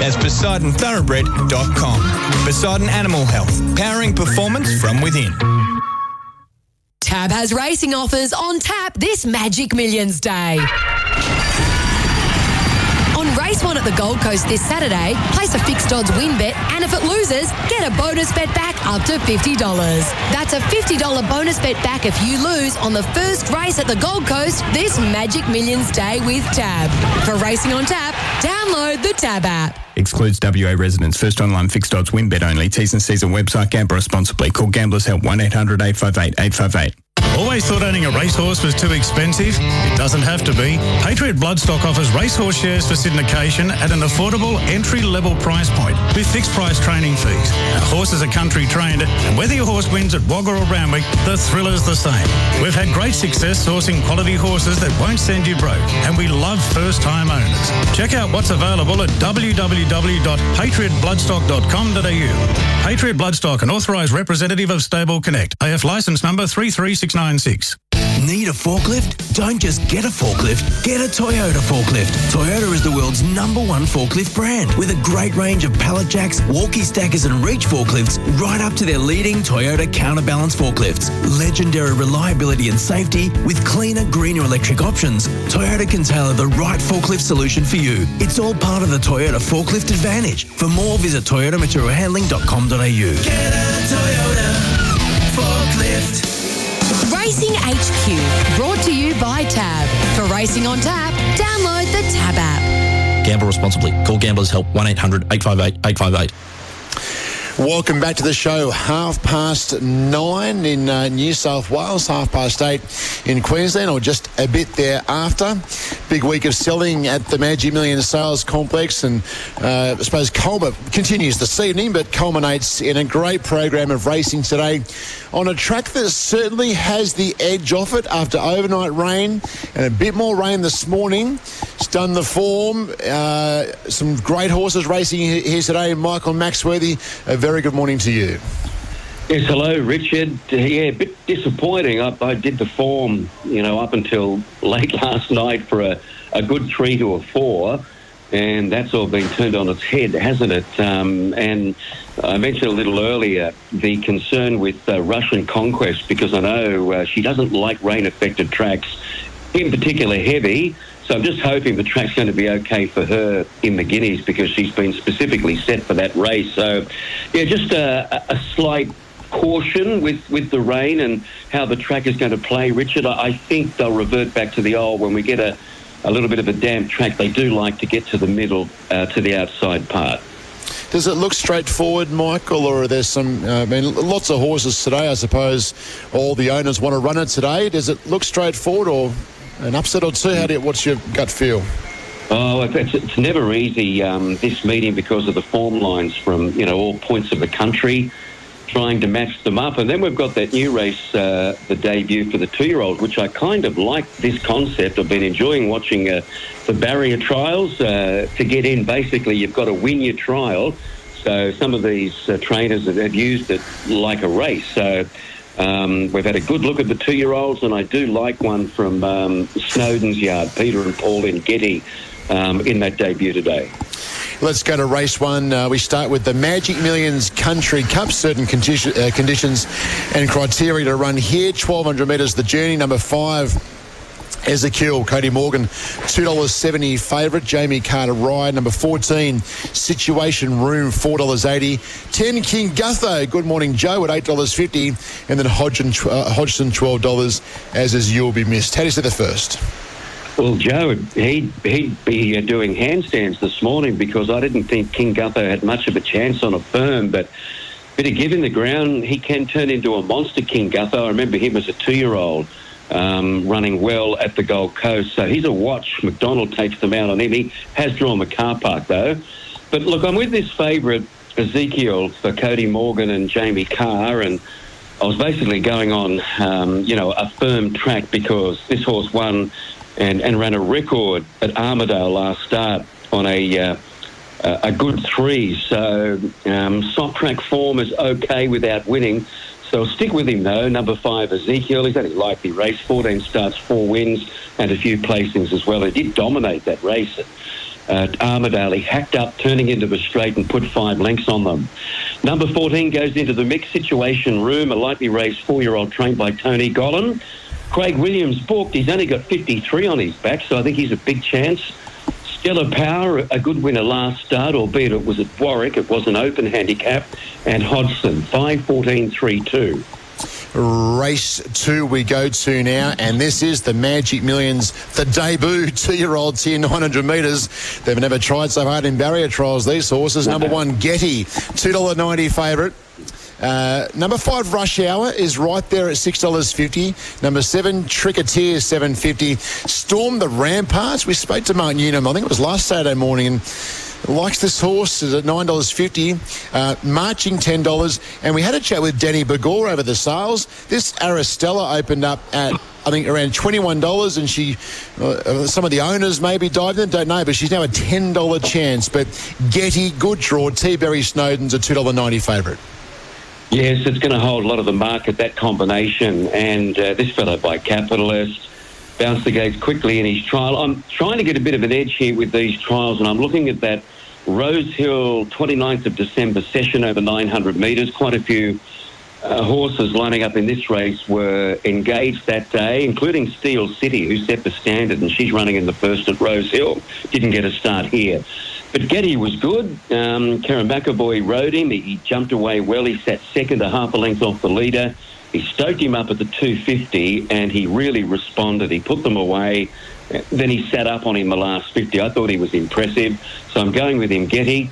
That's PoseidonThoroughbred.com. Poseidon Animal Health, powering performance from within. Tab has racing offers on tap this Magic Millions Day. At the Gold Coast this Saturday, place a fixed odds win bet, and if it loses, get a bonus bet back up to $50. That's a $50 bonus bet back if you lose on the first race at the Gold Coast this Magic Millions Day with Tab. For racing on tap, download the Tab app. Excludes WA residents. First online fixed odds win bet only. T's and C's website. Gamble responsibly. Call Gamblers Help 1800 858 858. Always thought owning a racehorse was too expensive? It doesn't have to be. Patriot Bloodstock offers racehorse shares for syndication at an affordable entry-level price point with fixed price training fees. Our horses are country trained and whether your horse wins at Wagga or Randwick, the thrill is the same. We've had great success sourcing quality horses that won't send you broke and we love first-time owners. Check out what's available at www.patriotbloodstock.com.au. Patriot Bloodstock, an authorised representative of Stable Connect. AF licence number 33696. Need a forklift? Don't just get a forklift, get a Toyota forklift. Toyota is the world's number one forklift brand with a great range of pallet jacks, walkie stackers, and reach forklifts, right up to their leading Toyota counterbalance forklifts. Legendary reliability and safety with cleaner, greener electric options. Toyota can tailor the right forklift solution for you. It's all part of the Toyota forklift advantage. For more, visit toyotamaterialhandling.com.au. Get a Toyota forklift. Racing HQ, brought to you by Tab. For racing on tap, download the Tab app. Gamble responsibly. Call Gamblers Help 1 800 858 858. Welcome back to the show. Half past nine in uh, New South Wales, half past eight in Queensland, or just a bit thereafter. Big week of selling at the Magic Million Sales Complex, and uh, I suppose Colma continues this evening, but culminates in a great program of racing today on a track that certainly has the edge off it after overnight rain and a bit more rain this morning. It's done the form. Uh, some great horses racing here today. Michael Maxworthy, a very good morning to you. Yes, hello, Richard. Yeah, a bit disappointing. I, I, did the form, you know, up until late last night for a, a good three to a four, and that's all been turned on its head, hasn't it? Um, and I mentioned a little earlier the concern with uh, Russian Conquest because I know uh, she doesn't like rain-affected tracks, in particular heavy. So I'm just hoping the track's going to be okay for her in the Guineas because she's been specifically set for that race. So, yeah, just a, a slight caution with, with the rain and how the track is going to play, Richard. I, think they'll revert back to the old when we get a, a little bit of a damp track. They do like to get to the middle, uh, to the outside part. Does it look straightforward, Michael, or are there some? Uh, I mean, lots of horses today. I suppose all the owners want to run it today. Does it look straightforward, or an upset or two? How do you, what's your gut feel? Oh, it's, it's never easy um, this meeting because of the form lines from you know all points of the country, trying to match them up, and then we've got that new race, uh, the debut for the two-year-olds, which I kind of like this concept. I've been enjoying watching uh, the barrier trials. Uh, to get in, basically, you've got to win your trial. So some of these uh, trainers have used it like a race. So. Um, we've had a good look at the two-year-olds, and I do like one from um, Snowden's yard, Peter and Paul in Getty, um, in that debut today. Let's go to race one. Uh, we start with the Magic Millions Country Cup. Certain condition, uh, conditions and criteria to run here. 1200 metres the journey. Number five. Ezekiel, Cody Morgan, $2.70 favourite. Jamie Carter Ride, number 14, Situation Room, $4.80. 10, King Gutho, Good Morning Joe at $8.50. And then Hodgson, uh, Hodgson $12, as is You'll Be Missed. How do you see the first? Well, Joe, he'd, he'd be uh, doing handstands this morning because I didn't think King Gutho had much of a chance on a firm, but bit of give in the ground, he can turn into a monster King Gutho. I remember him as a two-year-old um, running well at the Gold Coast. So he's a watch. McDonald takes them out on him. He has drawn the car park, though. But look, I'm with this favourite, Ezekiel, for Cody Morgan and Jamie Kah, and I was basically going on, um, you know, a firm track because this horse won and, and ran a record at Armidale last start on a uh, a good three. So um, soft track form is okay without winning. So stick with him though. Number five, Ezekiel. He's only likely race. 14 starts, four wins, and a few placings as well. He did dominate that race at at Armidale. He hacked up, turning into a straight and put five lengths on them. Number 14 goes into the mixed situation room, a lightly raced four-year-old trained by Tony Gollan. Craig Williams booked. He's only got 53 on his back, so I think he's a big chance. Stellar Power, a good winner last start, albeit it was at Warwick. It was an open handicap. And Hodgson, 5 14 3 2. Race two we go to now, and this is the Magic Millions, the debut two-year-olds here, 900 metres. They've never tried so hard in barrier trials, these horses. Number one, Getty, $2.90 favourite. Uh, number five, Rush Hour, is right there at six dollars fifty. Number seven, Tricketeer, seven fifty. Storm the Ramparts. We spoke to Martin Unum, I think it was last Saturday morning, and likes this horse is at nine dollars fifty, uh, marching ten dollars, and we had a chat with Danny Bougoure over the sales. This Aristella opened up at I think around twenty-one dollars, and she, uh, some of the owners maybe dived in, don't know, but she's now a ten dollar chance. But Getty, good draw. T. Berry Snowden's a two dollar ninety favourite. Yes, it's going to hold a lot of the market, that combination. And uh, this fellow by Capitalist bounced the gates quickly in his trial. I'm trying to get a bit of an edge here with these trials, and I'm looking at that Rosehill 29th of December session over 900 metres. Quite a few uh, horses lining up in this race were engaged that day, including Steel City, who set the standard, and she's running in the first at Rosehill. Didn't get a start here. But Getty was good. Um, Kerrin McEvoy rode him. He, he jumped away well. He sat second, a half a length off the leader. He stoked him up at the 250 and he really responded. He put them away. Then he sat up on him the last 50. I thought he was impressive. So I'm going with him, Getty.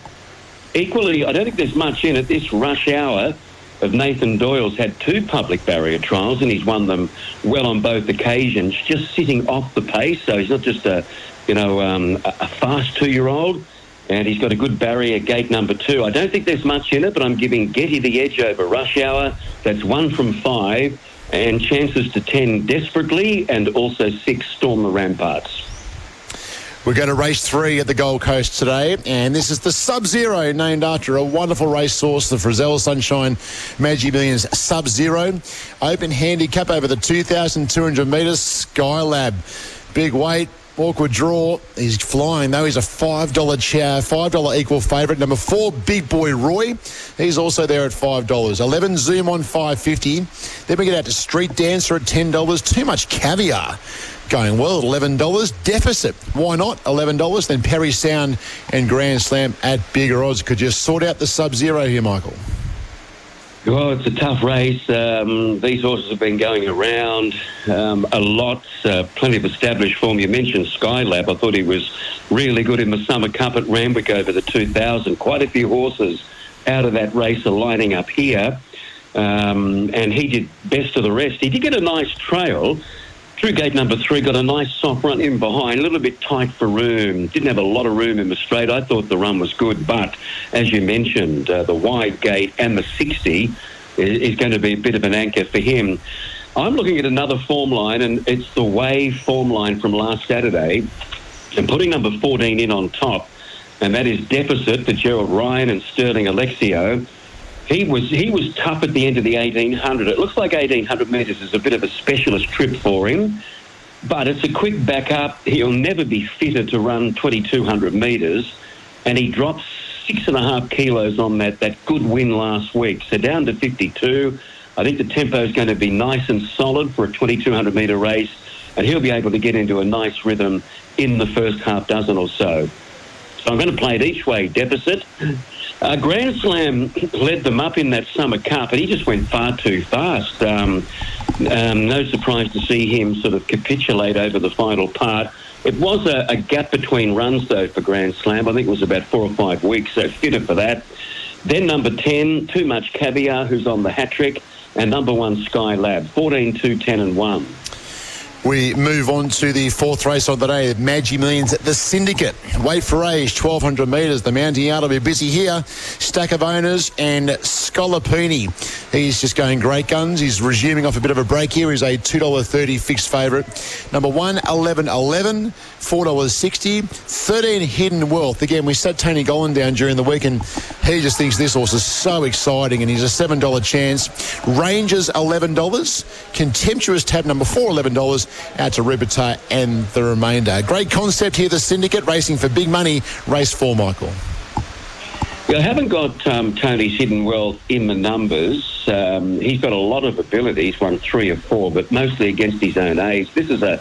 Equally, I don't think there's much in it. This rush hour of Nathan Doyle's had two public barrier trials and he's won them well on both occasions, just sitting off the pace. So he's not just a, you know, um, a, fast two-year-old and he's got a good barrier gate number two. I don't think there's much in it, but I'm giving Getty the edge over Rush Hour. That's one from five, and chances to ten desperately, and also six Storm the Ramparts. We're going to race three at the Gold Coast today, and this is the Sub Zero, named after a wonderful race source, the Frizelle Sunshine Magic Millions Sub Zero. Open handicap over the 2,200 metres, Skylab. Big weight, Awkward draw. He's flying though. He's a five dollar chow, five dollar equal favourite. Number four, Big Boy Roy. He's also there at five dollars. Eleven Zoom on five fifty. Then we get out to Street Dancer at ten dollars. Too much caviar. Going well at eleven dollars. Deficit. Why not? Eleven dollars. Then Perry Sound and Grand Slam at bigger odds. Could you sort out the sub zero here, Michael? Well, it's a tough race. Um, these horses have been going around um, a lot. Uh, plenty of established form. You mentioned Skylab. I thought he was really good in the Summer Cup at Randwick over the 2000. Quite a few horses out of that race are lining up here. Um, and he did best of the rest. He did get a nice trail. Through gate number three, got a nice soft run in behind, a little bit tight for room. Didn't have a lot of room in the straight. I thought the run was good, but as you mentioned, uh, the wide gate and the 60 is, going to be a bit of an anchor for him. I'm looking at another form line, and it's the Way form line from last Saturday, and putting number 14 in on top, and that is deficit for Gerald Ryan and Sterling Alexiou he was he was tough at the end of the 1800. It looks like 1800 metres is a bit of a specialist trip for him, but it's a quick backup. He'll never be fitter to run 2200 metres, and he drops six and a half kilos on that that good win last week. So down to 52. I think the tempo is going to be nice and solid for a 2200 metre race, and he'll be able to get into a nice rhythm in the first half dozen or so. So I'm going to play it each way deficit. Uh, Grand Slam led them up in that Summer Cup, and he just went far too fast. Um, um, no surprise to see him sort of capitulate over the final part. It was a, a, gap between runs, though, for Grand Slam. I think it was about four or five weeks, so fitter for that. Then number 10, Too Much Caviar, who's on the hat trick, and number one, Skylab, 14, 2, 10, and 1. We move on to the fourth race of the day, Magic Millions at the Syndicate. Wait for age, 1200 metres. The Mountain Yard will be busy here. Stack of owners and Scallopini. He's just going great guns. He's resuming off a bit of a break here. He's a $2.30 fixed favourite. Number one, 11 11, $4.60. 13 Hidden Wealth. Again, we sat Tony Gollan down during the week and he just thinks this horse is so exciting and he's a $7 chance. Rangers, $11. Contemptuous tab number four, $11 out to Ruperta and the remainder. Great concept here, the syndicate racing for big money. Race four, Michael. Yeah, I haven't got um, Tony's hidden wealth in the numbers. Um, he's got a lot of ability. He's won three or four, but mostly against his own age. This is a,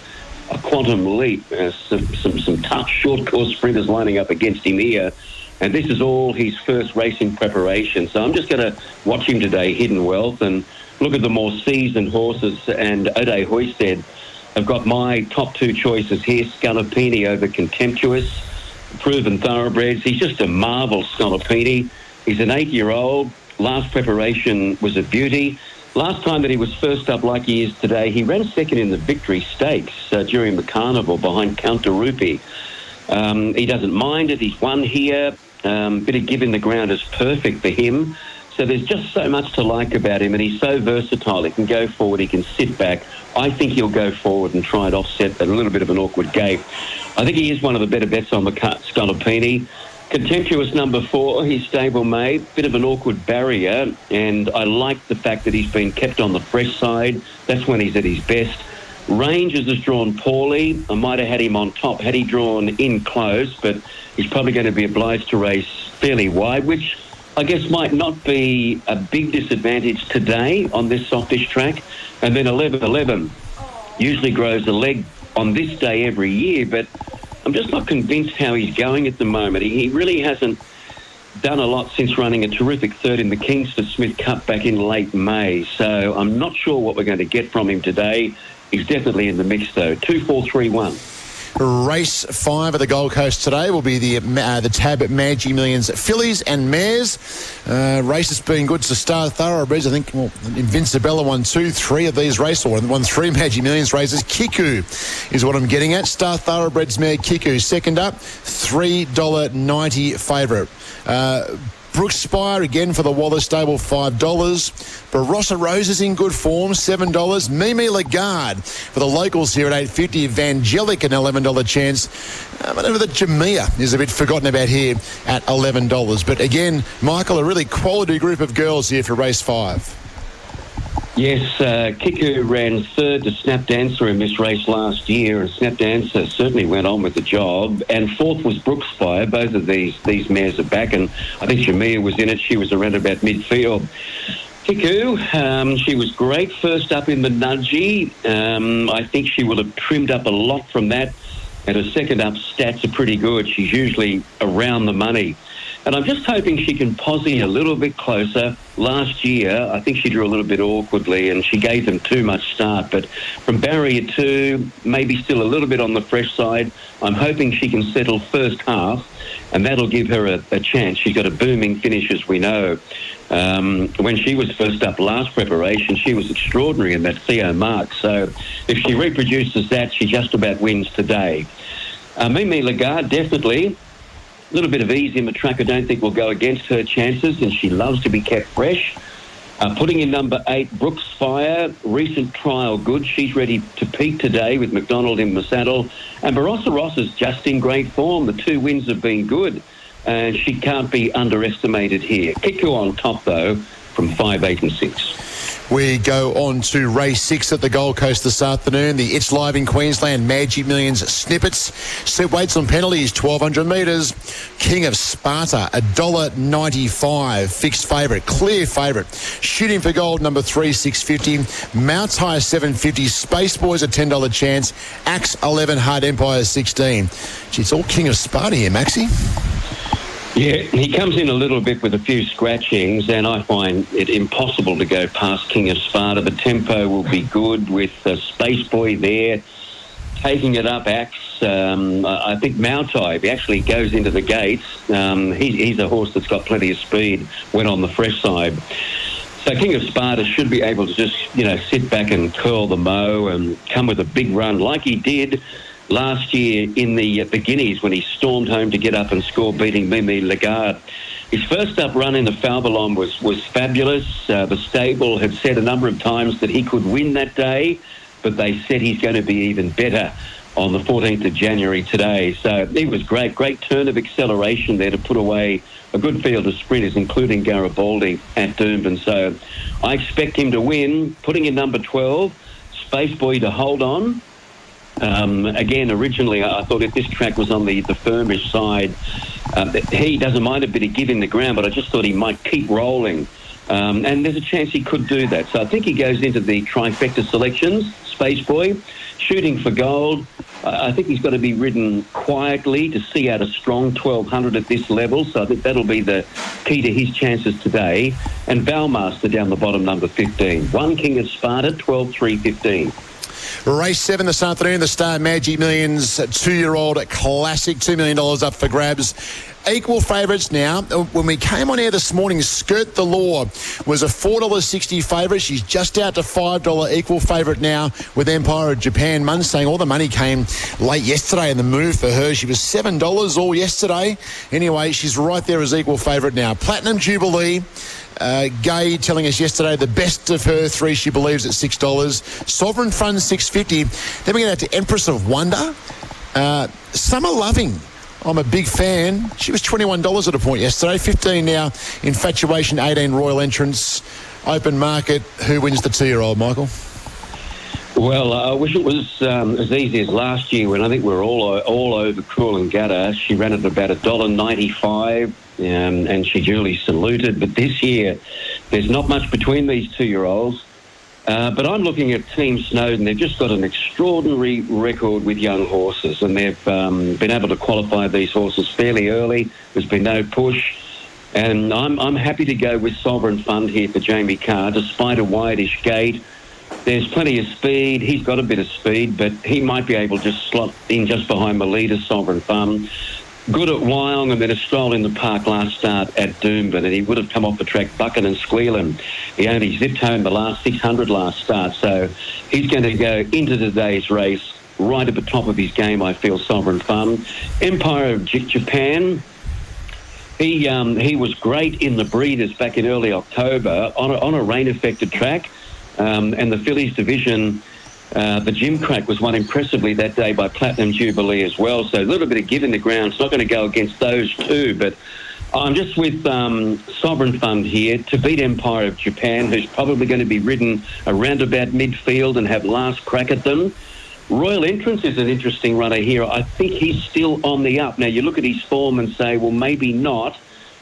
a quantum leap. Uh, some, some, some tough short course sprinters lining up against him here. And this is all his first racing preparation. So I'm just going to watch him today, Hidden Wealth, and look at the more seasoned horses. And Ode Hoisted have got my top two choices here Scallopini over Contemptuous proven thoroughbreds. He's just a marvel, Scallopini. He's an eight-year-old. Last preparation was a beauty. Last time that he was first up like he is today, he ran second in the Victory Stakes uh, during the carnival behind Count Rupi. Um, he doesn't mind it. He's won here. Um, bit of giving the ground is perfect for him. So there's just so much to like about him, and he's so versatile. He can go forward, he can sit back. I think he'll go forward and try and offset a little bit of an awkward gate. I think he is one of the better bets on the cut. Contemptuous number four, he's stable made, bit of an awkward barrier, and I like the fact that he's been kept on the fresh side. That's when he's at his best. Rangers has drawn poorly. I might have had him on top had he drawn in close, but he's probably going to be obliged to race fairly wide, which I guess might not be a big disadvantage today on this softish track. And then 11 11 usually grows a leg on this day every year, but I'm just not convinced how he's going at the moment. He, really hasn't done a lot since running a terrific third in the Kingsford Smith Cup back in late May. So I'm not sure what we're going to get from him today. He's definitely in the mix though. Two, four, three, one. Race five of the Gold Coast today will be the uh, the Tab Magic Millions fillies and mares. Uh, race has been good to start thoroughbreds. I think well, Invincibella won two, three of these races, or won three Magic Millions races. Kiku is what I'm getting at. Star thoroughbreds mare Kiku second up, three dollar ninety favourite. Uh, Brookspire again for the Wallace stable, $5. Barossa Rose is in good form, $7. Mimi Lagarde for the locals here at 850 Evangelic, an $11 chance. Uh, but the Jamia is a bit forgotten about here at $11. But again, Michael, a really quality group of girls here for race five. Yes, uh, Kiku ran third to Snap Dancer in this race last year, and Snap Dancer certainly went on with the job. And fourth was Brookspire. Both of these these mares are back, and I think Shamia was in it. She was around about midfield. Kiku, um, she was great first up in the Nudgy. Um, I think she will have trimmed up a lot from that. And her second up stats are pretty good. She's usually around the money. And I'm just hoping she can posse a little bit closer. Last year, I think she drew a little bit awkwardly and she gave them too much start. But from barrier two, maybe still a little bit on the fresh side, I'm hoping she can settle first half and that'll give her a, a chance. She's got a booming finish, as we know. Um, when she was first up last preparation, she was extraordinary in that Theo mark. So if she reproduces that, she just about wins today. Uh, Mimi Lagarde, definitely a little bit of ease in the track, I don't think will go against her chances, and she loves to be kept fresh. Uh, putting in number eight, Brooks Fire, recent trial good. She's ready to peak today with McDonald in the saddle. And Barossa Rose is just in great form. The two wins have been good, and she can't be underestimated here. Kiku on top, though, from five, eight, and six. We go on to race six at the Gold Coast this afternoon. The It's Live in Queensland Magic Millions snippets. Set weights on penalties, 1200 metres. King of Sparta, $1.95. Fixed favourite, clear favourite. Shooting for gold, number three, 650. Mount High, 750. Space Boys, a $10 chance. Axe, 11. Hard Empire, 16. Gee, it's all King of Sparta here, Maxi. Yeah, he comes in a little bit with a few scratchings, and I find it impossible to go past King of Sparta. The tempo will be good with uh, Space Boy there, taking it up Axe. Um, I think he actually goes into the gates, um, he, he's a horse that's got plenty of speed when on the fresh side. So King of Sparta should be able to just, you know, sit back and curl the mow and come with a big run like he did last year in the, uh, the Guineas when he stormed home to get up and score, beating Mimi Lagarde. His first up run in the Falvelon was, was fabulous. Uh, the stable had said a number of times that he could win that day, but they said he's going to be even better on the 14th of January today. So it was great. Great turn of acceleration there to put away a good field of sprinters, including Garibaldi at Doomben. So I expect him to win, putting in number 12, Space Boy to hold on, Um, again, originally I thought if this track was on the, the firmish side, uh, he doesn't mind a bit of give in the ground, but I just thought he might keep rolling. Um, and there's a chance he could do that. So I think he goes into the trifecta selections, Space Boy, shooting for gold. I think he's got to be ridden quietly to see out a strong 1200 at this level. So I think that'll be the key to his chances today. And Valmaster down the bottom, number 15. One King of Sparta, 12 3 15. Race seven this afternoon, the Star Magic Millions two-year-old classic, $2 million up for grabs. Equal favourites now. Uh, when we came on air this morning, Skirt the Law was a $4.60 favourite. She's just out to $5 equal favourite now with Empire of Japan. Mustang, all the money came late yesterday in the move for her. She was $7 all yesterday. Anyway, she's right there as equal favourite now. Platinum Jubilee. Uh, Gai telling us yesterday the best of her three she believes at six dollars. Sovereign Fund six fifty. Then we get out to Empress of Wonder. Uh, Summer Loving. I'm a big fan. She was $21 at a point yesterday. 15 now. Infatuation 18 Royal Entrance. Open market. Who wins the two-year-old, Michael? Well, I wish it was um, as easy as last year when I think we were all all over Coolangatta. She ran at about a dollar ninety-five, um, and she duly saluted. But this year, there's not much between these two-year-olds. Uh, but I'm looking at Team Snowden. They've just got an extraordinary record with young horses, and they've um, been able to qualify these horses fairly early. There's been no push. And I'm, I'm happy to go with Sovereign Fund here for Jamie Kah, despite a wideish gate. There's plenty of speed. He's got a bit of speed, but he might be able to just slot in just behind the leader, Sovereign Fund. Good at Wyong and then a stroll in the park last start at Doomben, and he would have come off the track bucking and squealing. He only zipped home the last 600 last start, so he's going to go into today's race right at the top of his game, I feel, Sovereign Fund. Empire of Japan, he um, he was great in the breeders back in early October on a, on a rain affected track, um, and the fillies division. Uh, the Gimcrack was won impressively that day by Platinum Jubilee as well. So a little bit of give in the ground. It's not going to go against those two, but I'm just with um, Sovereign Fund here to beat Empire of Japan, who's probably going to be ridden around about midfield and have last crack at them. Royal Entrance is an interesting runner here. I think he's still on the up. Now, you look at his form and say, well, maybe not,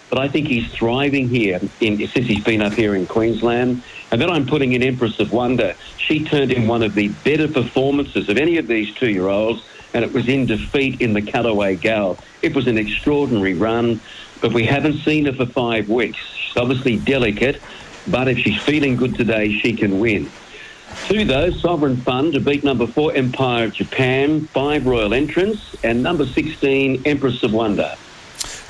but I think he's thriving here in, since he's been up here in Queensland. And then I'm putting in Empress of Wonder. She turned in one of the better performances of any of these two year olds, and it was in defeat in the Cutaway Gal. It was an extraordinary run, but we haven't seen her for five weeks. She's obviously delicate, but if she's feeling good today, she can win. Two, though, Sovereign Fund to beat number four, Empire of Japan, five Royal Entrance, and number 16, Empress of Wonder.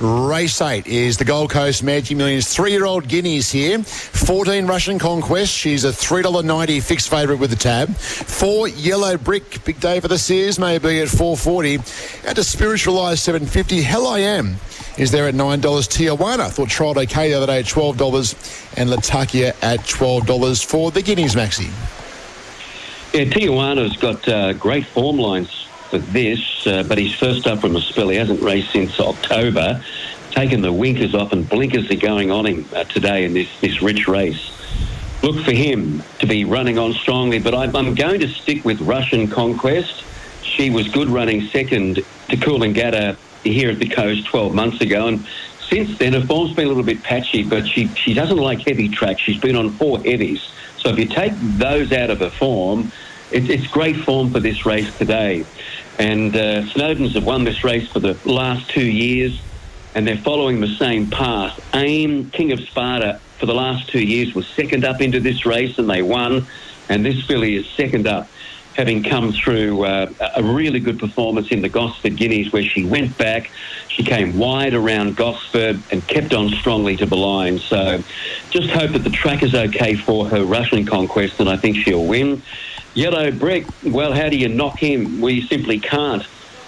Race 8 is the Gold Coast Magic Millions three-year-old Guineas here. 14 Russian Conquest. She's a $3.90 fixed favourite with the tab. Four Yellow Brick. Big day for the Sears maybe at 440 And to Spiritualised 750 Hell I Am is there at $9. Tijuana thought trialled okay the other day at $12. And Latakia at $12 for the Guineas Maxi. Yeah, Tijuana's got uh, great form lines for this, uh, but he's first up from a spell. He hasn't raced since October. Taken the winkers off and blinkers are going on him uh, today in this, this rich race. Look for him to be running on strongly, but I'm, I'm going to stick with Russian Conquest. She was good running second to Coolangatta here at the coast 12 months ago, and since then her form's been a little bit patchy, but she, she doesn't like heavy tracks. She's been on four heavies. So if you take those out of her form, it, it's great form for this race today. And uh, Snowden's have won this race for the last two years, and they're following the same path. AIM, King of Sparta, for the last two years was second up into this race, and they won. And this filly is second up, having come through uh, a really good performance in the Gosford Guineas, where she went back, she came wide around Gosford and kept on strongly to the line. So just hope that the track is okay for her Russian conquest, and I think she'll win. Yellow Brick, well, how do you knock him? We simply can't.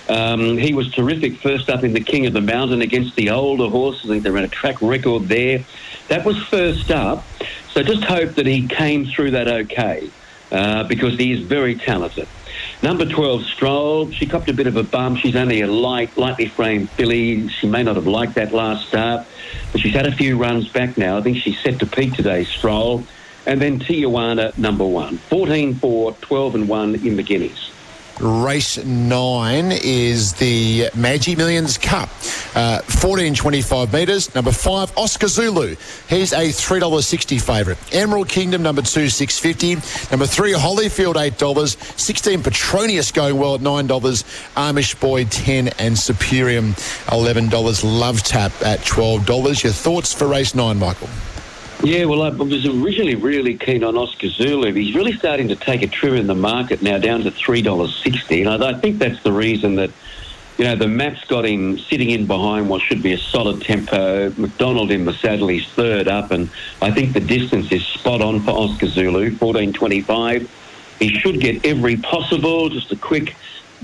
Um, he was terrific first up in the King of the Mountain against the older horses. I think they ran a track record there. That was first up. So just hope that he came through that okay uh, because he is very talented. Number 12, Stroll. She copped a bit of a bump. She's only a light, lightly framed filly. She may not have liked that last start, but she's had a few runs back now. I think she's set to peak today, Stroll and then Tijuana number one. 14 4, 12 and 1 in the Guineas. Race nine is the Magic Millions Cup. Uh, 1425 metres. Number five, Oscar Zulu. He's a $3.60 favourite. Emerald Kingdom, number two, 650 Number three, Holyfield, $8. 16, Petronius going well at $9. Amish Boy, 10 and Superium, $11. Love Tap at $12. Your thoughts for race nine, Michael? Yeah, well, I was originally really keen on Oscar Zulu. He's really starting to take a trim in the market now, down to three dollars sixty, and I, think that's the reason that you know the map's got him sitting in behind what should be a solid tempo. McDonald in the saddle, he's third up, and I think the distance is spot on for Oscar Zulu, fourteen twenty-five. He should get every possible. Just a quick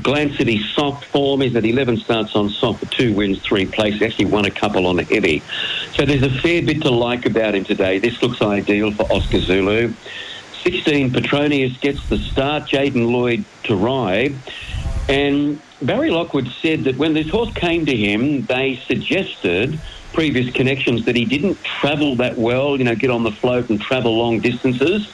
his soft form. is that 11 starts on soft for two wins, three places. Actually won a couple on heavy. So there's a fair bit to like about him today. This looks ideal for Oscar Zulu. 16, Petronius gets the start. Jaden Lloyd to ride. And Barry Lockwood said that when this horse came to him, they suggested previous connections that he didn't travel that well, you know, get on the float and travel long distances.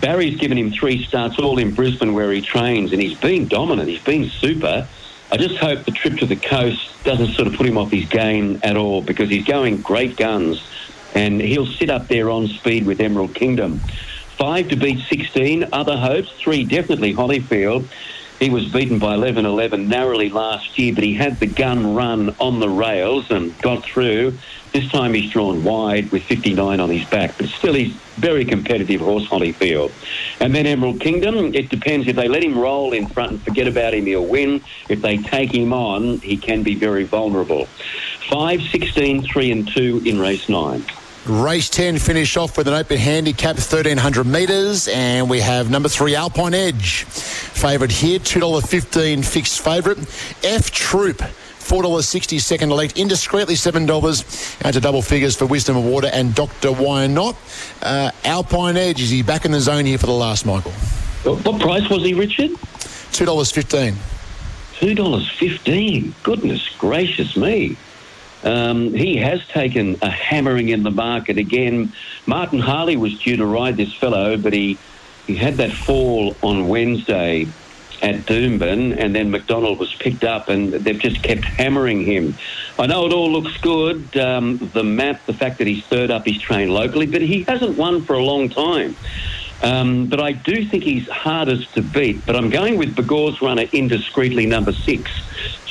Barry's given him three starts all in Brisbane where he trains, and he's been dominant. He's been super. I just hope the trip to the coast doesn't sort of put him off his game at all because he's going great guns and he'll sit up there on speed with Emerald Kingdom. Five to beat 16, other hopes. Three, definitely Holyfield. He was beaten by 11 11 narrowly last year, but he had the gun run on the rails and got through. This time he's drawn wide with 59 on his back, but still he's very competitive horse, Holyfield. And then Emerald Kingdom, it depends. If they let him roll in front and forget about him, he'll win. If they take him on, he can be very vulnerable. 5, 16, 3 and 2 in race 9. Race 10 finish off with an open handicap, 1300 metres, and we have number three, Alpine Edge. Favourite here, $2.15 fixed favourite. F Troop. $4.60 second elect, indiscreetly $7 out to double figures for Wisdom of Water and Dr. Why Not. Uh, Alpine Edge, is he back in the zone here for the last, Michael? What price was he, Richard? $2.15. $2.15. Goodness gracious me. Um, he has taken a hammering in the market again. Martin Harley was due to ride this fellow, but he, he had that fall on Wednesday at Doomben, and then McDonald was picked up, and they've just kept hammering him. I know it all looks good, um, the map, the fact that he's third up, his train locally, but he hasn't won for a long time. Um, but I do think he's hardest to beat. But I'm going with Bougoure's runner indiscreetly number six.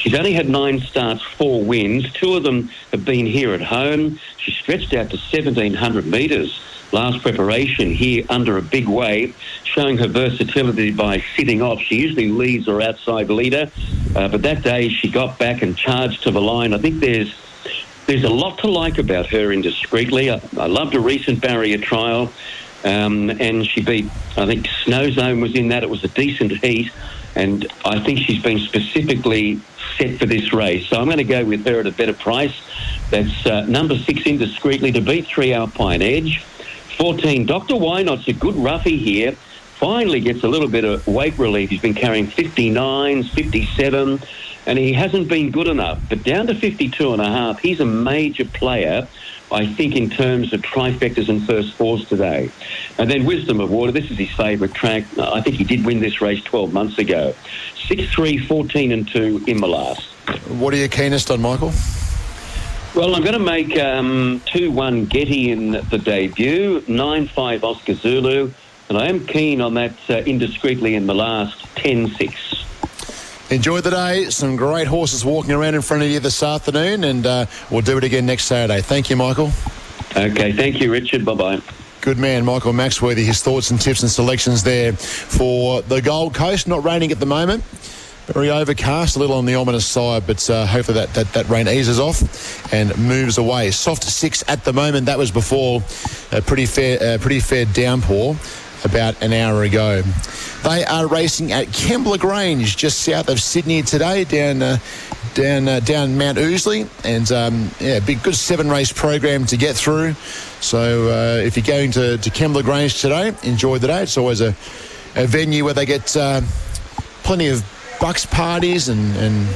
She's only had nine starts, four wins. Two of them have been here at home. She stretched out to 1,700 metres last preparation here under a big wave, showing her versatility by sitting off. She usually leads her outside leader, uh, but that day she got back and charged to the line. I think there's there's a lot to like about her indiscreetly. I, I loved a recent barrier trial. Um, and she beat, I think Snow Zone was in that. It was a decent heat. And I think she's been specifically set for this race. So I'm going to go with her at a better price. That's uh, number six, indiscreetly, to beat three Alpine Edge. 14, Dr. Wynot's a good roughie here. Finally gets a little bit of weight relief. He's been carrying 59s, 57, and he hasn't been good enough. But down to 52 and a half, he's a major player. I think in terms of trifectas and first fours today. And then Wisdom of Water, this is his favourite track. I think he did win this race 12 months ago. 6 3, 14 and 2 in the last. What are you keenest on, Michael? Well, I'm going to make um, 2 1 Getty in the debut, 9 5 Oscar Zulu, and I am keen on that uh, indiscreetly in the last 10 6. Enjoy the day. Some great horses walking around in front of you this afternoon, and uh, we'll do it again next Saturday. Thank you, Michael. Okay, thank you, Richard. Bye bye. Good man, Michael Maxworthy. His thoughts and tips and selections there for the Gold Coast. Not raining at the moment. Very overcast, a little on the ominous side, but uh, hopefully that, that, that rain eases off and moves away. Soft six at the moment. That was before a pretty fair, pretty fair downpour about an hour ago. They are racing at Kembla Grange, just south of Sydney today, down uh, down uh, down Mount Ousley, and um, yeah, big good seven race program to get through. So uh, if you're going to to Kembla Grange today, enjoy the day. It's always a, a venue where they get uh, plenty of bucks parties and and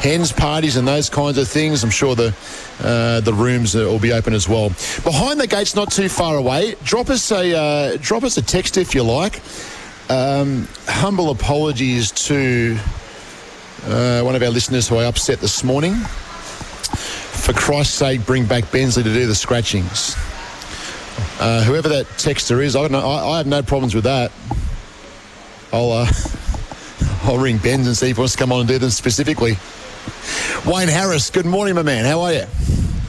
hens parties and those kinds of things. I'm sure the uh, the rooms will be open as well. Behind the gates, not too far away. Drop us a uh, drop us a text if you like. Um, humble apologies to uh, one of our listeners who I upset this morning. For Christ's sake, bring back Bensley to do the scratchings. Uh, whoever that texter is, I, know, I, I have no problems with that. I'll uh, I'll ring Ben's and see if he wants to come on and do them specifically. Wayne Harris, good morning, my man. How are you?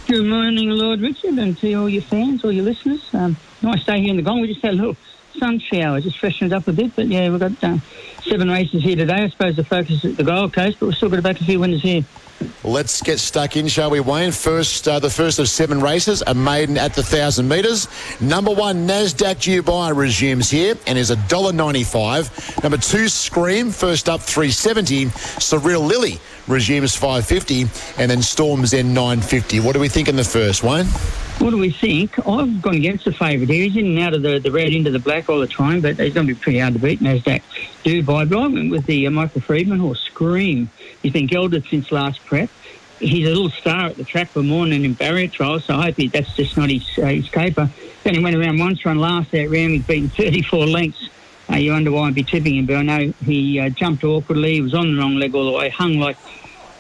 Good morning, Lord Richard, and to all your fans, all your listeners. Um, nice day here in the Gong. We just had a little sun shower, just freshened up a bit. But yeah, we've got uh, seven races here today. I suppose the focus is at the Gold Coast, but we've still got about a few winners here. Let's get stuck in, shall we, Wayne? First, uh, the first of seven races, a maiden at the thousand metres. Number one, Nasdaq Dubai resumes here and is a dollar ninety-five. Number two, Scream, first up three seventy. Surreal Lily resumes five fifty, and then Storms in nine fifty. What do we think in the first, Wayne? What do we think? I've gone against the favourite here. He's in and out of the, the red into the black all the time, but he's going to be pretty hard to beat, Nasdaq Dubai. But I went with the uh, Michael Freedman horse, Scream. He's been gelded since last prep. He's a little star at the track for morning in barrier trials, so I hope he, that's just not his, uh, his caper. Then he went around once, run last that round. He's beaten 34 lengths. Uh, you wonder why I'd be tipping him, but I know he uh, jumped awkwardly. He was on the wrong leg all the way, hung like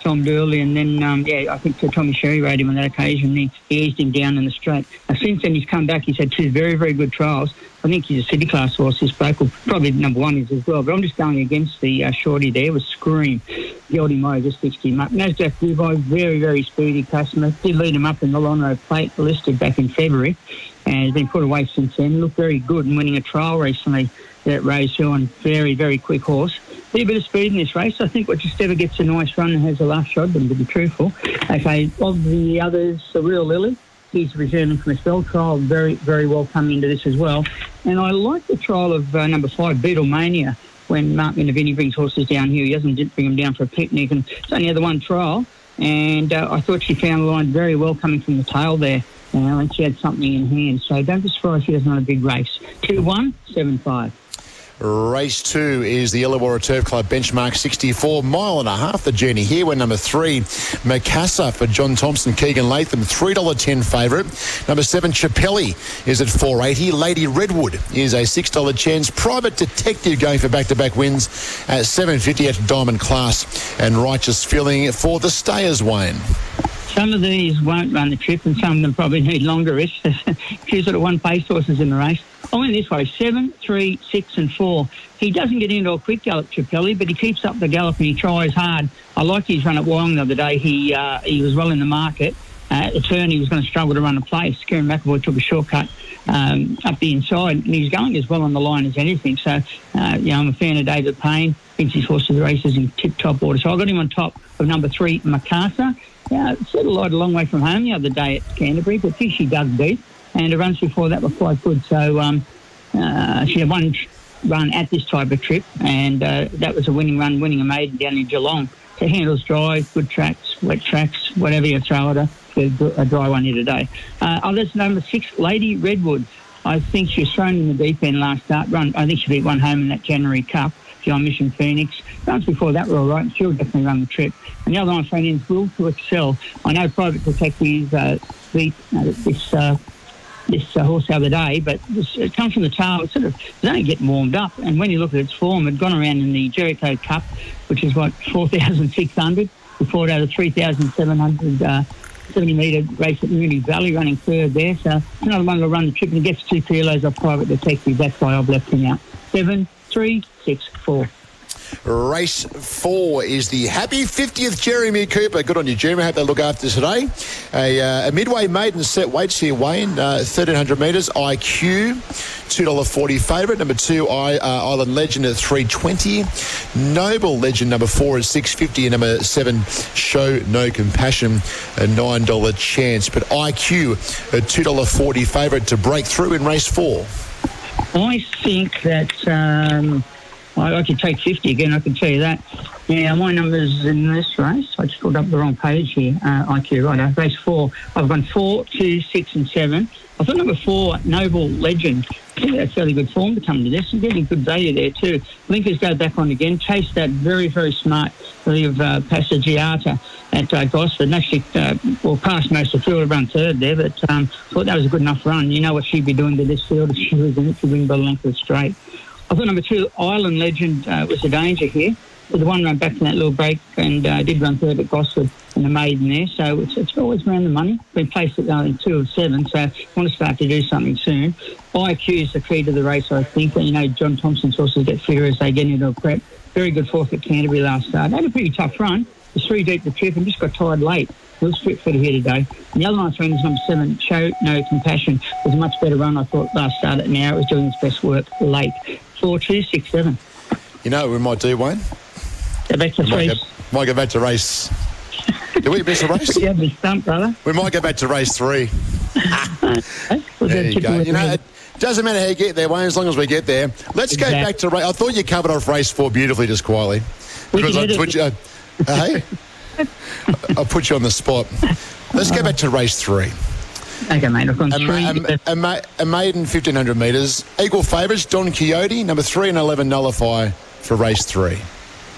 Tom Durley, and then um, yeah, I think Tommy Sherry rode him on that occasion. He, he eased him down in the straight. Now, since then, he's come back. He's had two very, very good trials. I think he's a city class horse. His vocal probably number one is as well. But I'm just going against the uh, shorty there with Scream. Geordie Moe just fixed him up. Nasdaq Dubai, very, very speedy customer. Did lead him up in the Lonhro plate listed back in February, and has been put away since then. Looked very good and winning a trial recently at Rosehill on very, very quick horse a bit of speed in this race. I think what just ever gets a nice run and has a last shot, but to be truthful. Okay, of the others, the real Lily, he's returning from a spell trial, very, very well coming into this as well. And I like the trial of uh, number five, Beatlemania, when Mark Minervini brings horses down here. He doesn't bring them down for a picnic, and it's only the one trial. And uh, I thought she found the line very well coming from the tail there. Uh, and she had something in hand. So don't be surprised she doesn't a big race. 2 1, 7 5. Race two is the Illawarra Turf Club benchmark 64 mile and a half. The journey here. We're number three, Macassa for John Thompson, Keegan Latham, three dollar ten favourite. Number seven, Chapelli is at 480. Lady Redwood is a six dollar chance. Private Detective going for back to back wins at 750 at Diamond Class and Righteous Feeling for the Stayers, Wayne. Some of these won't run the trip, and some of them probably need longer rests. Few sort of one pace horses in the race. I went this way: seven, three, six, and four. He doesn't get into a quick gallop, Trapelli, but he keeps up the gallop and he tries hard. I liked his run at Wyong the other day. He uh, he was well in the market. Uh, at the turn, he was going to struggle to run a place. Kerrin McEvoy took a shortcut um, up the inside, and he's going as well on the line as anything. So, uh, you know, I'm a fan of David Payne. Thinks his horse to the races in tip-top order. So I got him on top of number three, Macarthur. Yeah, set a lot a long way from home the other day at Canterbury, but think she dug deep. And the runs before that were quite good. So um, uh, she had one run at this type of trip, and uh, that was a winning run, winning a maiden down in Geelong. So handles dry, good tracks, wet tracks, whatever you throw at her. A dry one here today. Uh, others, number six, Lady Redwood. I think she was thrown in the deep end last start run. I think she beat one home in that January Cup. John Mission Phoenix. Runs before that were all right. She'll definitely run the trip. And the other one I'm saying is Will to Excel. I know Private Detective uh, beat uh, this uh, this uh, horse the other day, but this, it comes from the tail. It's sort of only getting warmed up. And when you look at its form, it gone around in the Jericho Cup, which is what 4,600. Before it had a 3,700. Uh, 70 metre race at Moonee Valley running third there. So another one to run the trip and gets two kilos off private detective. That's why I've left him out. Seven, three, six, four. Race four is the happy 50th Jeremy Cooper. Good on you, Jeremy. Hope they look after today. A, uh, a midway maiden set weights here, Wayne. Uh, 1300 metres. IQ, $2.40 favourite. Number two, I, uh, Island Legend at 320 Noble Legend, number four at 650 And number seven, Show No Compassion, a $9 chance. But IQ, a $2.40 favourite to break through in race four. I think that um, I, I, could take 50 again, I can tell you that. Yeah, my numbers in this race, I just pulled up the wrong page here, uh, IQ, right, race four. I've gone four, two, six, and seven. I thought number four, Noble Legend, yeah, that's fairly good form to come to this and getting good value there too. Linkers go back on again, chase that very, very smart of uh, Passagiata at uh, Gosford. And actually, uh, well, past most of the field, run third there, but um, thought that was a good enough run. You know what she'd be doing to this field if she was in it to win by the length of straight. I thought number two, Island Legend, uh, was a danger here. But the one run back from that little break and uh, did run third at Gosford and the maiden there. So it's, it's always around the money. Been placed at uh, two of seven, so I want to start to do something soon. IQ is the key to the race, I think. And, you know, John Thompson's horses get fitter as they get into a prep. Very good fourth at Canterbury last start. Had a pretty tough run. Was three deep the trip and just got tired late. He was fit for here today. And the other nice run is number seven, Show No Compassion. It was a much better run, I thought, last start. at Now it was doing its best work late. Four, two, six, seven. You know what we might do, Wayne? Go back to We might go, might go back to race. Do we miss a race? Me stumped, brother. We might go back to race three. We'll There you go. You know, it doesn't matter how you get there, Wayne, as long as we get there. Let's go back to race. I thought you covered off race four beautifully, just quietly. We Because I you, uh, hey, I'll put you on the spot. Let's go back to race three. Okay, mate. I've gone A, three. ma- a, a, ma- a maiden 1500 metres. Equal favourites, Don Quixote, number three and 11 nullify for race three.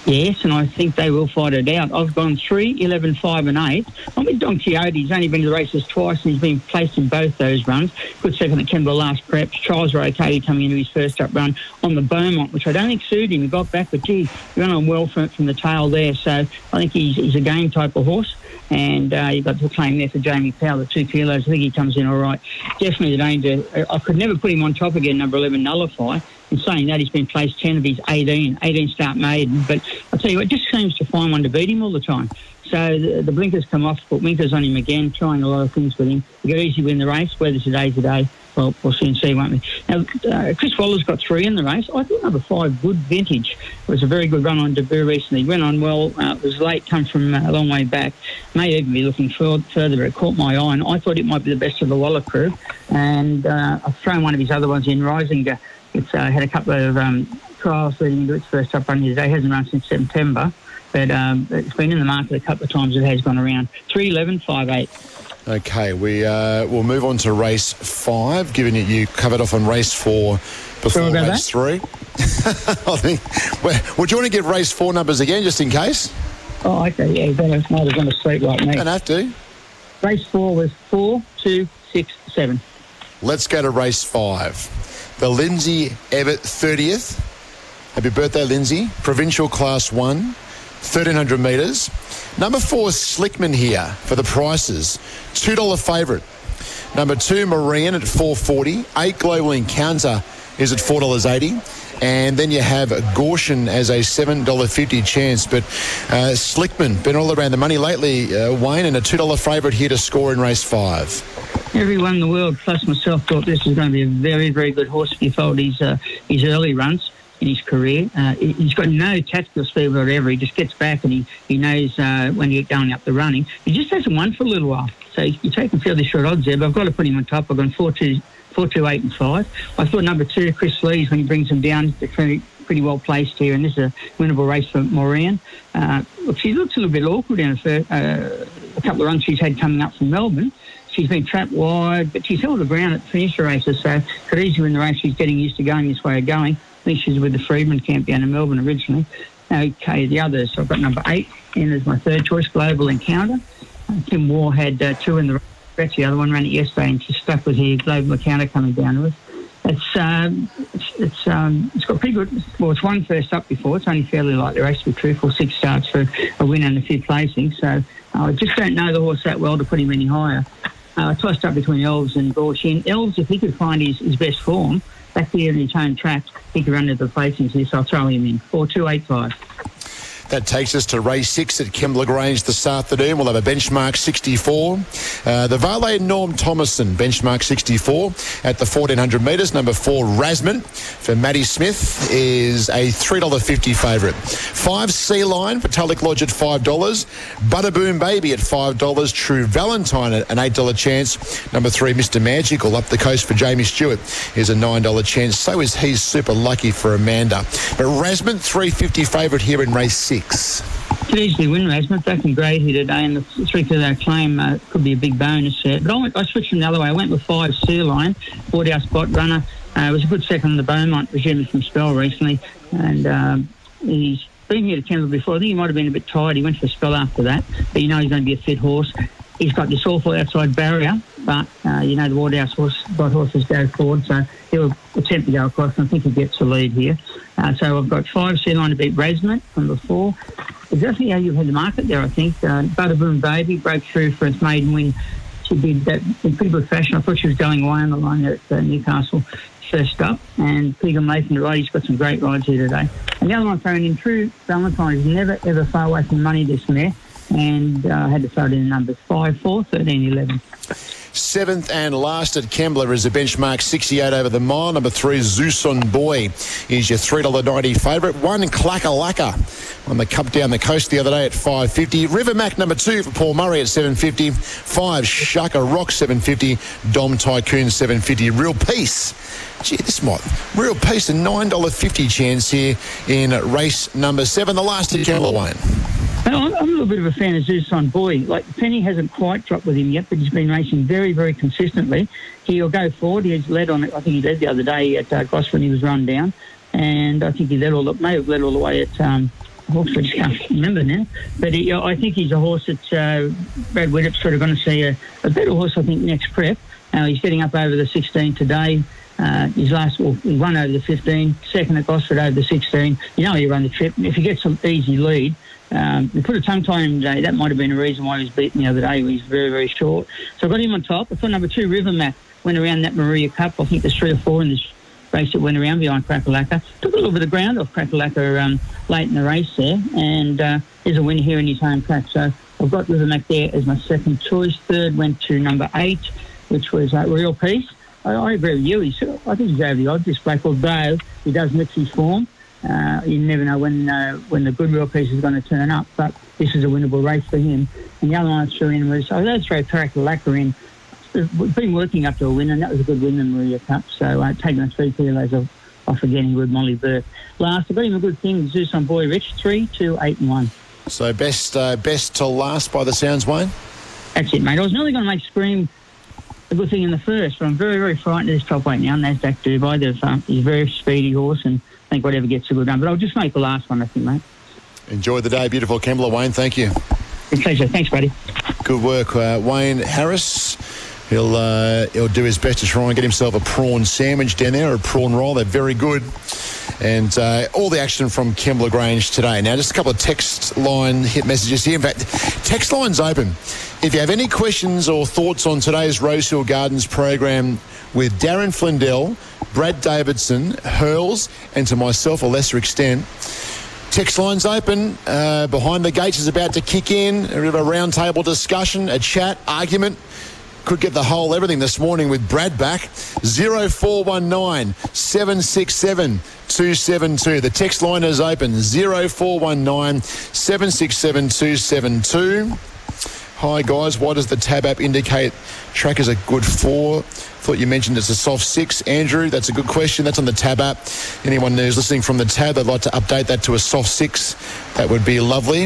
Yes, and I think they will fight it out. I've gone 3, 11, 5 and 8. I'm with Don Quixote. He's only been to the races twice and he's been placed in both those runs. Good second at Kembla last preps. Charles Ray Katie coming into his first up run on the Beaumont, which I don't think suited him. He got back, but gee, he ran on well from, from the tail there. So I think he's, he's a game type of horse. And uh, you've got the claim there for Jamie Powell, the two kilos. I think he comes in all right. Definitely the danger. I could never put him on top again, number 11, Nullify. In saying that, he's been placed 10 of his 18, 18 start maiden. But I'll tell you what, just seems to find one to beat him all the time. So the, the blinkers come off, put blinkers on him again, trying a lot of things with him. You got easy win the race, whether today's the day. Well, we'll soon see, won't we? Now, uh, Chris Waller's got three in the race. I thought number five, Good Vintage, was a very good run on debut recently. Went on well, uh, was late, come from uh, a long way back. May even be looking further, but it caught my eye, and I thought it might be the best of the Waller crew. And uh, I've thrown one of his other ones in, Risinger. It's uh, had a couple of um, trials leading into its first up run today. Hasn't run since September, but um, it's been in the market a couple of times. It has gone around. 3, 11, 5, 8. Okay, we uh, will move on to race five, given that you covered off on race four before race three. I think. Well, would you want to give race four numbers again, just in case? Oh, okay, yeah, better might have gone to sleep like me. Don't have to. Race four was four, two, six, seven. Let's go to race five. The Lindsay Everett 30th. Happy birthday, Lindsay. Provincial Class 1, 1300 metres. Number four, Slickman here for the prices. $2 favourite. Number two, Marian at 440. Eight Global Encounter is at $4.80. And then you have Gaussian as a $7.50 chance. But uh, Slickman, been all around the money lately, uh, Wayne, and a $2 favourite here to score in race five. Everyone in the world, plus myself, thought this was going to be a very, very good horse if you followed his, uh, his early runs in his career. Uh, he- he's got no tactical speed whatever. He just gets back and he, he knows uh, when you get going up the running. He just hasn't won for a little while. So you're taking fairly short odds there, but I've got to put him on top. I've gone 4 2, four, two, eight, and 5. I thought number two, Chris Lees, when he brings him down, pretty, pretty well placed here, and this is a winnable race for Maureen. Uh, look, she looks a little bit awkward in uh, a couple of runs she's had coming up from Melbourne. She's been trapped wide, but she's held her ground at finisher races, so could easily win the race. She's getting used to going this way of going. I think she's with the Freedman camp down in Melbourne originally. Okay, the others. So I've got number eight in as my third choice, Global Encounter. Uh, Tim Moore had uh, two in the race. The other one ran it yesterday and she's stuck with here, Global Encounter coming down to us. It's um, it's it's, um, it's got pretty good. Well, it's won first up before. It's only fairly like the race to be truthful. Six starts for a win and a few placings. So uh, I just don't know the horse that well to put him any higher. Uh, tossed up between Elves and Gaussian. Elves, if he could find his, his best form here in his home track, he could run to the placings here. So I'll throw him in eight five. That takes us to race six at Kembla Grange this afternoon. We'll have a benchmark 64. Uh, the Valet Norm Thomason, benchmark 64 at the 1400 metres. Number four, Rasman for Matty Smith is a $3.50 favourite. Five, Sea Line for Tulloch Lodge at $5. Butterboom Baby at $5. True Valentine at an $8 chance. Number three, Mr. Magical up the coast for Jamie Stewart is a $9 chance. So is he super lucky for Amanda. But Rasman, 350 favourite here in race six. Could easily win Rasmus. Back in grade here today, and the three to that claim uh, could be a big bonus there. But I, went, I switched from the other way. I went with five Sea Line, bought our spot runner. Uh, was a good second on the Beaumont, resuming from spell recently, and um, he's been here to Kendall before. I think he might have been a bit tired. He went for a spell after that, but you know he's going to be a fit horse. He's got this awful outside barrier, but uh, you know the Waterhouse horse, got horses go forward, so he'll attempt to go across, and I think he gets the lead here. Uh, so I've got five C line to beat Resment from before. Exactly how you've had the market there, I think. Uh, Butterboom Baby broke through for its maiden win. She did that in pretty good fashion. I thought she was going away on the line at uh, Newcastle first up. And Peter Mason, the ride, he's got some great rides here today. And the other one throwing in True Valentine is never ever far away from money this mare. And uh, had to throw it in numbers 5, 4, 13, 11. Seventh and last at Kembla is a benchmark 68 over the mile. Number three, Zuson Boy is your $3.90 favourite. One, Clackalacca on the cup down the coast the other day at 550. River Mac number two for Paul Murray at 750. Five, Shaka Rock 750. Dom Tycoon 750. Real Peace. Gee, this might. Real piece a $9.50 chance here in race number seven. The last at Kembla, Wayne. I'm, I'm a little bit of a fan of Zeus Boy. Like Penny hasn't quite dropped with him yet, but he's been racing very, very consistently. He'll go forward. He's led on it. I think he led the other day at uh, Goss when he was run down, and I think he led all the, may have led all the way at. Um, just can't remember now. But he, I think he's a horse that uh, Brad Widdup's sort of going to see a, a, better horse, I think, next prep. Uh, he's getting up over the 16 today. Uh, his last, well, he won over the 15, second at Gosford over the 16. You know he run the trip. If he gets an easy lead, um, we put a tongue tie him today. That might have been a reason why he was beaten the other day. He's very, very short. So I got him on top. I thought number two, River Map, went around that Moruya Cup. I think there's three or four in this race that went around behind Crackalacca. Took a little bit of ground off Crackalacca um, late in the race there. And uh, there's a win here in his home track. So I've got River Map there as my second choice. Third went to number eight, which was uh, Real Peace. I, I agree with you. He's, I think he's over the odds, this Black, although he does mix his form. Uh, you never know when uh, when the good real piece is going to turn up, but this is a winnable race for him. And the other one I threw in was I let throw Parakalaka in. We've been working up to a win, and that was a good win in the Moruya Cup. So uh, taking the three kilos off, off again with Molly Bourke. Last, I got him a good thing. Zeus on Boy Rich, three, two, eight, and one. So best uh, best to last by the sounds, Wayne. That's it, mate. I was nearly going to make Scream a good thing in the first, but I'm very, very frightened of this top weight now. Nasdaq Dubai. Um, he's a very speedy horse, and I think whatever gets a good run. But I'll just make the last one, I think, mate. Enjoy the day. Beautiful Kembla, Wayne. Thank you. A pleasure. Thanks, buddy. Good work, uh, Wayne Harris. He'll uh, he'll do his best to try and get himself a prawn sandwich down there, a prawn roll. They're very good. And uh, all the action from Kembla Grange today. Now, just a couple of text line hit messages here. In fact, text line's open. If you have any questions or thoughts on today's Rosehill Gardens program with Darren Flindell, Brad Davidson, Hurls, and to myself a lesser extent. Text lines open. Uh, behind the gates is about to kick in. A bit of a roundtable discussion, a chat, argument. Could get the whole everything this morning with Brad back. 0419 767 272. The text line is open. 0419 767 272. Hi guys, why does the tab app indicate track is a good four? Thought you mentioned it's a soft six. Andrew, that's a good question. That's on the tab app. Anyone who's listening from the tab, they'd like to update that to a soft six. That would be lovely.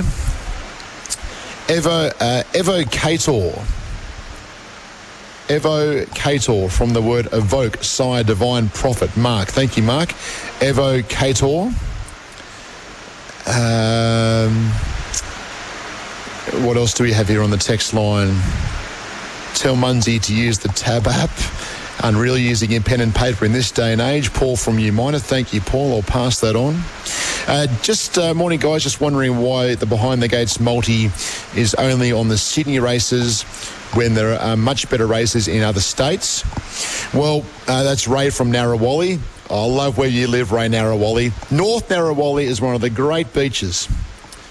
Evo, uh, Evo Kator. Evo Kator from the word evoke, sire, divine prophet. Mark. Thank you, Mark. Evo Kator. Um, what else do we have here on the text line? Tell Munsey to use the tab app. Unreal using in pen and paper in this day and age. Paul from Umina. Thank you, Paul. I'll pass that on. Uh, just uh, morning, guys. Just wondering why the behind the gates multi is only on the Sydney races when there are much better races in other states. Well, uh, that's Ray from Narrawallee. I love where you live, Ray Narrawallee. North Narrawallee is one of the great beaches.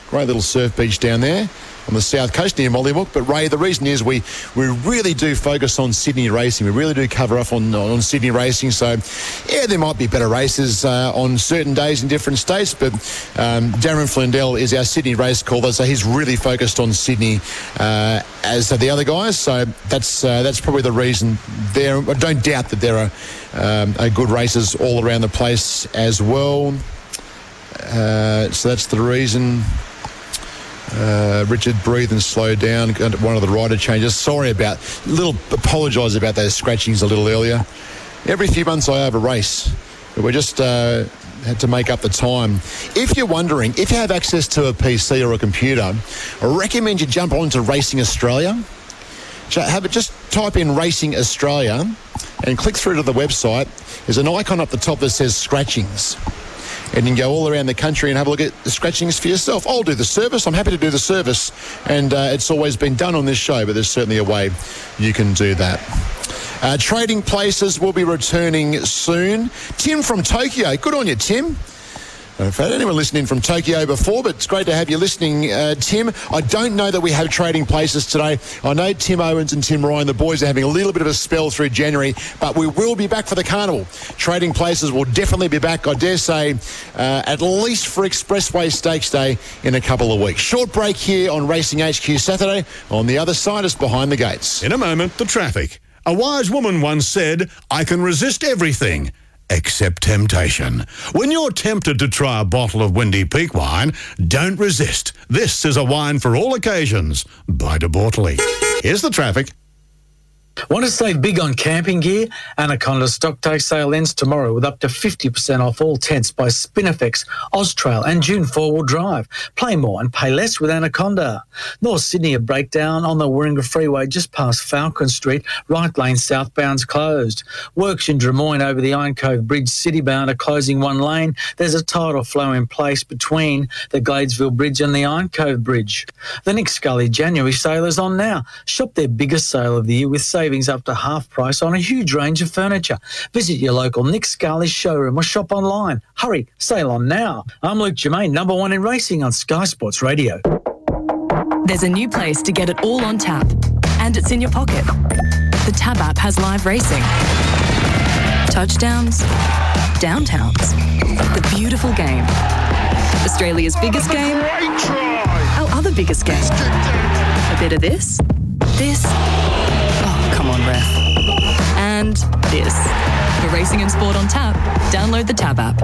Great little surf beach down there on the south coast near Mollymook. But Ray, the reason is we, we really do focus on Sydney racing. We really do cover up on, on Sydney racing. So, yeah, there might be better races uh, on certain days in different states. But um, Darren Flindell is our Sydney race caller, so he's really focused on Sydney uh, as are the other guys. So that's uh, that's probably the reason there. I don't doubt that there are um, good races all around the place as well. Uh, so that's the reason. Uh, Richard, breathe and slow down. One of the rider changes. Sorry about, little apologise about those scratchings a little earlier. Every few months I have a race. We just uh, had to make up the time. If you're wondering, if you have access to a PC or a computer, I recommend you jump onto Racing Australia. have it just type in Racing Australia and click through to the website. There's an icon up the top that says scratchings. And you can go all around the country and have a look at the scratchings for yourself. I'll do the service. I'm happy to do the service. And uh, it's always been done on this show, but there's certainly a way you can do that. Uh, trading places will be returning soon. Tim from Tokyo. Good on you, Tim. I've had anyone listening from Tokyo before, but it's great to have you listening, uh, Tim. I don't know that we have trading places today. I know Tim Owens and Tim Ryan, the boys, are having a little bit of a spell through January, but we will be back for the carnival. Trading places will definitely be back, I dare say, uh, at least for Expressway Stakes Day in a couple of weeks. Short break here on Racing HQ Saturday. On the other side is behind the gates. In a moment, the traffic. A wise woman once said, I can resist everything except temptation. When you're tempted to try a bottle of Windy Peak wine, don't resist. This is a wine for all occasions by De Bortoli. Here's the traffic. Want to save big on camping gear? Anaconda stock take sale ends tomorrow with up to 50% off all tents by Spinifex, OzTrail and June 4-wheel drive. Play more and pay less with Anaconda. North Sydney a breakdown on the Warringah Freeway just past Falcon Street. Right lane southbound's closed. Works in Drummoyne over the Iron Cove Bridge citybound are closing one lane. There's a tidal flow in place between the Gladesville Bridge and the Iron Cove Bridge. The Nick Scali January sale is on now. Shop their biggest sale of the year with savings up to half price on a huge range of furniture. Visit your local Nick Scali showroom or shop online. Hurry, sail on now. I'm Luke Germain, number one in racing on Sky Sports Radio. There's a new place to get it all on tap, and it's in your pocket. The Tab app has live racing, touchdowns, downtowns, the beautiful game, Australia's biggest game, our other biggest game. A bit of this, this, ref, and this. For racing and sport on tap, download the Tab app.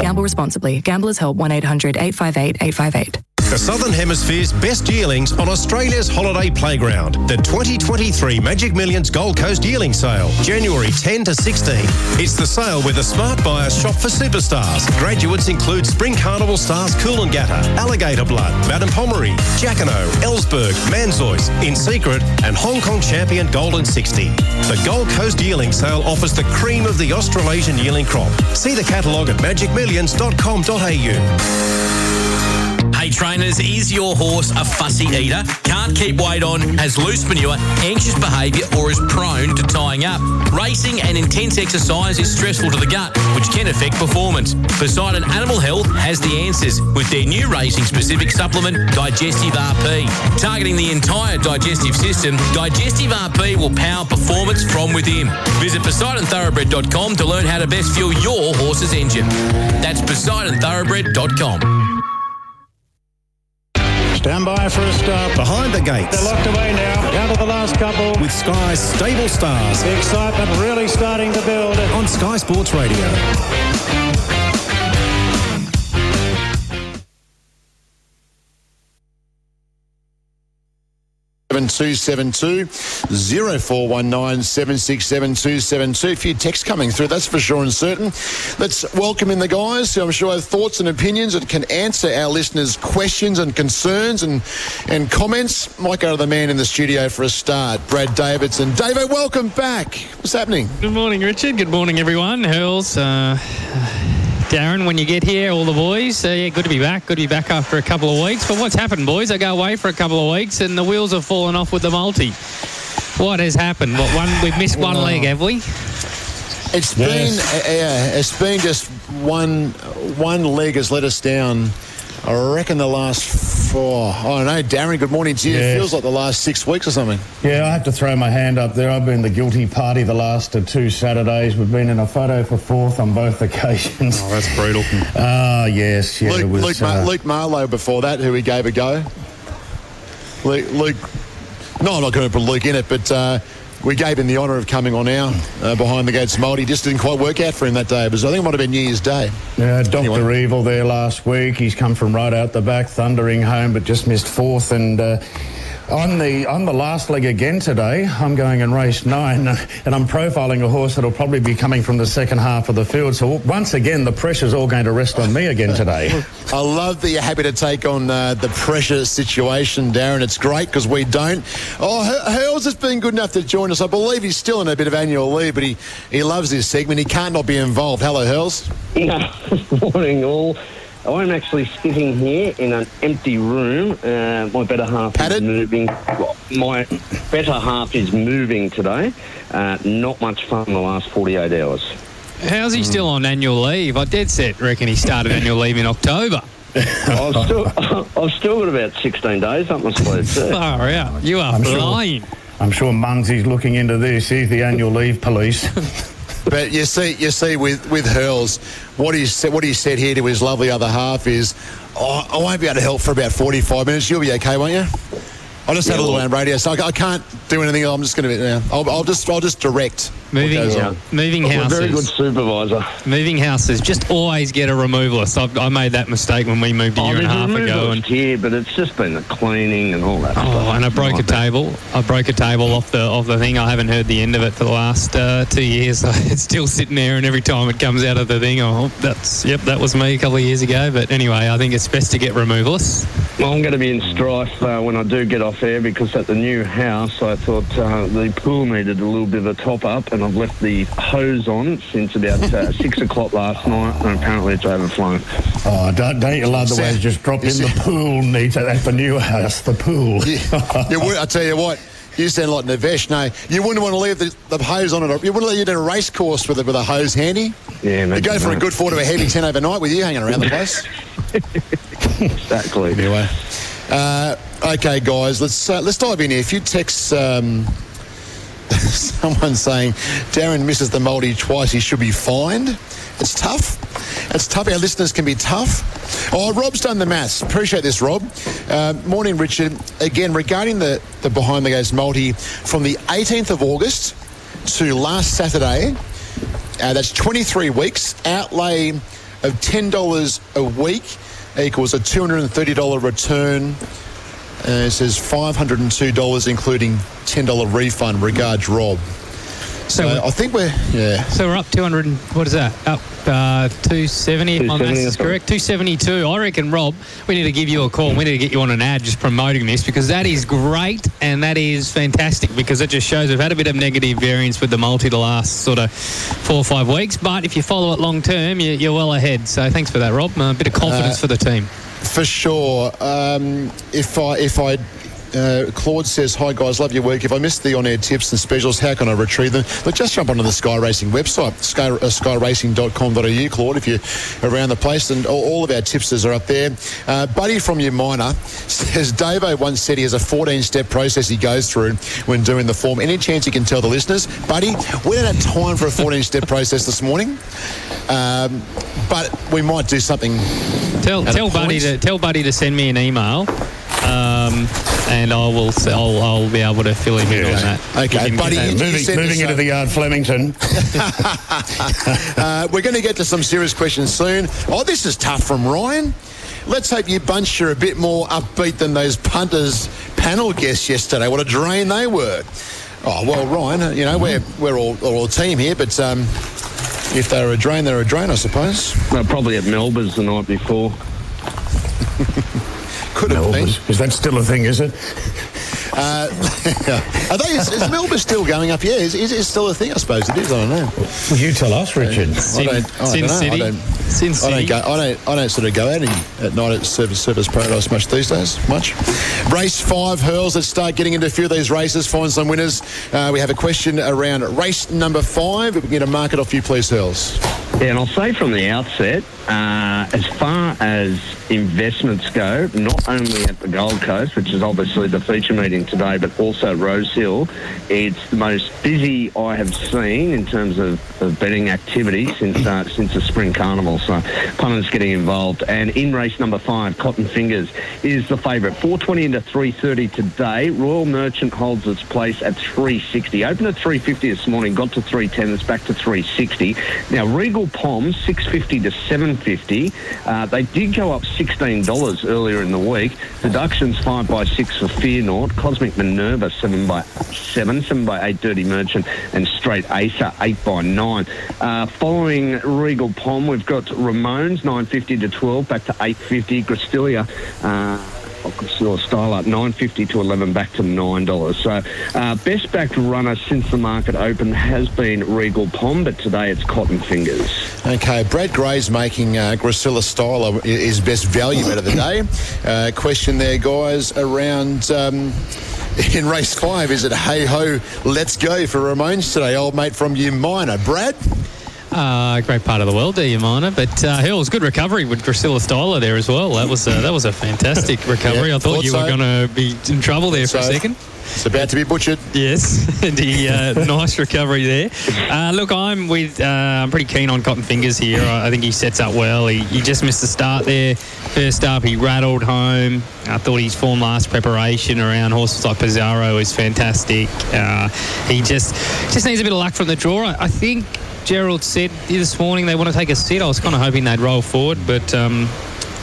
Gamble responsibly. Gamblers help 1 800 858 858. The Southern Hemisphere's best yearlings on Australia's holiday playground. The 2023 Magic Millions Gold Coast Yearling Sale, January 10 to 16. It's the sale where the smart buyers shop for superstars. Graduates include Spring Carnival stars Coolangatta, Alligator Blood, Madame Pommery, Jacquinot, Ellsberg, Manzoice, In Secret, and Hong Kong champion Golden 60. The Gold Coast Yearling Sale offers the cream of the Australasian yearling crop. See the catalogue at magicmillions.com.au. Hey trainers, is your horse a fussy eater? Can't keep weight on, has loose manure, anxious behaviour, or is prone to tying up? Racing and intense exercise is stressful to the gut, which can affect performance. Poseidon Animal Health has the answers with their new racing specific supplement, Digestive RP. Targeting the entire digestive system, Digestive RP will power performance from within. Visit PoseidonThoroughbred.com to learn how to best fuel your horse's engine. That's PoseidonThoroughbred.com. Stand by for a start. Behind the gates. They're locked away now. Down to the last couple. With Sky's stable stars. The excitement really starting to build. On Sky Sports Radio. 7272 0419 767 A few texts coming through, that's for sure and certain. Let's welcome in the guys who I'm sure have thoughts and opinions and can answer our listeners' questions and concerns and, and comments. Might go to the man in the studio for a start, Brad Davidson. Davo, welcome back. What's happening? Good morning, Richard. Good morning, everyone. Hurls, uh, Darren, when you get here, all the boys. Uh, yeah, good to be back. Good to be back after a couple of weeks. But what's happened, boys? I go away for a couple of weeks and the wheels have fallen off with the multi. What has happened? What one? We've missed one Wow. leg, have we? It's been uh, yeah, it's been just one one leg has let us down. I reckon the last four. I don't know, Darren. Good morning to you. It feels like the last six weeks or something. Yeah, I have to throw my hand up there. I've been the guilty party the last uh, two Saturdays. We've been in a photo for fourth on both occasions. Oh, that's brutal. Ah, yes, yeah, Luke, it was. Luke, Mar- uh, Luke Marlowe before that, who he gave a go. Luke, Luke no, I'm not going to put Luke in it, but uh, we gave him the honour of coming on now uh, behind the gates mould. He just didn't quite work out for him that day. Was, I think it might have been New Year's Day. Yeah, Dr. Evil there last week. He's come from right out the back, thundering home, but just missed fourth. And uh, On the on the last leg again today, I'm going in race nine, and I'm profiling a horse that'll probably be coming from the second half of the field. So once again, the pressure's all going to rest on me again today. I love that you're happy to take on uh, the pressure situation, Darren. It's great because we don't. Oh, H- Hurls has been good enough to join us. I believe he's still in a bit of annual leave, but he, he loves this segment. He can't not be involved. Hello, Hurls. Yeah, morning all. I'm actually sitting here in an empty room. Uh, my better half is moving. My better half is moving today. Uh, not much fun the last 48 hours. How's he still on annual leave? I dead set reckon he started annual leave in October. I've still, I've still got about 16 days up my sleeve too. Far out. You are I'm sure- flying. I'm sure Mungsy's looking into this. He's the annual leave police. But you see, you see, with with Hurls, what he said, what he said here to his lovely other half is, oh, I won't be able to help for about forty-five minutes. You'll be okay, won't you? I'll just have a little well- on radio, so I, I can't do anything. I'm just going to be. Yeah, I'll, I'll just, I'll just direct. What Moving, goes on. moving a houses. very good supervisor. Moving houses. Just always get a removalist. I, I made that mistake when we moved a Oh, year and a half ago. removals And here, but it's just been the cleaning and all that stuff. Oh, and I broke a Like that. table. I broke a table off the off the thing. I haven't heard the end of it for the last uh, two years. It's still sitting there, and every time it comes out of the thing, oh, that's yep, that was me a couple of years ago. But anyway, I think it's best to get removalists. Well, I'm going to be in strife uh, when I do get off air because at the new house I thought uh, the pool needed a little bit of a top up and I've left the hose on since about uh, six o'clock last night and apparently it's overflown. Oh, don't, don't you love the way it's just dropped in the pool neat at the new house, the pool. You would, I tell you what, you sound like Navesh. No, you wouldn't want to leave the, the hose on it. You wouldn't let you do a race course with a, with a hose handy. Yeah, You go for a good four to a heavy ten overnight with you hanging around the place. exactly. Anyway, uh, okay, guys, let's uh, let's dive in here. A few texts. Um, someone saying Darren misses the multi twice. He should be fined. It's tough. It's tough. Our listeners can be tough. Oh, Rob's done the maths. Appreciate this, Rob. Uh, morning, Richard. Again, regarding the, the behind the gates multi, from the 18th of August to last Saturday, uh, that's 23 weeks. Outlay of $10 a week equals a $230 return. Uh, it says $502, including $10 refund. Regards, Rob. So, I think we're, yeah. So we're up 200. and- What is that? Up uh, 270. if My 270 maths is correct. 272. I reckon, Rob, we need to give you a call. We need to get you on an ad just promoting this because that is great and that is fantastic because it just shows we've had a bit of negative variance with the multi the last sort of four or five weeks. But if you follow it long term, you, you're well ahead. So thanks for that, Rob. A bit of confidence Uh, for the team. For sure. Um, if I if I uh, Claude says, "Hi guys, love your work. If I missed the on-air tips and specials, how can I retrieve them?" Look, just jump onto the Sky Racing website, sky, uh, skyracing.com.au, Claude. If you're around the place, and all, all of our tipsters are up there. Uh, Buddy from Umina says, "Davo once said he has a 14-step process he goes through when doing the form. Any chance you can tell the listeners, Buddy? We don't have time for a 14-step process this morning, um, but we might do something." Tell tell Buddy to tell Buddy to send me an email, um, and I will I'll, I'll be able to fill him in on that. Okay, Buddy, give him- you- moving moving into the yard, Flemington. uh, we're going to get to some serious questions soon. Oh, this is tough from Ryan. Let's hope you bunch are a bit more upbeat than those punters panel guests yesterday. What a drain they were. Oh well, Ryan, uh, you know we're we're all all a team here, but um, if they're a drain, they're a drain, I suppose. They're probably at Melbourne's the night before. Could have been. Is that still a thing, is it? Uh, are they? Is, is Melbourne still going up? Yeah, is, is it still a thing? I suppose it is. I don't know. Well, you tell us, Richard. I don't, I Sin don't. City. I don't, Sin I City. don't go. I don't. I don't sort of go out in, at night at Service Surfers Paradise much these days. Much. Race five hurls. Let's start getting into a few of these races. Find some winners. Uh, we have a question around race number five. If we can get a market off you, please, hurls. Yeah, and I'll say from the outset, uh, as far as investments go, not only at the Gold Coast, which is obviously the feature meeting today, but also Rose Hill, it's the most busy I have seen in terms of, of betting activity since uh, since the spring carnival. So punters getting involved. And in race number five, Cotton Fingers is the favourite. 420 into 330 today. Royal Merchant holds its place at 360. Opened at 350 this morning, got to 310. It's back to 360. Now Regal Palm, 650 to 750. Uh, they did go up $16 earlier in the week. Deductions 5 by 6 for Fear Naught. Cosmic Minerva, 7 by 7. 7 by 8 Dirty Merchant. And Straight Acer, 8 by 9. Uh, following Regal Palm, we've got Ramones, 950 to 12, back to 850. Gristelia, uh, Style up 950 to 11 back to $9. So uh, best backed runner since the market opened has been Regal Pom, but today it's Cotton Fingers. Okay, Brad Gray's making uh, Gracilla Styler i- his best value out of the day. Uh, question there, guys, around um, in race five. Is it hey ho, let's go for Ramones today? Old mate from Umina. Brad? Uh, great part of the world there, Umina. But uh, Hills, good recovery with Drusilla Styler there as well. That was uh, that was a fantastic recovery. Yeah, I thought thought you so. were going to be in trouble there for So, a second. It's about to be butchered. Yes, and he, uh, nice recovery there. Uh, look, I'm with. Uh, I'm pretty keen on Cotton Fingers here. I I think he sets up well. He, he just missed the start there. First up, he rattled home. I thought his form last preparation around horses like Pizarro is fantastic. Uh, he just just needs a bit of luck from the draw. I, I think Gerald said this morning they want to take a sit. I was kind of hoping they'd roll forward, but. Um,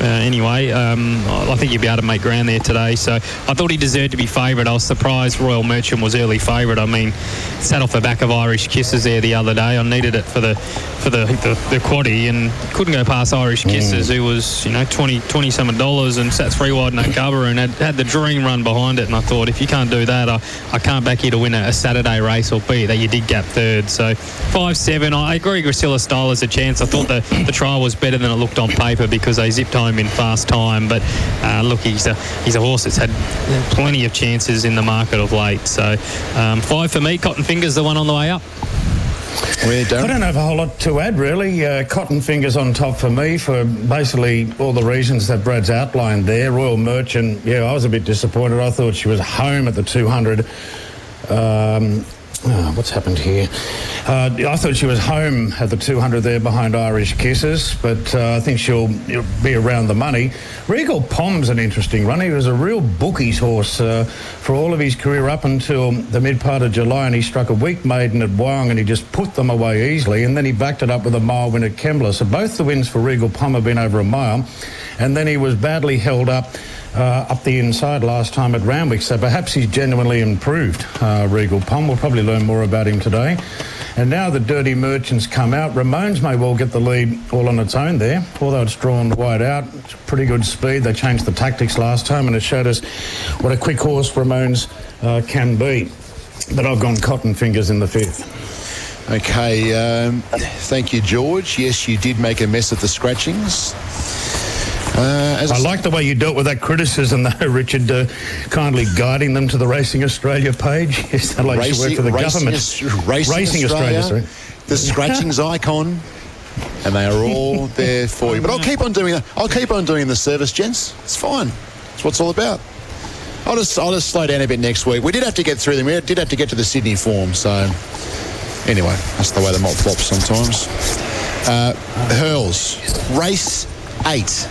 uh, anyway, um, I think he'd be able to make ground there today. So I thought he deserved to be favourite. I was surprised Royal Merchant was early favourite. I mean, sat off the back of Irish Kisses there the other day. I needed it for the for the the, the quaddy and couldn't go past Irish Kisses, who was you know 20 20 some dollars and sat three wide no cover and had, had the dream run behind it. And I thought if you can't do that, I, I can't back you to win a, a Saturday race or be that you did gap third. So five seven. I agree. Gracilla Style is a chance. I thought the the trial was better than it looked on paper because they zipped home in fast time. But uh, look, he's a he's a horse that's had plenty of chances in the market of late. So um, five for me. Cotton Fingers, the one on the way up. Where, I don't have a whole lot to add, really. Uh, cotton fingers on top for me for basically all the reasons that Brad's outlined there. Royal Merchant, yeah, I was a bit disappointed. I thought she was home at the 200. Um, oh, what's happened here? Uh, I thought she was home at the 200 there behind Irish Kisses, but uh, I think she'll be around the money. Regal Pom's an interesting run. He was a real bookies horse uh, for all of his career up until the mid part of July, and he struck a weak maiden at Wyong and he just put them away easily, and then he backed it up with a mile win at Kembla. So both the wins for Regal Pom have been over a mile, and then he was badly held up. Uh, up the inside last time at Randwick, so perhaps he's genuinely improved. Uh, Regal Pom. We'll probably learn more about him today. And now the Dirty Merchants come out. Ramones may well get the lead all on its own there, although it's drawn wide out. It's pretty good speed. They changed the tactics last time and it showed us what a quick horse Ramones uh, can be. But I've gone cotton fingers in the fifth. Okay, um, thank you, George. Yes, you did make a mess of the scratchings. Uh, as I like the way you dealt with that criticism, though, Richard, uh, kindly guiding them to the Racing Australia page. You sound like you work for the Racing government. Aus- Racing, Australia, sorry. the scratchings icon, and they are all there for you. But I'll keep on doing that. I'll keep on doing the service, gents. It's fine. It's what it's all about. I'll just I'll just slow down a bit next week. We did have to get through them. We did have to get to the Sydney form. So anyway, that's the way the malt flops sometimes. Uh, Hurls, race eight.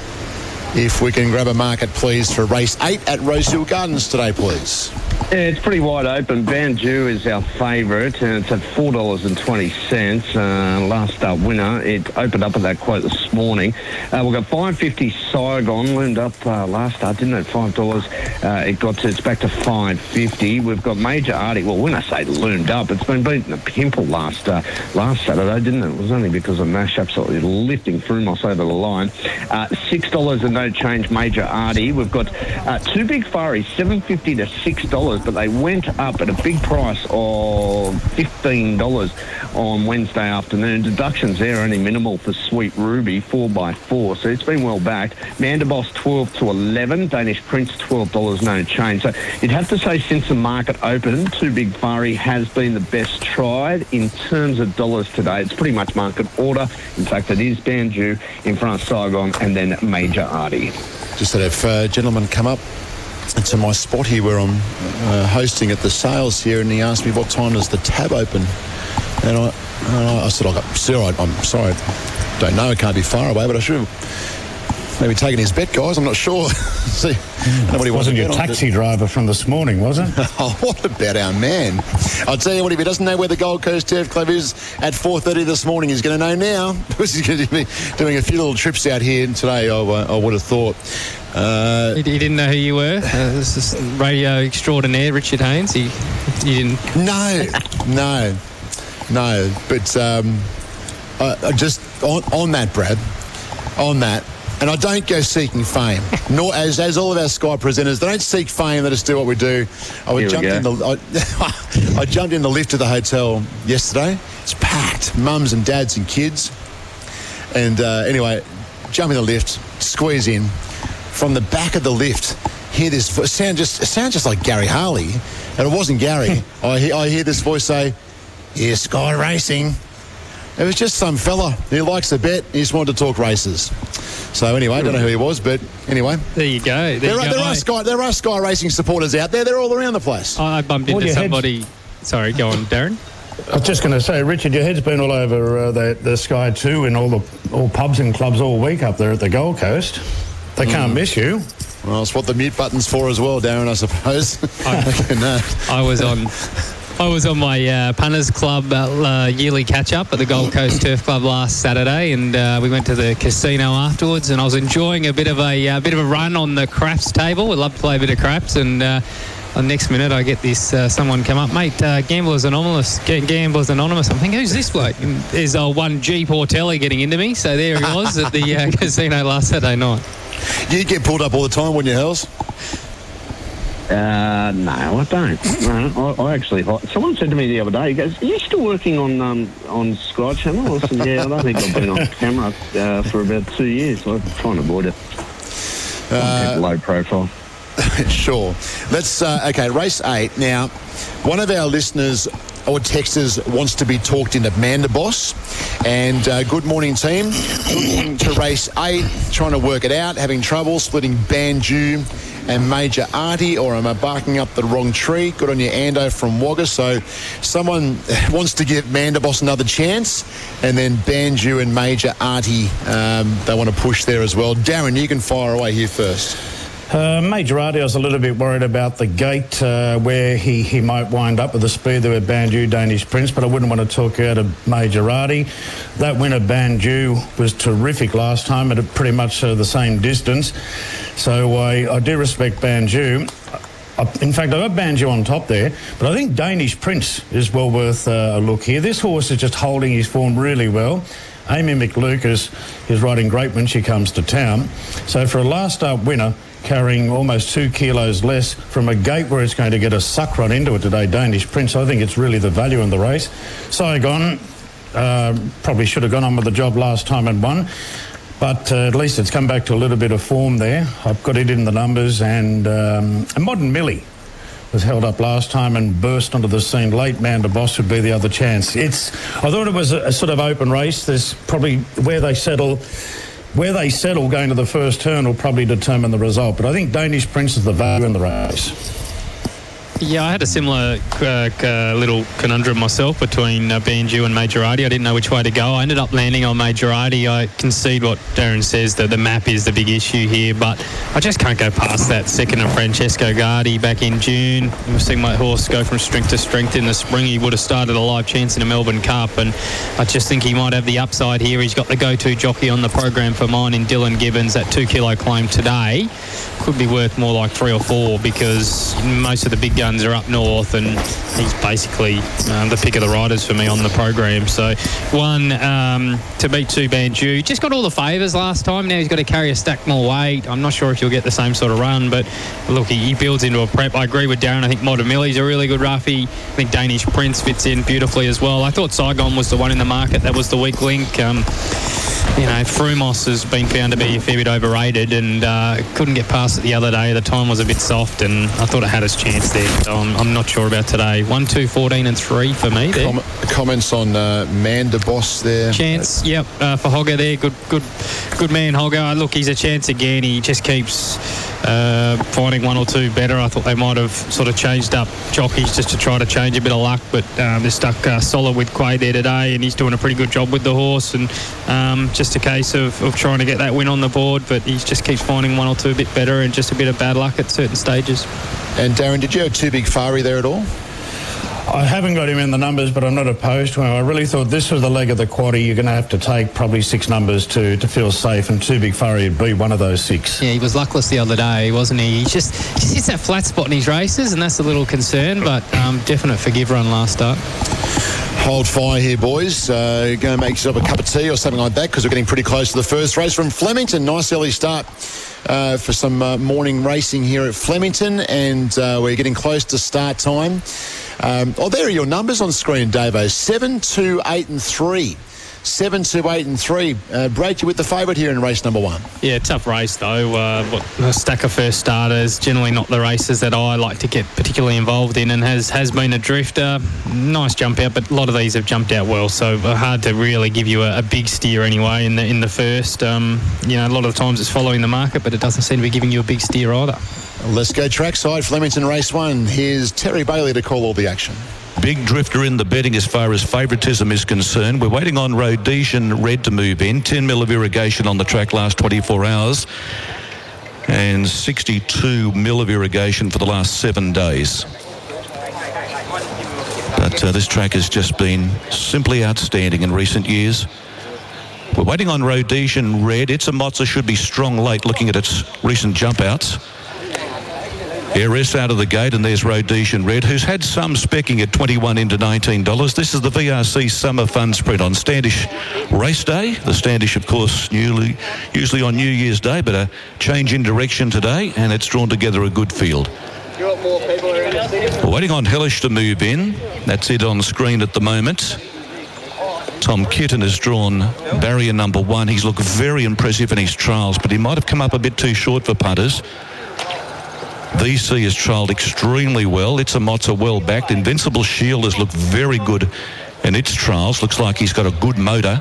If we can grab a market, please, for race eight at Rosehill Gardens today, please. Yeah, it's pretty wide open. Banju is our favourite, and it's at four dollars and twenty cents. Uh, last start winner. It opened up at that quote this morning. Uh, we've got five fifty Saigon loomed up uh, last start, didn't it? Five dollars. Uh, it got to it's back to five fifty. We've got Major Artie. Well, when I say loomed up, it's been beating a pimple last uh, last Saturday, didn't it? It was only because of Mash absolutely lifting Frumos over the line. Uh, Six dollars and no change. Major Artie. We've got uh, two big furries, seven fifty to six dollars, but they went up at a big price of fifteen dollars on Wednesday afternoon. Deductions there only minimal for Sweet Ruby, four by four, so it's been well backed. Manderboss twelve to eleven, Danish Prince twelve dollars, no change. So you'd have to say since the market opened, two big furry has been the best tried in terms of dollars today. It's pretty much market order. In fact, it is Banju in front of Saigon and then Major Artie. Just had a uh, gentleman come up to my spot here where I'm uh, hosting at the sales here, and he asked me what time does the tab open, and I, and I, I said, "I got, sir, I, I'm sorry, I don't know, it can't be far away, but I should." Maybe taking his bet, guys. I'm not sure. See, nobody wasn't your taxi driver from this morning, was it? oh, what about our man? I'll tell you what, if he doesn't know where the Gold Coast Turf Club is at 4.30 this morning, he's going to know now because he's going to be doing a few little trips out here today, I, I would have thought. Uh, he, he didn't know who you were. Uh, this is radio extraordinaire, Richard Haynes. He, he didn't. No, no, no. But um, I, I just on, on that, Brad, on that. And I don't go seeking fame, nor as as all of our Sky presenters. They don't seek fame. They just do what we do. I would we jump in the. I, I jumped in the lift of the hotel yesterday. It's packed, mums and dads and kids. And uh, anyway, jump in the lift, squeeze in. From the back of the lift, hear this sound just it sounds just like Gary Harley, and it wasn't Gary. I hear, I hear this voice say, "Here's Sky Racing." It was just some fella who likes a bet. He just wanted to talk races. So anyway, I don't know who he was, but anyway. There you go. There, There, you are, go. there, are Sky, there are Sky Racing supporters out there. They're all around the place. I bumped All into your heads- somebody. Sorry, go on, Darren. I was just going to say, Richard, your head's been all over uh, the, the Sky 2 and all the all pubs and clubs all week up there at the Gold Coast. They can't miss you. Well, it's what the mute button's for as well, Darren, I suppose. no. I was on. I was on my uh, punters club uh, yearly catch up at the Gold Coast Turf Club last Saturday, and uh, we went to the casino afterwards. And I was enjoying a bit of a uh, bit of a run on the craps table. We love to play a bit of craps, and uh, the next minute I get this uh, someone come up, mate. Uh, Gamblers Anonymous, Ga- Gamblers Anonymous. I'm thinking, who's this bloke? There's uh, one G Portelli getting into me. So there he was at the uh, casino last Saturday night. You get pulled up all the time, wouldn't you, Hells? Uh, no, I don't. No, I, I actually. Someone said to me the other day, he goes, "Are you still working on um, on Sky Channel?" I said, "Yeah, I don't think I've been on camera uh, for about two years. So I'm trying to avoid it. Uh, low profile." sure. Let's, uh, okay, race eight. Now, one of our listeners or texters wants to be talked into Mandaboss. And uh, good morning, team. Looking to race eight, trying to work it out, having trouble splitting Banju and Major Artie, or am I barking up the wrong tree? Good on you, Ando from Wagga. So, someone wants to give Mandaboss another chance, and then Banju and Major Artie, um, they want to push there as well. Darren, you can fire away here first. Uh, Major Artie, I was a little bit worried about the gate uh, where he, he might wind up with the speed there with Banju, Danish Prince, but I wouldn't want to talk out of Major Artie. That winner, Banju, was terrific last time at pretty much uh, the same distance. So I, I do respect Banju. In fact, I got Banjo on top there, but I think Danish Prince is well worth uh, a look here. This horse is just holding his form really well. Amy McLucas is riding great when she comes to town. So for a last start winner, carrying almost two kilos less from a gate where it's going to get a suck run into it today, Danish Prince, I think it's really the value in the race. Saigon uh, probably should have gone on with the job last time and won. But uh, at least it's come back to a little bit of form there. I've got it in the numbers, and um, a modern Millie was held up last time and burst onto the scene late. Man to Boss would be the other chance. It's. I thought it was a, a sort of open race. There's probably where they settle. Where they settle going to the first turn will probably determine the result. But I think Danish Prince is the value in the race. Yeah, I had a similar uh, uh, little conundrum myself between uh, Banju and Major Artie. I didn't know which way to go. I ended up landing on Major Artie. I concede what Darren says that the map is the big issue here, but I just can't go past that second of Francesco Guardi back in June. I've seen my horse go from strength to strength in the spring. He would have started a live chance in a Melbourne Cup, and I just think he might have the upside here. He's got the go-to jockey on the program for mine in Dylan Gibbons. That two kilo claim today could be worth more like three or four because most of the big guns are up north and he's basically um, the pick of the riders for me on the program. So one um, to beat two Banju. Just got all the favours last time. Now he's got to carry a stack more weight. I'm not sure if he'll get the same sort of run, but look, he, builds into a prep. I agree with Darren. I think Modern Millie's a really good roughie. I think Danish Prince fits in beautifully as well. I thought Saigon was the one in the market that was the weak link. Um, you know, Frumos has been found to be a fair bit overrated and uh, couldn't get past it the other day. The time was a bit soft and I thought it had its chance there. So I'm, I'm not sure about today. 1, 2, 14 and 3 for me there. Com- comments on uh, Manda Boss there. Chance, yep, uh, for Hogger there. Good, good, good man, Hogger. Look, he's a chance again. He just keeps uh, finding one or two better. I thought they might have sort of changed up jockeys just to try to change a bit of luck, but um, they're stuck uh, solid with Quay there today, and he's doing a pretty good job with the horse. And um, just a case of, of trying to get that win on the board, but he just keeps finding one or two a bit better, and just a bit of bad luck at certain stages. And Darren, did you have two big Fari there at all? I haven't got him in the numbers, but I'm not opposed to him. I really thought this was the leg of the quaddy. You're going to have to take probably six numbers to, to feel safe, and two big furry would be one of those six. Yeah, he was luckless the other day, wasn't he? He just, he just hits that flat spot in his races, and that's a little concern, but um, definite forgive run last start. Hold fire here, boys. Uh, go and make yourself a cup of tea or something like that because we're getting pretty close to the first race from Flemington. Nice early start uh, for some uh, morning racing here at Flemington, and uh, we're getting close to start time. Um, oh, there are your numbers on screen, Davo. Seven, two, eight, and three. Seven, two, eight, and three. Uh, Brad, you with the favourite here in race number one. Yeah, tough race though. Uh, a stack of first starters, generally not the races that I like to get particularly involved in, and has has been a drifter. Nice jump out, but a lot of these have jumped out well, so uh, hard to really give you a, a big steer anyway in the in the first. Um, you know, a lot of times it's following the market, but it doesn't seem to be giving you a big steer either. Let's go trackside, Flemington Race One. Here's Terry Bailey to call all the action. Big drifter in the betting as far as favouritism is concerned. We're waiting on Rhodesian Red to move in. 10 mil of irrigation on the track last 24 hours. And 62 mil of irrigation for the last seven days. But uh, this track has just been simply outstanding in recent years. We're waiting on Rhodesian Red. It's a Mozza should be strong late looking at its recent jump outs. Heiress out of the gate, and there's Rhodesian Red, who's had some specking at 21 into $19. This is the VRC Summer Fun Sprint on Standish Race Day. The Standish, of course, newly, usually on New Year's Day, but a change in direction today, and it's drawn together a good field. Waiting on Hellish to move in. That's it on screen at the moment. Tom Kitten has drawn barrier number one. He's looked very impressive in his trials, but he might have come up a bit too short for punters. VC has trialled extremely well. It's a Mozza well backed. Invincible Shield has looked very good in its trials. Looks like he's got a good motor.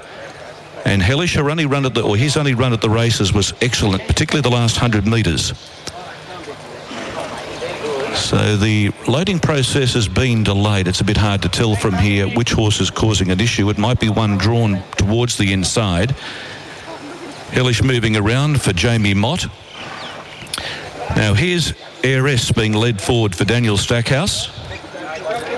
And Hellish, her only run at the, or his only run at the races was excellent, particularly the last 100 metres. So the loading process has been delayed. It's a bit hard to tell from here which horse is causing an issue. It might be one drawn towards the inside. Hellish moving around for Jamie Mott. Now here's Heiress being led forward for Daniel Stackhouse.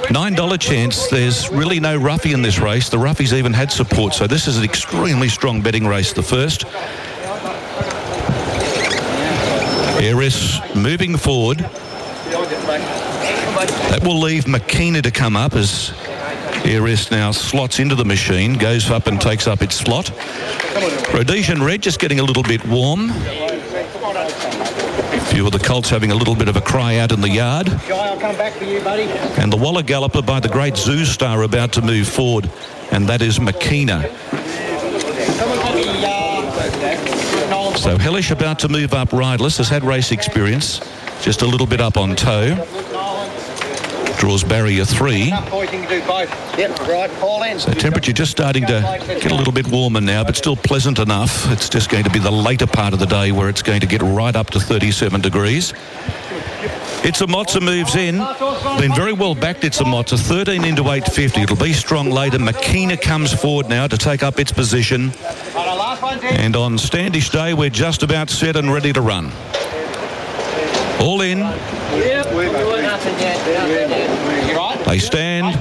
$9 chance. There's really no roughie in this race. The roughies even had support, so this is an extremely strong betting race, the first. Heiress moving forward. That will leave McKenna to come up as Heiress now slots into the machine, goes up and takes up its slot. Rhodesian Red just getting a little bit warm. A few of the colts having a little bit of a cry out in the yard. I'll come back for you, buddy. And the Waller Galloper by the great Zoustar about to move forward, and that is McKenna. So Hellish about to move up riderless, has had race experience, just a little bit up on toe. Draws barrier three. So temperature just starting to get a little bit warmer now, but still pleasant enough. It's just going to be the later part of the day where it's going to get right up to 37 degrees. It's a Mozza moves in. Been very well backed, it's a Mozza. 13 into 850. It'll be strong later. McKenna comes forward now to take up its position. And on Standish Day, we're just about set and ready to run. All in. They stand.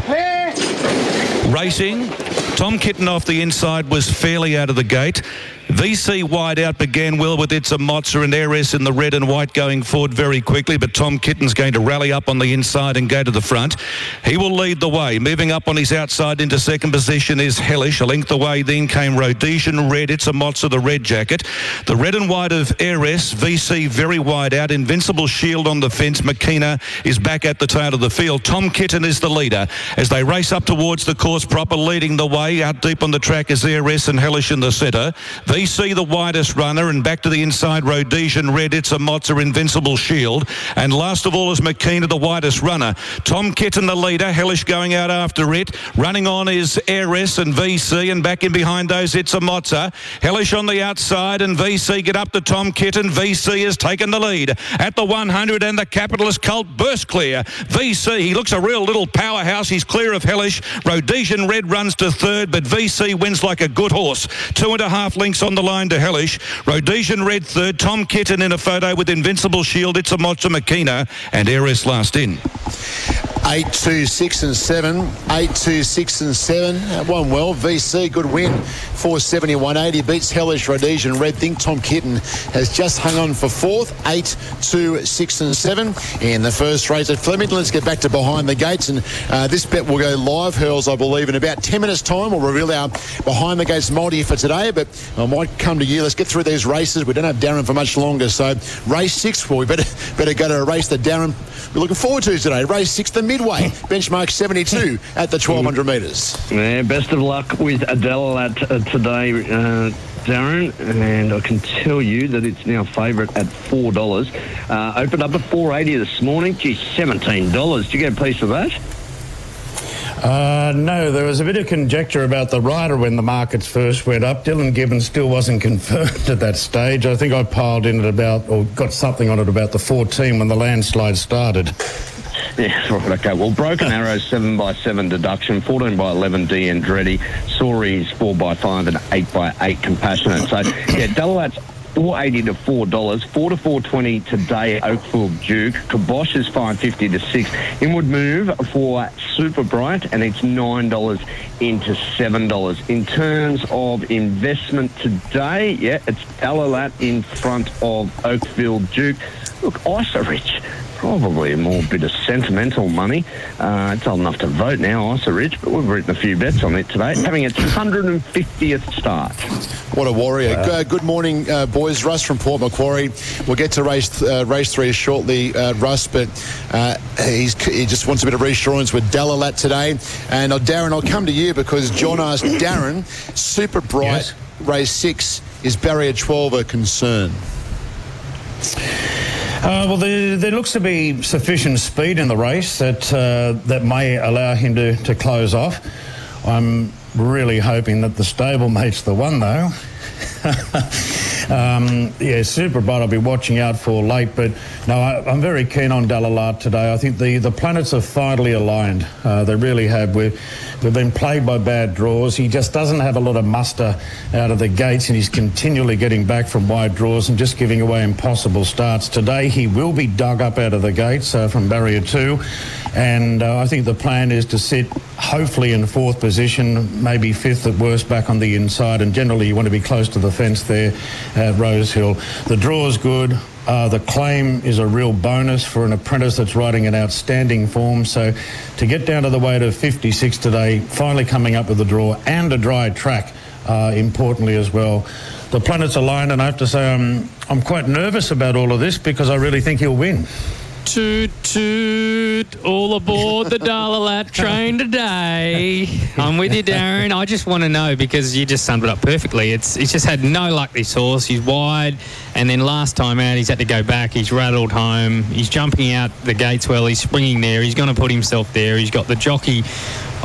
Racing. Tom Kitten off the inside was fairly out of the gate. VC wide out began well with It's a Mozza and Heiress in the red and white going forward very quickly, but Tom Kitten's going to rally up on the inside and go to the front. He will lead the way. Moving up on his outside into second position is Hellish. A length away then came Rhodesian Red. It's a Mozza, the red jacket. The red and white of Heiress. VC very wide out. Invincible Shield on the fence. McKenna is back at the tail of the field. Tom Kitten is the leader as they race up towards the course proper, leading the way. Out deep on the track is Heiress and Hellish in the centre. VC the widest runner, and back to the inside, Rhodesian Red, It's a Mozza, Invincible Shield. And last of all is McKenna, the widest runner. Tom Kitten, the leader. Hellish going out after it. Running on is Heiress and VC, and back in behind those, It's a Mozza. Hellish on the outside, and VC get up to Tom Kitten. VC has taken the lead at the 100, and the Capitalist Cult burst clear. VC, he looks a real little powerhouse. He's clear of Hellish. Rhodesian Red runs to third, but VC wins like a good horse. Two and a half on the line to Hellish. Rhodesian Red third. Tom Kitten in a photo with Invincible Shield. It's a Mozza McKenna and Heiress last in. Eight, two, six, and seven. Eight, two, six, and seven. One well. VC, good win. 470, 180. Beats Hellish, Rhodesian Red. Think Tom Kitten has just hung on for fourth. Eight, two, six, and seven. In the first race at Flemington, let's get back to behind the gates. And uh, this bet will go live, Hurls, I believe, in about 10 minutes' time. We'll reveal our behind the gates multi for today. But I might come to you. Let's get through these races. We don't have Darren for much longer. So, race six, well, we better, better go to a race that Darren we're looking forward to today. Race six, the midway. Benchmark 72 at the 1200 metres. Yeah, best of luck with Adelalat uh, today, uh, Darren. And I can tell you that it's now favourite at $4. Uh, opened up at 480 this morning. Gee, $17. Did you get a piece of that? Uh, no, there was a bit of conjecture about the rider when the markets first went up. Dylan Gibbons still wasn't confirmed at that stage. I think I piled in at about, or got something on it about the 14 when the landslide started. Yeah, right, okay. Well, Broken Arrow 7 by 7 deduction, 14 by 11 D Andretti, Soaries 4 by 5 and 8 by 8 Compassionate. So, yeah, Dalalat's 480 to four dollars, four to four twenty today. Oakfield Duke, Kibosh is five fifty to six. Inward move for Super Bright, and it's nine dollars into seven dollars. In terms of investment today, yeah, it's Alalat in front of Oakfield Duke. Look, ISA Rich, probably a more bit of sentimental money. Uh, it's old enough to vote now, ISA Rich, but we've written a few bets on it today. Having its 150th start. What a warrior. Uh, good morning, uh, boys. Russ from Port Macquarie. We'll get to race uh, race three shortly, uh, Russ, but uh, he's, he just wants a bit of reassurance with Dalalat today. And uh, Darren, I'll come to you because John asked Darren, Super Bright, yes. race six, is barrier 12 a concern? Uh, well, there, there, looks to be sufficient speed in the race that uh, that may allow him to, to close off. I'm really hoping that the stablemate's the one, though. um, yeah, Super Bright I'll be watching out for late, but no, I, am very keen on Dalalat today. I think the, the planets are finally aligned. Uh, they really have. We've, we've been plagued by bad draws. He just doesn't have a lot of muster out of the gates, and he's continually getting back from wide draws and just giving away impossible starts. Today, he will be dug up out of the gates uh, from barrier two, and uh, I think the plan is to sit hopefully in fourth position, maybe fifth at worst back on the inside, and generally you want to be close to the fence there at Rosehill. The draw is good. Uh, the claim is a real bonus for an apprentice that's riding in outstanding form. So to get down to the weight of 56 today, finally coming up with a draw and a dry track, uh, importantly as well. The planets aligned, and I have to say I'm, I'm quite nervous about all of this because I really think he'll win. Toot toot! All aboard the Dalalat train today. I'm with you, Darren. I just want to know because you just summed it up perfectly. It's he's just had no luck this horse. He's wide, and then last time out he's had to go back. He's rattled home. He's jumping out the gates well. He's springing there. He's going to put himself there. He's got the jockey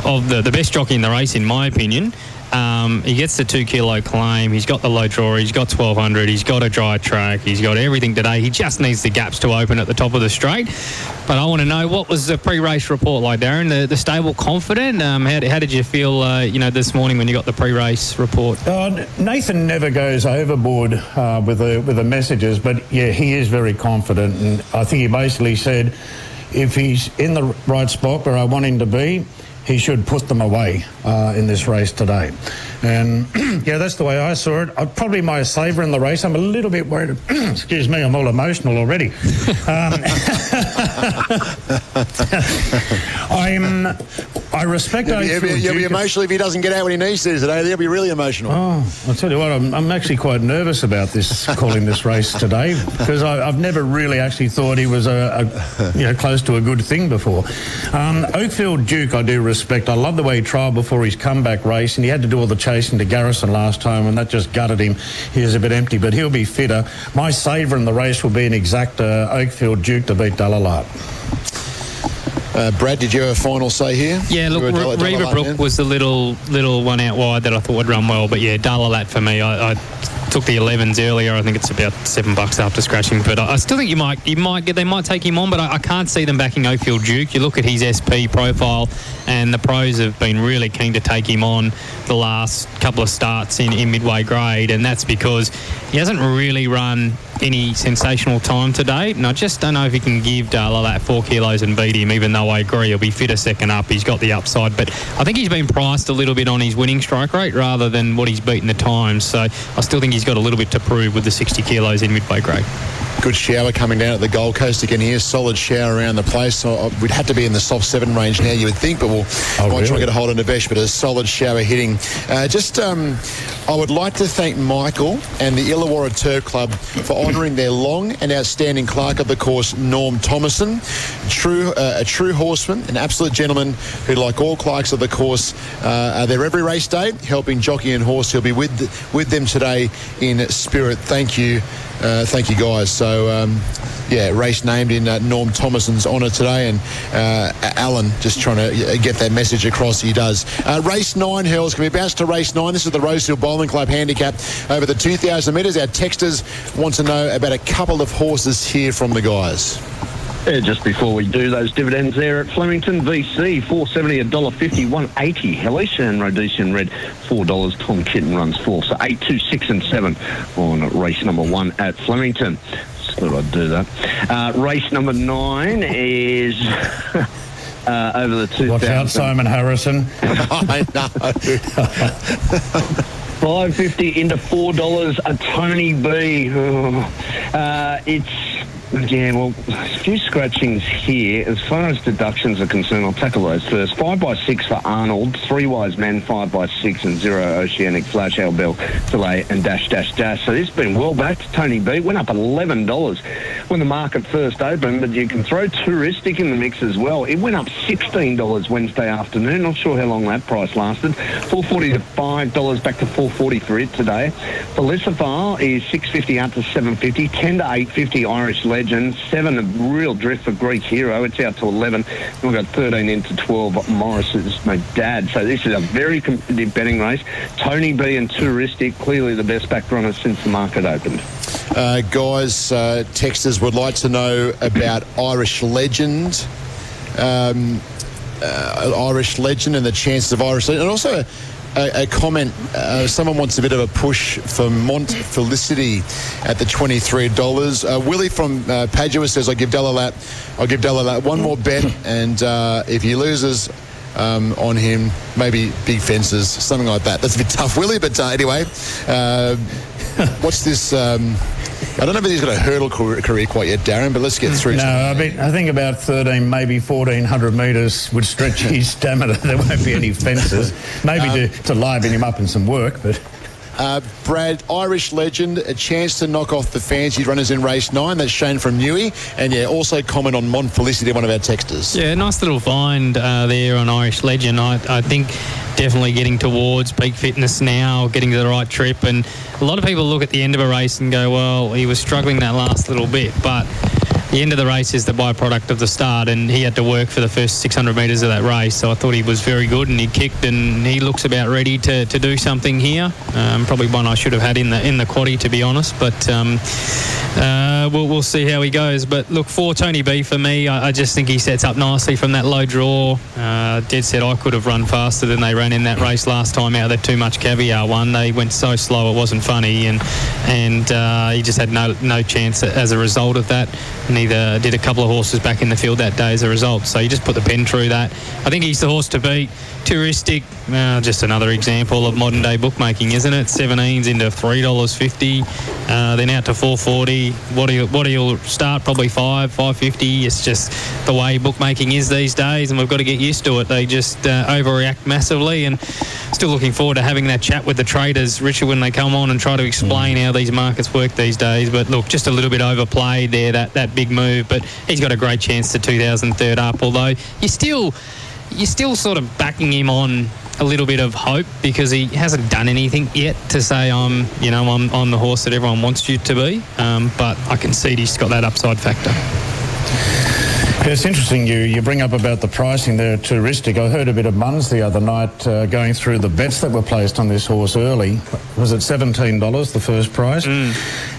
of the the best jockey in the race, in my opinion. Um, he gets the two kilo claim. He's got the low draw. He's got 1200. He's got a dry track. He's got everything today. He just needs the gaps to open at the top of the straight. But I want to know what was the pre-race report like, Darren? The, the stable confident? Um, how, how, did you feel, uh, you know, this morning when you got the pre-race report? Uh, Nathan never goes overboard uh, with the with the messages, but yeah, he is very confident, and I think he basically said if he's in the right spot where I want him to be he should put them away uh, in this race today. And yeah, that's the way I saw it. Uh, probably my saver in the race. I'm a little bit worried. excuse me, I'm all emotional already. Um, I'm. I respect. You'll be, you'll, be, you'll be, emotional if he doesn't get out when he needs to today. They'll be really emotional. Oh, I'll tell you what. I'm, I'm actually quite nervous about this calling this race today because I, have never really actually thought he was a, a, you know close to a good thing before. Um, Oakfield Duke, I do respect respect. I love the way he trialled before his comeback race, and he had to do all the chasing to Garrison last time, and that just gutted him. He was a bit empty, but he'll be fitter. My saver in the race will be an exact uh, Oakfield Duke to beat Dalalat. Uh, Brad, did you have a final say here? Yeah, look, You were a Re- dollar- dollar Reva late Brook man? was the little little one out wide that I thought would run well, but yeah, Dalalat for me. I, I took the 11s earlier. I think it's about seven bucks after scratching, but I, I still think you might you might get they might take him on, but I, I can't see them backing Oakfield Duke. You look at his SP profile, and the pros have been really keen to take him on the last couple of starts in, in midway grade, and that's because he hasn't really run any sensational time to date, and I just don't know if he can give Dalalat four kilos and beat him. Even though I agree he'll be fitter second up, he's got the upside, but I think he's been priced a little bit on his winning strike rate rather than what he's beaten the times. So I still think he's got a little bit to prove with the 60 kilos in midway grade. Good shower coming down at the Gold Coast again here. Solid shower around the place. So uh, we'd have to be in the soft seven range now, you would think, but we'll might try really? and get a hold of Navesh. But a solid shower hitting. Uh, just, um, I would like to thank Michael and the Illawarra Turf Club for honouring their long and outstanding clerk of the course, Norm Thomason. True, uh, a true horseman, an absolute gentleman who, like all clerks of the course, uh, are there every race day, helping jockey and horse. He'll be with with them today in spirit. Thank you. Uh, thank you, guys. So, um, yeah, race named in uh, Norm Thomason's honour today, and uh, Alan just trying to uh, get that message across. He does. Uh, race nine, Hurls. Can we bounce to race nine? This is the Rosehill Bowling Club handicap over the 2,000 metres. Our texters want to know about a couple of horses here from the guys. Yeah, just before we do those dividends there at Flemington, VC, 470, $1.50, 180 Hellish and Rhodesian Red, $4. Tom Kitten runs four. So 8, 2, 6 and 7 on race number one at Flemington. Just thought I'd do that. Uh, race number nine is uh, over the two. Watch out, Simon Harrison. I know. 550 into four dollars a Tony B. Oh, Uh, it's yeah, well, a few scratchings here. As far as deductions are concerned, I'll tackle those first. Five by six for Arnold, three wise men, five by six, and zero oceanic flash Al Bell, delay and dash dash dash. So this has been well backed. Tony B went up eleven dollars when the market first opened, but you can throw touristic in the mix as well. It went up sixteen dollars Wednesday afternoon. Not sure how long that price lasted. Four forty to five dollars back to four forty for it today. Felicifar is six fifty out to seven fifty. Ten to eight fifty Irish Legend. Seven a real drift for Greek Hero. It's out to eleven. We've got thirteen into twelve. Morris is my dad. So this is a very competitive betting race. Tony B and Touristic clearly the best back runners since the market opened. Uh, guys, uh, texters would like to know about Irish Legend. Um, uh, Irish Legend and the chances of Irish Legend. And also a, a comment, uh, someone wants a bit of a push for Mont Felicity at the $23. Uh, Willie from uh, Padua says, I'll give Dalalat, I'll give Dalalat one more bet, and uh, if he loses, um, on him, maybe big fences, something like that. That's a bit tough, Willie, but uh, anyway, uh, what's this? Um, I don't know if he's got a hurdle career, quite yet, Darren, but let's get through. No, I, mean, I think about 13, maybe 1400 metres would stretch his stamina. There won't be any fences. Maybe to, to liven him up in some work, but. Uh, Brad, Irish legend, a chance to knock off the fancy runners in race nine. That's Shane from Newey. And yeah, also comment on Mont Felicity, one of our texters. Yeah, nice little find uh, there on Irish Legend. I, I think definitely getting towards peak fitness now, getting to the right trip. And a lot of people look at the end of a race and go, well, he was struggling that last little bit. But the end of the race is the byproduct of the start, and he had to work for the first 600 metres of that race. So I thought he was very good, and he kicked, and he looks about ready to, to do something here. Um, probably one I should have had in the in the quaddy, to be honest. But um, uh, we'll, we'll see how he goes. But look, for Tony B, for me, I, I just think he sets up nicely from that low draw. Uh, dead set, I could have run faster than they ran in that race last time out. That too much caviar one. They went so slow, it wasn't funny, and and uh, he just had no no chance as a result of that. Neither did a couple of horses back in the field that day as a result. So you just put the pen through that. I think he's the horse to beat. Touristic, uh, just another example of modern day bookmaking, isn't it? 17s into three dollars fifty, uh, then out to four forty. What do you what do you start? Probably five, five fifty. It's just the way bookmaking is these days, and we've got to get used to it. They just uh, overreact massively, and still looking forward to having that chat with the traders, Richard, when they come on and try to explain how these markets work these days. But look, just a little bit overplayed there, that that big move. But he's got a great chance to 2003 up. Although you still you're still sort of backing him on a little bit of hope because he hasn't done anything yet to say I'm, you know, I'm, I'm the horse that everyone wants you to be. Um, but I can see he's got that upside factor. It's interesting you, you bring up about the pricing there, touristic. I heard a bit of Munns the other night uh, going through the bets that were placed on this horse early. Was it $17, the first prize?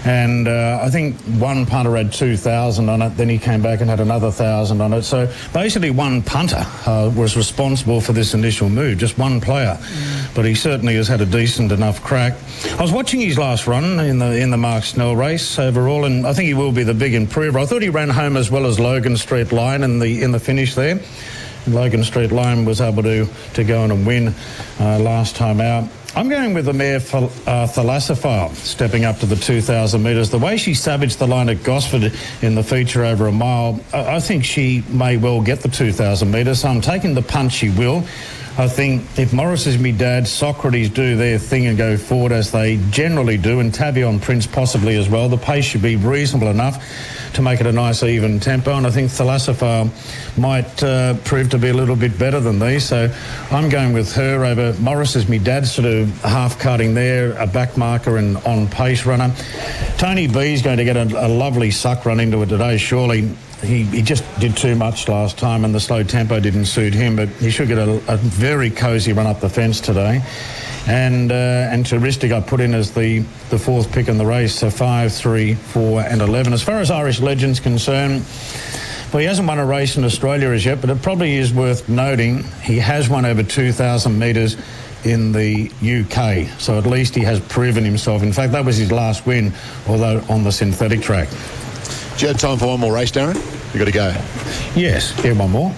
And uh, I think one punter had 2000 on it, then he came back and had another 1000 on it. So basically one punter uh, was responsible for this initial move, just one player. But he certainly has had a decent enough crack. I was watching his last run in the in the Mark Snell race overall, and I think he will be the big improver. I thought he ran home as well as Logan Street Line in the in the finish there. Logan Street Line was able to to go on and win uh, last time out. I'm going with the mare uh, Thalassophile, stepping up to the 2,000 metres. The way she savaged the line at Gosford in the feature over a mile, I, I think she may well get the 2,000 metres. So I'm taking the punch she will. I think if Morris is me dad, Socrates do their thing and go forward as they generally do, and Tavion Prince possibly as well, the pace should be reasonable enough to make it a nice even tempo. And I think Thalassophile might uh, prove to be a little bit better than these. So I'm going with her over Morris as me dad, sort of half cutting there, a back marker and on pace runner. Tony B is going to get a, a lovely suck run into it today, surely he, he just did too much last time and the slow tempo didn't suit him, but he should get a, a very cosy run up the fence today. And uh, and Touristic I put in as the, the fourth pick in the race, so five, three, four, and 11. As far as Irish Legends concerned, well, he hasn't won a race in Australia as yet, but it probably is worth noting he has won over 2,000 metres in the UK. So at least he has proven himself. In fact, that was his last win, although on the synthetic track. Do you have time for one more race, Darren? you got to go. Yes, yeah, one more.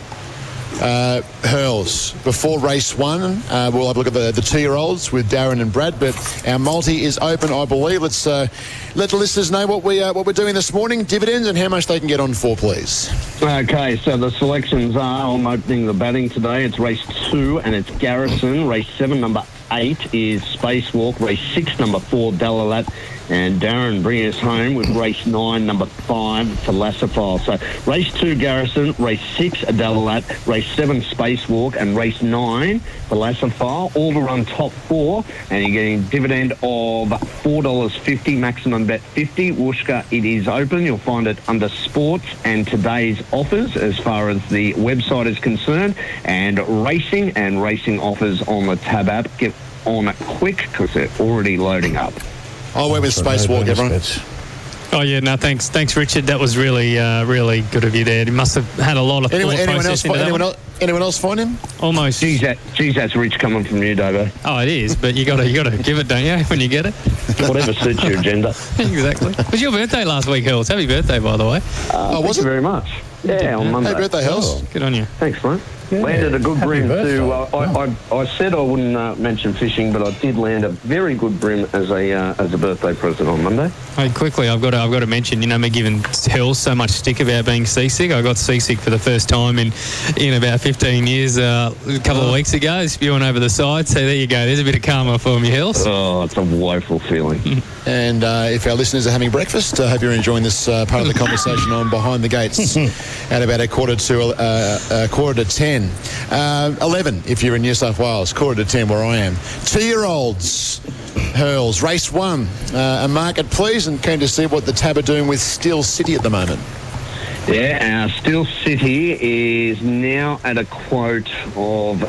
Uh, Hurls. Before race one, uh, we'll have a look at the, the two-year-olds with Darren and Brad. But our multi is open, I believe. Let's uh, let the listeners know what we uh, what we're doing this morning, dividends, and how much they can get on for, please. Okay, so the selections are I'm opening the batting today. It's race two and it's Garrison. Race seven, number eight is Spacewalk. Race six, number four, Dalalat. And Darren bringing us home with race nine, number five, Thalassophile. So race two, Garrison. Race six, Dalalat. Race seven, Spacewalk. And race nine, Thalassophile. All to run top four. And you're getting dividend of $4.50, maximum bet 50. Wooshka, it is open. You'll find it under sports and today's offers as far as the website is concerned. And racing and racing offers on the tab app. Get on it quick because they're already loading up. I went with Spacewalk, everyone. Oh yeah, no thanks, thanks Richard. That was really, uh, really good of you there. You must have had a lot of Anyone, thought anyone else? process into that Anyone one. else? Anyone else find him? Almost. Geez, that, geez, that's rich coming from you, Dovo. Oh, it is, but you got to, you got to give it, don't you, when you get it? Whatever suits your agenda. exactly. It was your birthday last week, Hills. Happy birthday, by the way. Uh, thank you very much. Yeah, on Monday. Happy birthday, Hills. Good on you. Thanks, mate. Landed a good Happy brim birthday. too. Uh, I, I, I said I wouldn't uh, mention fishing, but I did land a very good brim as a uh, as a birthday present on Monday. Hey, quickly, I've got to, I've got to mention, you know, me giving Hills so much stick about being seasick. I got seasick for the first time in in about 15 years uh, a couple of weeks ago, spewing over the side. So there you go. There's a bit of karma for me, Hills. Oh, it's a woeful feeling. And uh, if our listeners are having breakfast, I hope you're enjoying this uh, part of the conversation on Behind the Gates at about a quarter to uh, uh, quarter to ten. Uh, Eleven if you're in New South Wales, quarter to ten where I am. Two-year-olds. Hurls, race one. Uh, a market, please, and keen to see what the tab are doing with Steel City at the moment. Yeah, our Steel City is now at a quote of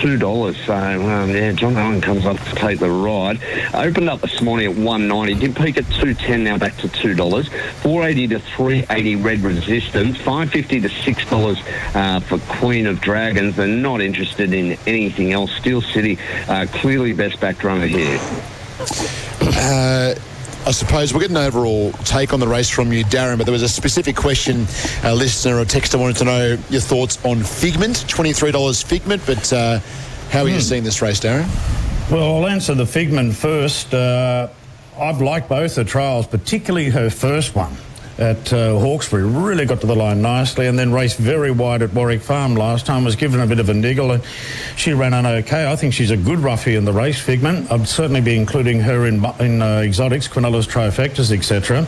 two dollars. So um, yeah, John Owen comes up to take the ride. Opened up this morning at one ninety. Did peak at two ten. Now back to two dollars. Four eighty to three eighty. Red Resistance. Five fifty to six dollars uh, for Queen of Dragons. They're not interested in anything else. Steel City uh, clearly best back runner here. Uh, I suppose we'll get an overall take on the race from you, Darren, but there was a specific question a listener or texter wanted to know your thoughts on Figment, $23 Figment, but uh, how are you seeing this race, Darren? Well, I'll answer the Figment first. Uh, I've liked both the trials, particularly her first one at uh, Hawkesbury. Really got to the line nicely and then raced very wide at Warwick Farm last time. Was given a bit of a niggle and she ran on okay. I think she's a good roughie in the race, Figment. I'd certainly be including her in, in uh, exotics, Quinellas trifectas, etc.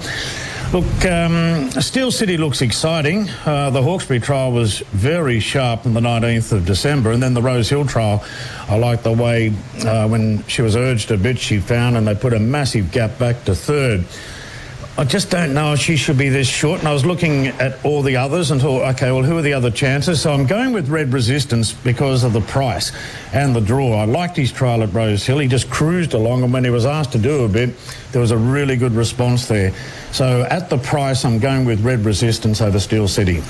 Look, um, Steel City looks exciting. Uh, the Hawkesbury trial was very sharp on the 19th of December, and then the Rosehill trial. I like the way uh, when she was urged a bit, she found, and they put a massive gap back to third. I just don't know if she should be this short. And I was looking at all the others and thought, okay, well, who are the other chances? So I'm going with Red Resistance because of the price and the draw. I liked his trial at Rosehill. He just cruised along, and when he was asked to do a bit, there was a really good response there. So at the price, I'm going with Red Resistance over Steel City.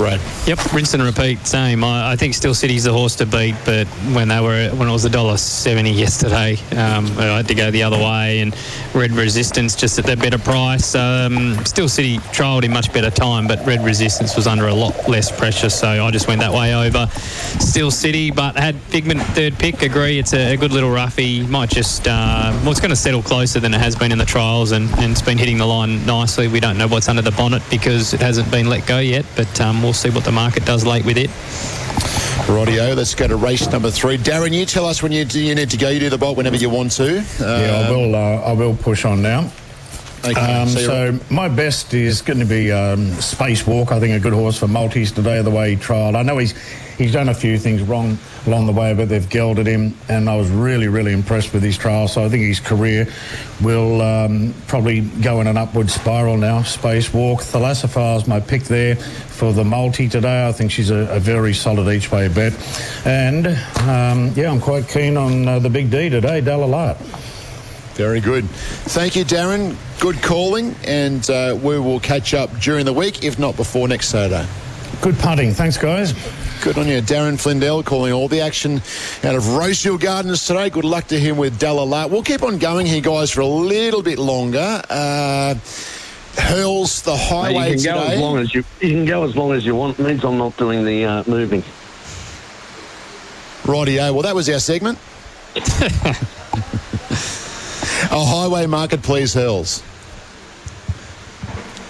Brad. Yep, rinse and repeat. Same. I, I think Steel City's the horse to beat, but when they were when it was a dollar seventy yesterday, um, I had to go the other way. And Red Resistance just at that better price. Um, Steel City trialled in much better time, but Red Resistance was under a lot less pressure, so I just went that way over Steel City. But had Figment third pick. Agree, it's a, a good little roughie. Might just uh, well, it's going to settle closer than it has been in the trials, and, and it's been hitting the line nicely. We don't know what's under the bonnet because it hasn't been let go yet, but um, we'll see what the market does late with it. Rightio, let's go to race number three. Darren, you tell us when you, you need to go. You do the bolt whenever you want to. yeah, I will. Uh, I will push on now. Okay, Um, so so my best is going to be um, Space Walk. I think a good horse for multis today. The way he trialled, I know he's he's done a few things wrong along the way, but they've gelded him, and I was really really impressed with his trial. So I think his career will um, probably go in an upward spiral now. Space Walk, Thalassophile is my pick there for the multi today. I think she's a, a very solid each way bet, and um, yeah, I'm quite keen on uh, the big D today, Dalalat. Very good. Thank you, Darren. Good calling, and uh, we will catch up during the week, if not before next Saturday. Good punting. Thanks, guys. Good on you. Darren Flindell calling all the action out of Rosehill Gardens today. Good luck to him with Dalalat. We'll keep on going here, guys, for a little bit longer. Uh, Hurls the Mate, highway you can go as long as you you can go as long as you want. It means I'm not doing the uh, moving. Rightio. Well, that was our segment. oh, highway market, please, Hurls.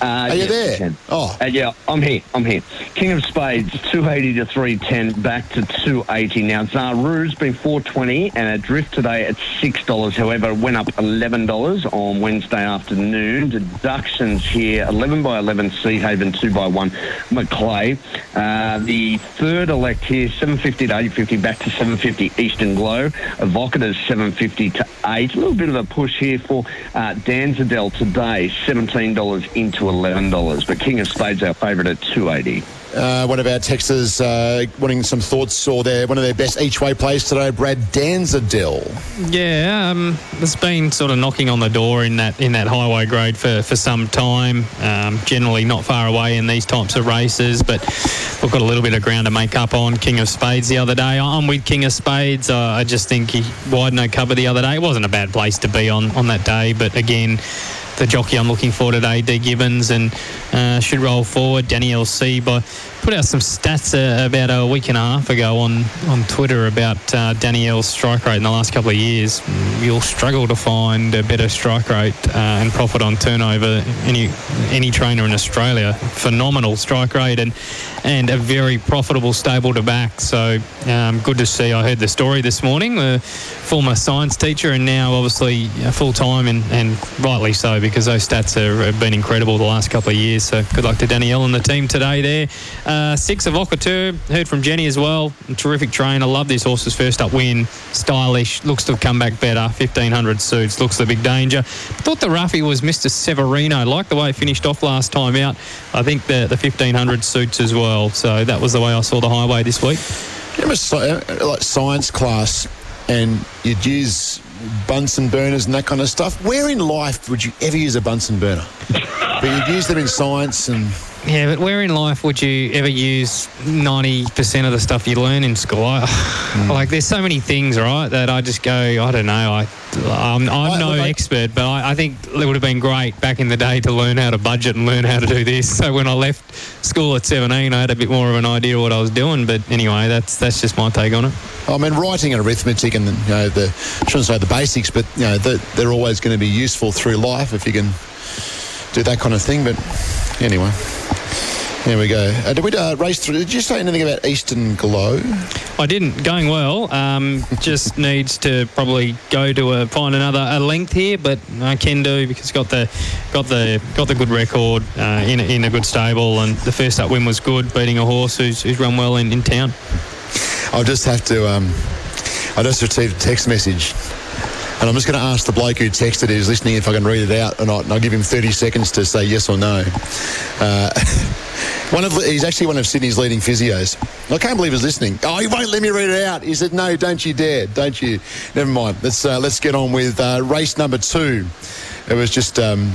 Uh, Are you yes, there? Oh. Uh, yeah, I'm here. I'm here. King of Spades, 280 to 310, back to 280. Now, Zaru's been 420 and a drift today at $6. However, went up $11 on Wednesday afternoon. Deductions here 11 by 11 Sea Haven, 2 by 1 Maclay. Uh, the third elect here, 750 to 850, back to 750 Eastern Glow. Evocator's 750 to 8. A little bit of a push here for uh, Danzadel today, $17 into $11. But King of Spades, our favourite at 280. Uh, one of our texters uh, wanting some thoughts or their one of their best each way plays today, Brad Danzadell. Yeah, um, it's been sort of knocking on the door in that in that highway grade for, for some time. Um, generally not far away in these types of races, but we've got a little bit of ground to make up on. King of Spades the other day. I'm with King of Spades. Uh, I just think he wide no cover the other day. It wasn't a bad place to be on on that day, but again. The jockey I'm looking for today, D Gibbons, and uh, should roll forward. Danielle C. By put out some stats uh, about a week and a half ago on, on Twitter about uh, Danielle's strike rate in the last couple of years. You'll struggle to find a better strike rate uh, and profit on turnover any any trainer in Australia. Phenomenal strike rate and and a very profitable stable to back. So um, good to see. I heard the story this morning. The former science teacher and now obviously full time and, and rightly so because those stats have been incredible the last couple of years. So good luck to Danielle and the team today there. Uh, six Evocator, heard from Jenny as well. Terrific trainer. Love this horse's first up win. Stylish. Looks to have come back better. 1500 suits. Looks the big danger. Thought the roughie was Mr. Severino. Like the way it finished off last time out. I think the, the 1500 suits as well. So that was the way I saw the highway this week. Remember, sci- uh, like science class, and you'd use Bunsen burners and that kind of stuff. Where in life would you ever use a Bunsen burner? but you'd use them in science and. Yeah, but where in life would you ever use 90% of the stuff you learn in school? I, hmm. Like, there's so many things, right, that I just go, I don't know. I, I'm, I'm no expert, but I, I think it would have been great back in the day to learn how to budget and learn how to do this. So when I left school at 17, I had a bit more of an idea of what I was doing. But anyway, that's that's just my take on it. I mean, writing and arithmetic and you know the I shouldn't say the basics, but you know they're, they're always going to be useful through life if you can do that kind of thing. But anyway, There we go. Uh, did we uh, race through? Did you say anything about Eastern Glow? I didn't. Going well. Um, just needs to probably go to a, find another a length here, but I can do because got the got the got the good record uh, in a, in a good stable, and the first up win was good, beating a horse who's, who's run well in, in town. I'll just have to. Um, I just received a text message. And I'm just going to ask the bloke who texted who's listening if I can read it out or not. And I'll give him 30 seconds to say yes or no. Uh, one of he's actually one of Sydney's leading physios. I can't believe he's listening. Oh, he won't let me read it out. He said, "No, don't you dare, don't you." Never mind. Let's uh, let's get on with uh, race number two. It was just. Um,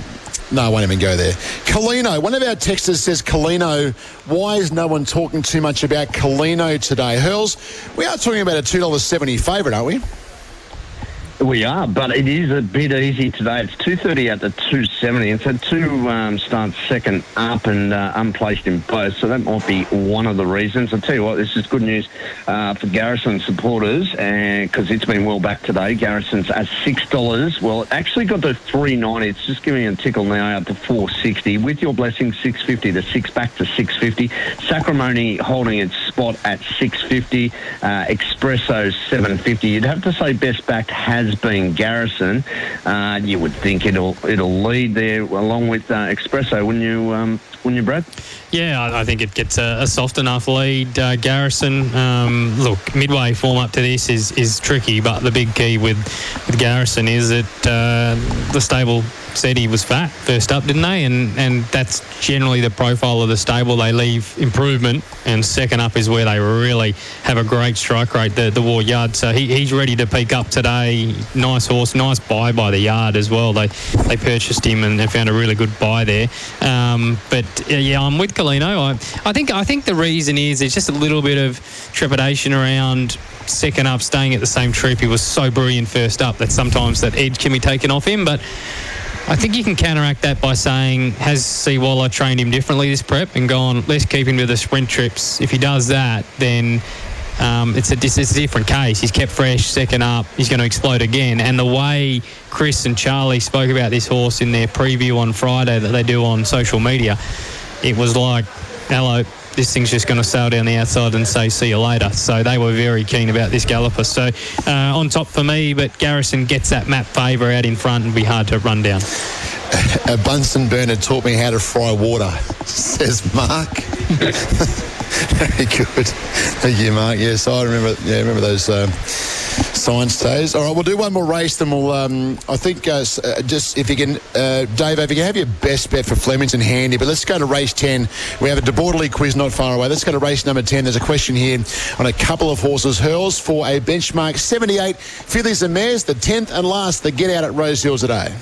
no, I won't even go there. Colino, one of our texters says, Colino, why is no one talking too much about Colino today? Hurls, we are talking about a $2.70 favourite, aren't we? We are, but it is a bit easy today. It's 230 out to 270. It's had two um, starts second up and uh, unplaced in both, so that might be one of the reasons. I'll tell you what, this is good news uh, for Garrison supporters, and because it's been well back today. Garrison's at six dollars. Well, it actually got to 390. It's just giving a tickle now out to 460. With your blessing, 650 to six back to 650. Sacramone holding its spot at 650. Uh, Espresso 750. You'd have to say best backed has been Garrison. Uh, you would think it'll it'll lead there along with uh, Espresso, wouldn't you? Um, wouldn't you, Brad? Yeah, I, I think it gets a, a soft enough lead. Uh, Garrison, um, look, midway form up to this is, is tricky, but the big key with, with Garrison is that uh, the stable said he was fat first up, didn't they? And and that's generally the profile of the stable. They leave improvement, and second up is where they really have a great strike rate. The the War Yard, so he, he's ready to peak up today. Nice horse, nice buy by the yard as well. They they purchased him and they found a really good buy there. Um, but yeah, I'm with Colino. I I think I think the reason is there's just a little bit of trepidation around second up, staying at the same troop. He was so brilliant first up that sometimes that edge can be taken off him, but. I think you can counteract that by saying, has Seawaller trained him differently this prep and gone, let's keep him to the sprint trips. If he does that, then um, it's, a, it's a different case. He's kept fresh, second up, he's going to explode again. And the way Chris and Charlie spoke about this horse in their preview on Friday that they do on social media, it was like, hello, this thing's just going to sail down the outside and say see you later. So they were very keen about this galloper. So uh, on top for me, but Garrison gets that map favour out in front and be hard to run down. A Bunsen burner taught me how to fry water, says Mark. Very good. Thank you, Mark. Yes, I remember. Yeah, remember those um, science days. All right, we'll do one more race, then we'll. Um, I think uh, uh, just if you can, uh, Dave, if you can have your best bet for Flemington handy. But let's go to race ten. We have a De Borderly quiz not far away. Let's go to race number ten. There's a question here on a couple of horses. Hurls for a benchmark 78 fillies and mares. The tenth and last. The get out at Rosehill today.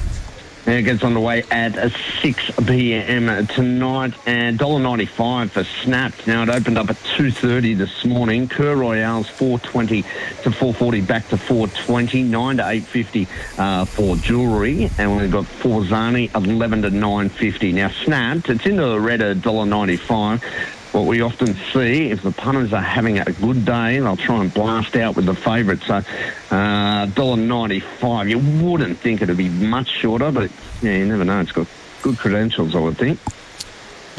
And it gets underway at 6 p.m. tonight. And $1.95 for Snapped. Now it opened up at 2.30 this morning. Cur Royale's 420 to 440 back to 420. 9 to 850 uh, for jewellery. And we've got Forzani 11 to 950. Now Snapped, it's into the red at $1.95 what we often see if the punters are having a good day, they'll try and blast out with the favourite. So, uh, $1.95. You wouldn't think it'd be much shorter, but yeah, you never know. It's got good credentials, I would think.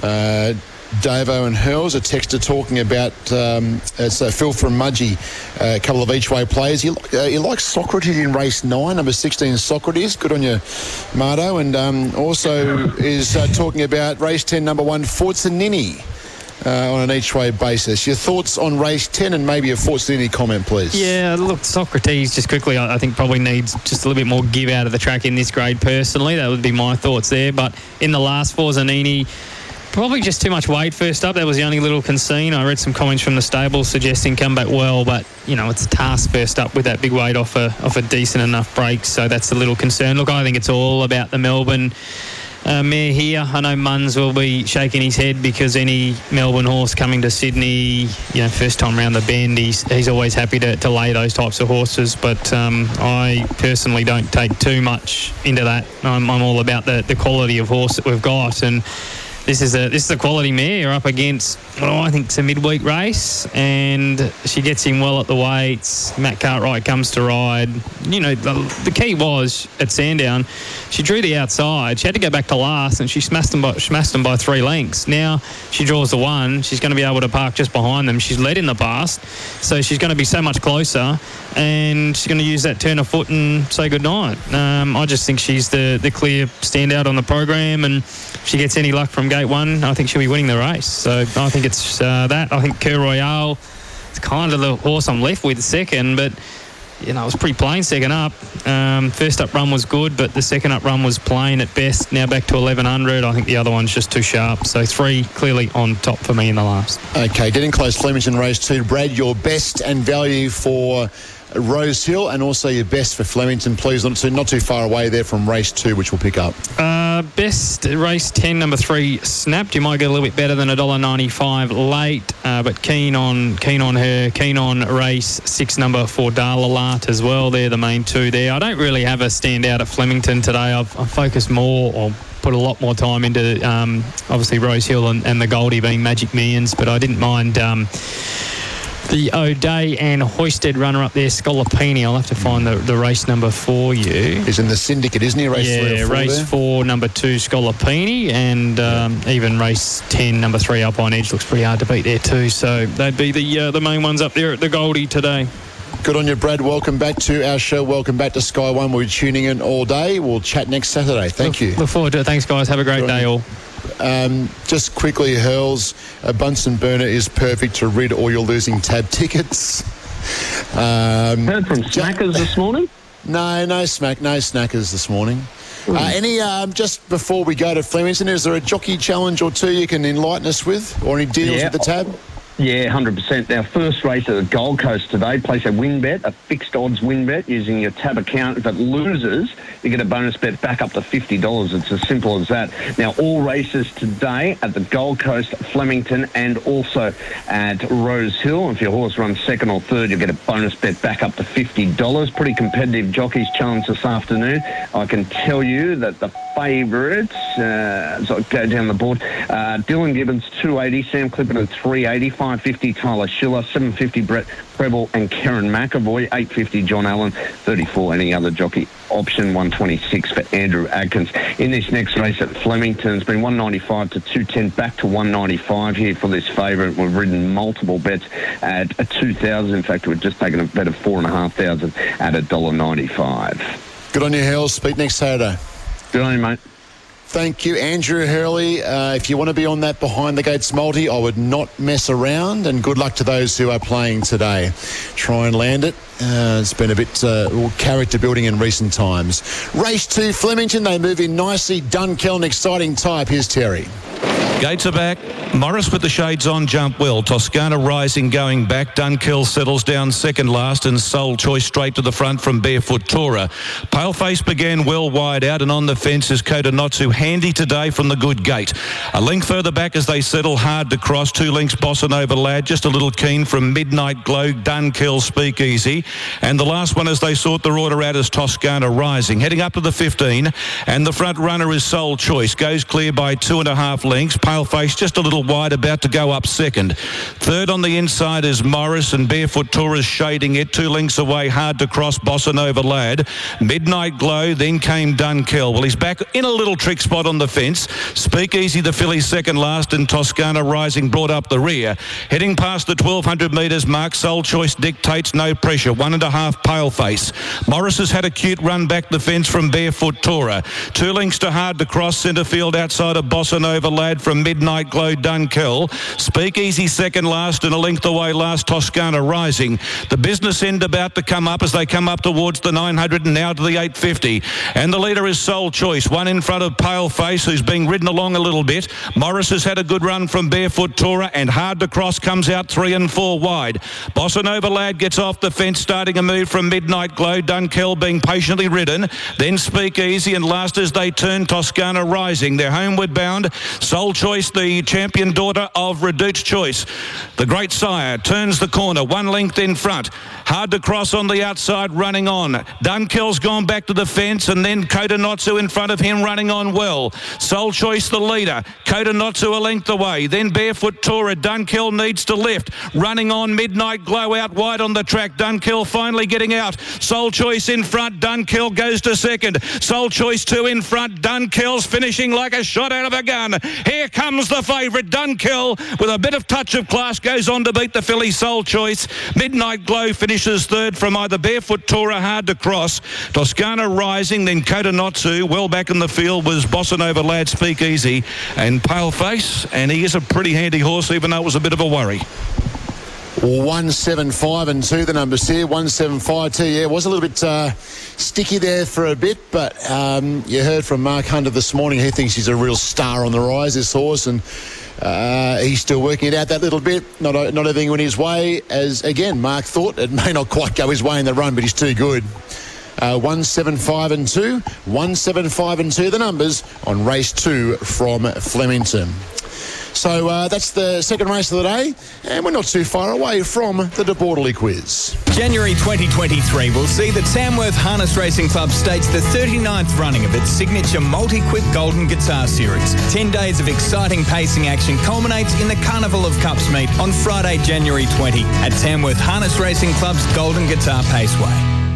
Uh, Davo and Hurls, a texter talking about um, it's uh, Phil from Mudgee, uh, a couple of each way players. He, uh, you like Socrates in race nine, number 16 Socrates. Good on you, Mardo. And um, also is uh, talking about race 10, number one Forzanini uh, on an each way basis. Your thoughts on race 10 and maybe a Forzanini comment, please? Yeah, look, Socrates, just quickly, I, I think probably needs just a little bit more give out of the track in this grade personally. That would be my thoughts there. But in the last four, Zanini Probably just too much weight first up. That was the only little concern. I read some comments from the stable suggesting come back well, but you know it's a task first up with that big weight off a off a decent enough break. So that's a little concern. Look, I think it's all about the Melbourne uh, here. I know Munns will be shaking his head because any Melbourne horse coming to Sydney, you know, first time around the bend, he's, he's always happy to, to lay those types of horses. But um, I personally don't take too much into that. I'm, I'm all about the, the quality of horse that we've got. And this is a this is a quality mare up against well, I think it's a midweek race, and she gets in well at the weights. Matt Cartwright comes to ride. You know, the, the key was at Sandown, she drew the outside. She had to go back to last, and she smashed them by smashed them by three lengths. Now she draws the one. She's going to be able to park just behind them. She's led in the past, so she's going to be so much closer, and she's going to use that turn of foot and say good night. Um, I just think she's the the clear standout on the program, and if she gets any luck from gate one, I think she'll be winning the race. So I think it's uh, that. I think Cur Royale is kind of the horse I'm left with second, but you know, it was pretty plain second up. Um, first up run was good, but the second up run was plain at best. Now back to 1100. I think the other one's just too sharp. So three clearly on top for me in the last. Okay, getting close. Flemington race two. Brad, your best and value for Rosehill, and also your best for Flemington, please. Not too, not too far away there from race two, which we'll pick up. Uh, best race 10, number three, snapped. You might get a little bit better than $1.95 late, uh, but keen on keen on her. Keen on race six, number four, Dalalat as well. They're the main two there. I don't really have a standout at Flemington today. I've, I've focused more or put a lot more time into um, obviously Rosehill and, and, the Goldie being Magic Millions, but I didn't mind. Um, the O'Day and Hoisted runner up there, Scallopini. I'll have to find the, the race number for you. He's in the syndicate, isn't he? Race yeah, four race there? four, number two, Scallopini, and um, even race ten, number three, up on edge looks pretty hard to beat there too. So they'd be the uh, the main ones up there at the Goldie today. Good on you, Brad. Welcome back to our show. Welcome back to Sky One. We're tuning in all day. We'll chat next Saturday. Thank you. Look forward to it. Thanks, guys. Have a great Good day, all. Um, just quickly, Hurls, a Bunsen burner is perfect to rid all your losing tab tickets. Um, Heard from Snackers this morning? No, no smack, no snackers this morning. Uh, any, um, just before we go to Flemington, is there a jockey challenge or two you can enlighten us with, or any deals Yeah. with the tab? Yeah, 100%. Our first race at the Gold Coast today, place a win bet, a fixed odds win bet using your tab account. If it loses, you get a bonus bet back up to $50. It's as simple as that. Now, all races today at the Gold Coast, Flemington, and also at Rosehill. If your horse runs second or third, you'll get a bonus bet back up to $50. Pretty competitive jockeys challenge this afternoon. I can tell you that the favourites, uh, so go down the board, uh, Dylan Gibbons, 280, Sam Clipperton, 380, 550, Tyler Schiller, 750, Brett Preble and Kerrin McEvoy, 850, John Allen, 34, any other jockey option, 126 for Andrew Adkins. In this next race at Flemington, it's been 195 to 210, back to 195 here for this favourite. We've ridden multiple bets at a 2,000. In fact, we've just taken a bet of 4,500 at a $1.95. Good on you, Hurls. Speak next Saturday. Good on you, mate. Thank you, Andrew Hurley. Uh, if you want to be on that behind the gates multi, I would not mess around. And good luck to those who are playing today. Try and land it. Uh, it's been a bit uh, character building in recent times. Race two, Flemington. They move in nicely. Dunkell, an exciting type. Here's Terry. Gates are back. Morris with the shades on jump well. Toscana rising going back. Dunkill settles down second last and Soul Choice straight to the front from Barefoot Tora. Paleface began well wide out and on the fence is Kodanotsu handy today from the good gate. A length further back as they settle hard to cross. Two links Bossa Lad just a little keen from Midnight Glow, Dunkill Speakeasy. And the last one as they sort their order out is Toscana rising. Heading up to the 15 and the front runner is Soul Choice. Goes clear by two and a half lengths. Paleface just a little wide, about to go up second. Third on the inside is Morris and Barefoot Tourist shading it. Two lengths away, hard to cross Bossa Nova Lad. Midnight Glow, then came Dunkill. Well, he's back in a little trick spot on the fence. Speakeasy, the filly second last, and Toscana Rising brought up the rear. Heading past the 1200 metres mark, Soul Choice dictates no pressure. One and a half Paleface. Morris has had a cute run back the fence from Barefoot Tora. Two lengths to hard to cross centre field outside of Bossa Nova Lad from Midnight Glow Dunkill. Speakeasy second last and a length away last Toscana Rising. The business end about to come up as they come up towards the 900 and now to the 850. And the leader is Soul Choice, one in front of Paleface who's being ridden along a little bit. Morris has had a good run from Barefoot Tora and hard to cross comes out three and four wide. Bossa Nova Lad gets off the fence starting a move from Midnight Glow. Dunkel being patiently ridden. Then Speak Easy and last as they turn, Toscana Rising. They're homeward bound. Soul Choice, the champion daughter of Reduce Choice. The Great Sire turns the corner, one length in front. Hard to cross on the outside, running on. Dunkel's gone back to the fence, and then Kotanotsu in front of him, running on well. Soul Choice the leader. Kotanotsu a length away. Then Barefoot Tora. Dunkel needs to lift. Running on Midnight Glow out wide on the track. Dunkel finally getting out. Soul Choice in front. Dunkel goes to second. Soul Choice two in front. Dunkel's finishing like a shot out of a gun. Here comes the favourite. Dunkel with a bit of touch of class goes on to beat the filly Soul Choice. Midnight Glow finishes third from either Barefoot Tora hard to cross. Toscana rising, then Kotanotsu. Well back in the field was Bossa Nova Lad Speak Easy and Pale Face. And he is a pretty handy horse, even though it was a bit of a worry. One seven five and two, the numbers here. One seven five two. Yeah, it was a little bit uh, sticky there for a bit, but um, you heard from Mark Hunter this morning. He thinks he's a real star on the rise, this horse, and uh, he's still working it out that little bit. Not not everything went his way, as again Mark thought it may not quite go his way in the run, but he's too good. Uh, 175 and 2, 175 and 2, the numbers on race 2 from Flemington. So uh, that's the second race of the day, and we're not too far away from the De Bortoli quiz. January 2023 will see the Tamworth Harness Racing Club stage the 39th running of its signature multi-quip Golden Guitar Series. 10 days of exciting pacing action culminates in the Carnival of Cups meet on Friday, January 20 at Tamworth Harness Racing Club's Golden Guitar Paceway.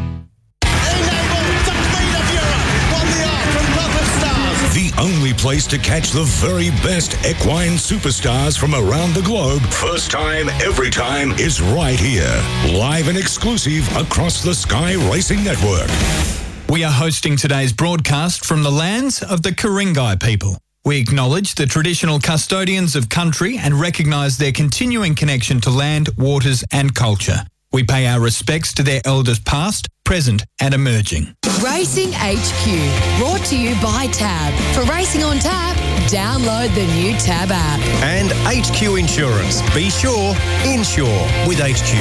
Only place to catch the very best equine superstars from around the globe, first time, every time, is right here. Live and exclusive across the Sky Racing Network. We are hosting today's broadcast from the lands of the Ku-ring-gai people. We acknowledge the traditional custodians of country and recognise their continuing connection to land, waters and culture. We pay our respects to their elders past, present and emerging. Racing HQ, brought to you by Tab. For racing on Tab, download the new Tab app. And HQ Insurance. Be sure, insure with HQ.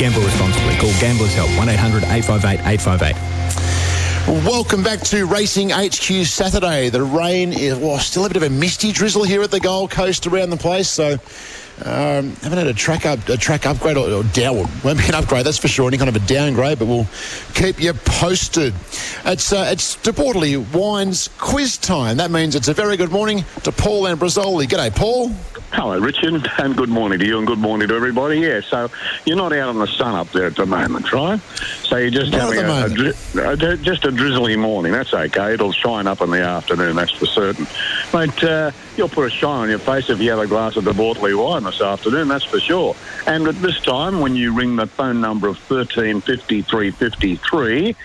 Gamble responsibly. Call Gamblers Help 1 800 858 858. Welcome back to Racing HQ Saturday. The rain is well, still a bit of a misty drizzle here at the Gold Coast around the place, so um, haven't had a track up a track upgrade or, or down. Won't be an upgrade, that's for sure. Any kind of a downgrade, but we'll keep you posted. It's uh, it's De Bortoli Wines quiz time. That means it's a very good morning to Paul Ambrosoli. G'day, Paul. Hello, Richard, and good morning to you, and good morning to everybody. Yeah, so you're not out in the sun up there at the moment, right? So you're just Not having a, a, dri- a just a drizzly morning. That's okay. It'll shine up in the afternoon. That's for certain. But uh, you'll put a shine on your face if you have a glass of the Bortoli wine this afternoon. That's for sure. And at this time, when you ring the phone number of thirteen fifty three fifty three.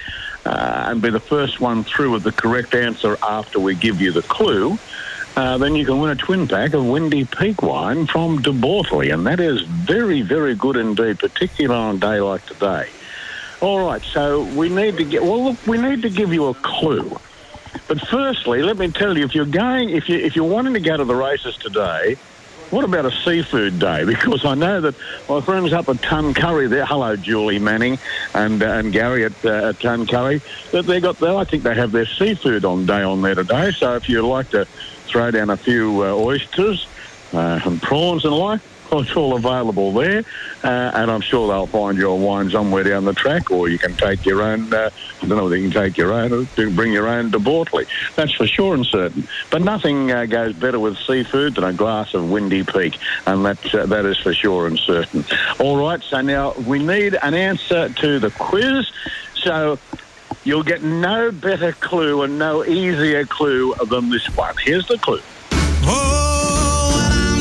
Uh, and be the first one through with the correct answer after we give you the clue uh, then you can win a twin pack of Windy Peak wine from De Bortoli, and that is very, very good indeed, particularly on a day like today. All right, so we need to get well. Look, we need to give you a clue. But firstly, let me tell you, if you're going, if you if you're wanting to go to the races today, what about a seafood day? Because I know that my friends up at Tuncurry there, hello Julie Manning and uh, and Gary at, uh, at Tuncurry, that they got. I think they have their seafood on day on there today. So if you'd like to throw down a few uh, oysters uh, and prawns and like. It's all available there, uh, and I'm sure they'll find your wine somewhere down the track, or you can take your own. Uh, I don't know whether you can take your own, or bring your own to Bortley. That's for sure and certain. But nothing uh, goes better with seafood than a glass of Windy Peak, and that uh, that is for sure and certain. All right, so now we need an answer to the quiz. So You'll get no better clue and no easier clue than this one. Here's the clue.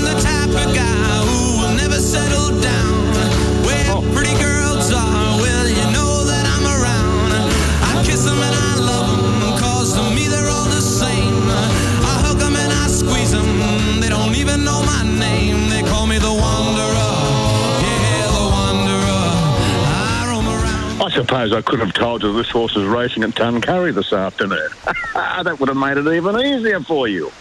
never suppose I could have told you this horse is racing at Tuncurry this afternoon. that would have made it even easier for you.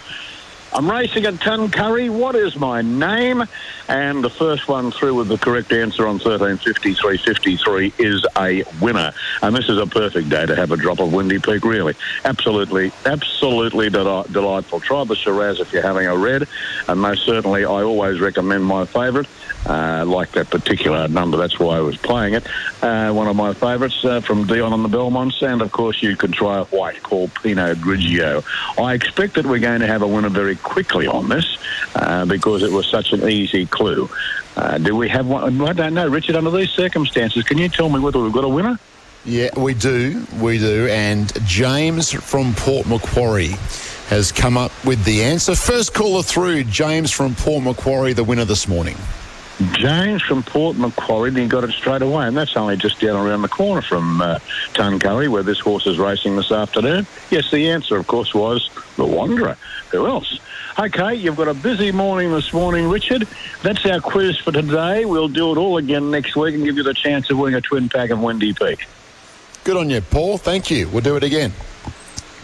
I'm racing at Tuncurry. What is my name? And the first one through with the correct answer on 1353.53 is a winner. And this is a perfect day to have a drop of Windy Peak, really. Absolutely, absolutely deli- delightful. Try the Shiraz if you're having a red. And most certainly, I always recommend my favourite. Uh, like that particular number, that's why I was playing it. Uh, one of my favourites uh, from Dion and the Belmonts, and of course you could try a white called Pinot Grigio. I expect that we're going to have a winner very quickly on this uh, because it was such an easy clue. Uh, do we have one? I don't know, Richard. Under these circumstances, can you tell me whether we've got a winner? Yeah, we do. We do. And James from Port Macquarie has come up with the answer. First caller through, James from Port Macquarie, the winner this morning. James from Port Macquarie, and he got it straight away, and that's only just down around the corner from uh, Tuncurry, where this horse is racing this afternoon. Yes, the answer, of course, was the Wanderer. Who else? Okay, you've got a busy morning this morning, Richard. That's our quiz for today. We'll do it all again next week and give you the chance of winning a twin pack of Windy Peak. Good on you, Paul. Thank you. We'll do it again.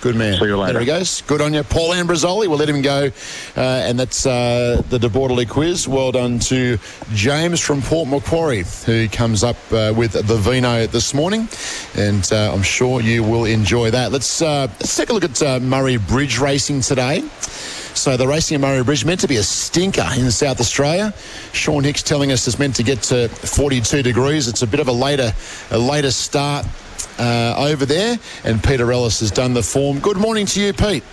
Good man. See you later. There he goes. Good on you, Paul Ambrosoli. We'll let him go. Uh, and that's uh, the De Bortoli quiz. Well done to James from Port Macquarie, who comes up uh, with the Vino this morning. And uh, I'm sure you will enjoy that. Let's, uh, let's take a look at uh, Murray Bridge racing today. So the racing at Murray Bridge meant to be a stinker in South Australia. Sean Hicks telling us it's meant to get to 42 degrees. It's a bit of a later, a later start uh, over there, and Peter Ellis has done the form. Good morning to you, Pete.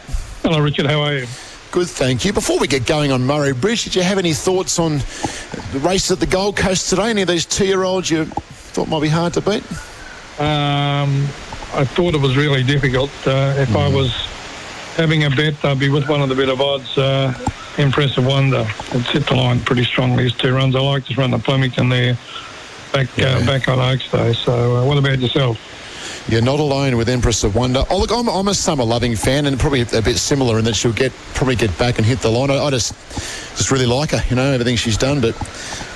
Hello, Richard. How are you? Good, thank you. Before we get going on Murray Bridge, did you have any thoughts on the race at the Gold Coast today? Any of these two-year-olds you thought might be hard to beat? Um, I thought it was really difficult. Uh, if I was having a bet, I'd be with one of the bit of odds. Uh, Impressive Wonder. It's hit the line pretty strongly. These two runs. I like this run at Flemington there, back uh, back on Oaks Day. So, uh, what about yourself? You're not alone with Empress of Wonder. Oh, look, I'm, I'm a summer loving fan, and probably a bit similar in that she'll get probably get back and hit the line. I, I just just really like her, you know, everything she's done. But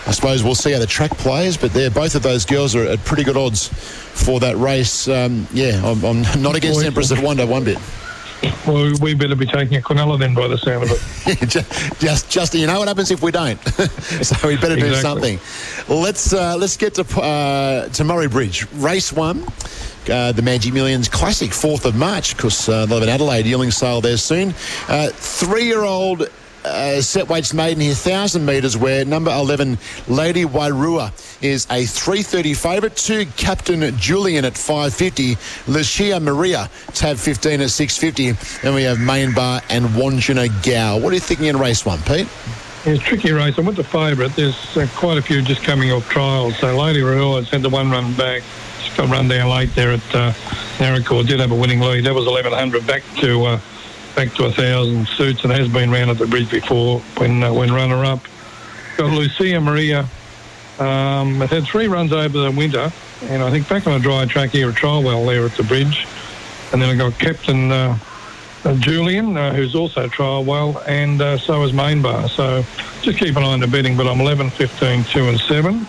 I suppose we'll see how the track plays. But there, both of those girls are at pretty good odds for that race. Um, yeah, I'm, I'm not against Boy, Empress of Wonder one bit. Well, we better be taking a Quinella then, by the sound of it. just, just, just, you know what happens if we don't. so we better do something. Let's uh, let's get to uh, to Murray Bridge, race one. Uh, the Magic Millions Classic, 4th of March, because uh, they'll have an Adelaide yearling sale there soon. Uh, three-year-old uh, set weights maiden here, 1,000 metres, where number 11, Lady Wairua, is a 330 favourite. Two, Captain Julian at 550. Lucia Maria, tab 15 at 650. And we have Main Bar and Wanjina Gao. What are you thinking in race one, Pete? It's a tricky race. I went to favourite. There's uh, quite a few just coming off trials. So Lady has had the one run back. She's got run down late there at uh, Naracoorte. Did have a winning lead. That was 1100 back to uh, back to a thousand suits and has been round at the bridge before when uh, when runner up. Got Lucia Maria. Um, has had three runs over the winter, and I think back on a dry track here at Trialwell there at the bridge. And then I got Captain uh, uh, Julian, uh, who's also trial well, and uh, so is Main Bar. So just keep an eye on the betting, but I'm 11, 15, 2 and 7.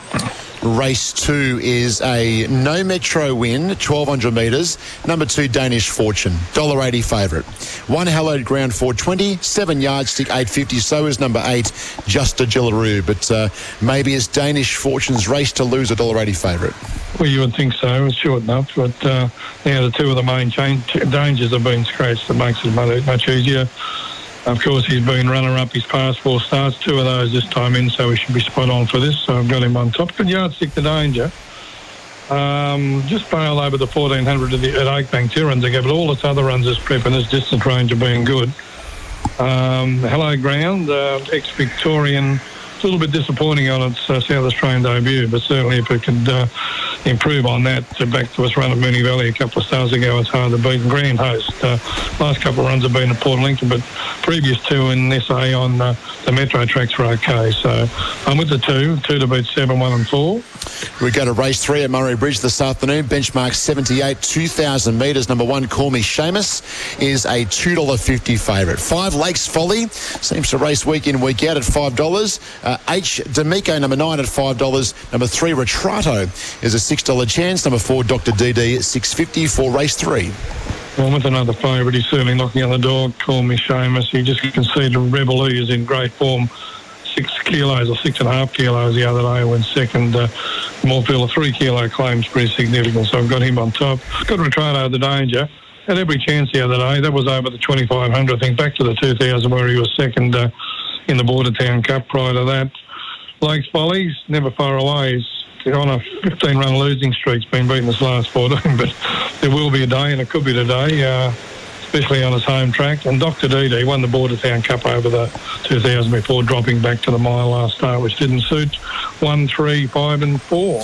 Race two is a no metro win, 1200 metres. Number two, Danish Fortune, $1.80 favourite. One hallowed ground 420, seven yardstick 850. So is number eight, Just a Gillaroo. But uh, maybe it's Danish Fortune's race to lose a $1.80 favourite. Well, you would think so. It's short enough, but uh, now the two of the main change, dangers have been scratched. That makes it much easier. Of course, he's been runner-up his past four starts, two of those this time in, so he should be spot on for this. So I've got him on top. Good yardstick to danger. Um, just bail over the 1400 at, the, Oakbank, two runs but all its other runs as prep and its distance range have been good. Um, hello ground, uh, ex-Victorian. It's a little bit disappointing on its uh, South Australian debut, but certainly if it could uh, improve on that, back to its run at Moonee Valley a couple of stars ago, it's hard to beat. And Grand Host, uh, last couple of runs have been at Port Lincoln, but previous two in SA on the Metro tracks were okay. So I'm with the two, two to beat seven, one and four. We go to race three at Murray Bridge this afternoon. Benchmark 78, 2,000 metres. Number one, Call Me Seamus, is a $2.50 favourite. Five Lakes Folly seems to race week in, week out at $5. Uh, H. D'Amico, number nine at $5. Number three, Retrato, is a $6 chance. Number four, Dr. DD, at 650 for race three. Well, with another favourite, he's certainly knocking on the door. Call me Seamus. He just conceded Rebel E is in great form. Six kilos or six and a half kilos the other day when second. Uh, a three kilo claim's pretty significant, so I've got him on top. Got Retrato the danger. Had every chance the other day. That was over the 2500, I think, back to the 2000 where he was second uh, in the Bordertown Cup prior to that. Lakes Follies, never far away. He's on a 15 run losing streak. He's been beaten this last 14, but there will be a day, and it could be today, uh, especially on his home track. And Dr. DD won the Bordertown Cup over the 2000 before dropping back to the mile last start, which didn't suit. One, three, five, and four.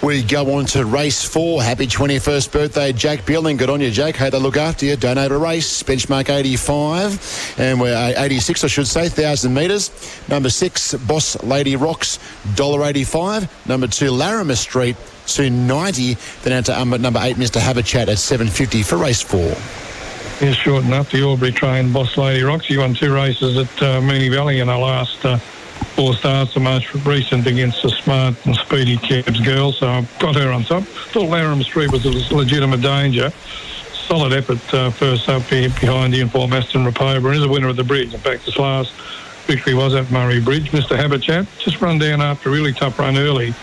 We go on to race four. Happy 21st birthday, Jack Beeling. Good on you, Jack. Hope they look after you. Donate a race. Benchmark 85. And we're uh, 86, I should say, 1,000 metres. Number six, Boss Lady Rocks, $1.85. Number two, Larimer Street, 290. Then out to um, number eight, Mr. Have a Chat at 750 for race four. He's short enough. The Aubrey train, Boss Lady Rocks. You won two races at uh, Moonee Valley in the last uh, four starts. The most recent against the smart and speedy Cabs girl. So I've got her on top. Thought Larimer Street was a legitimate danger. Solid effort uh, first up here behind the informed Aston Rapova and is a winner of the bridge. In fact, this last victory was at Murray Bridge. Mr. Habitat just run down after a really tough run early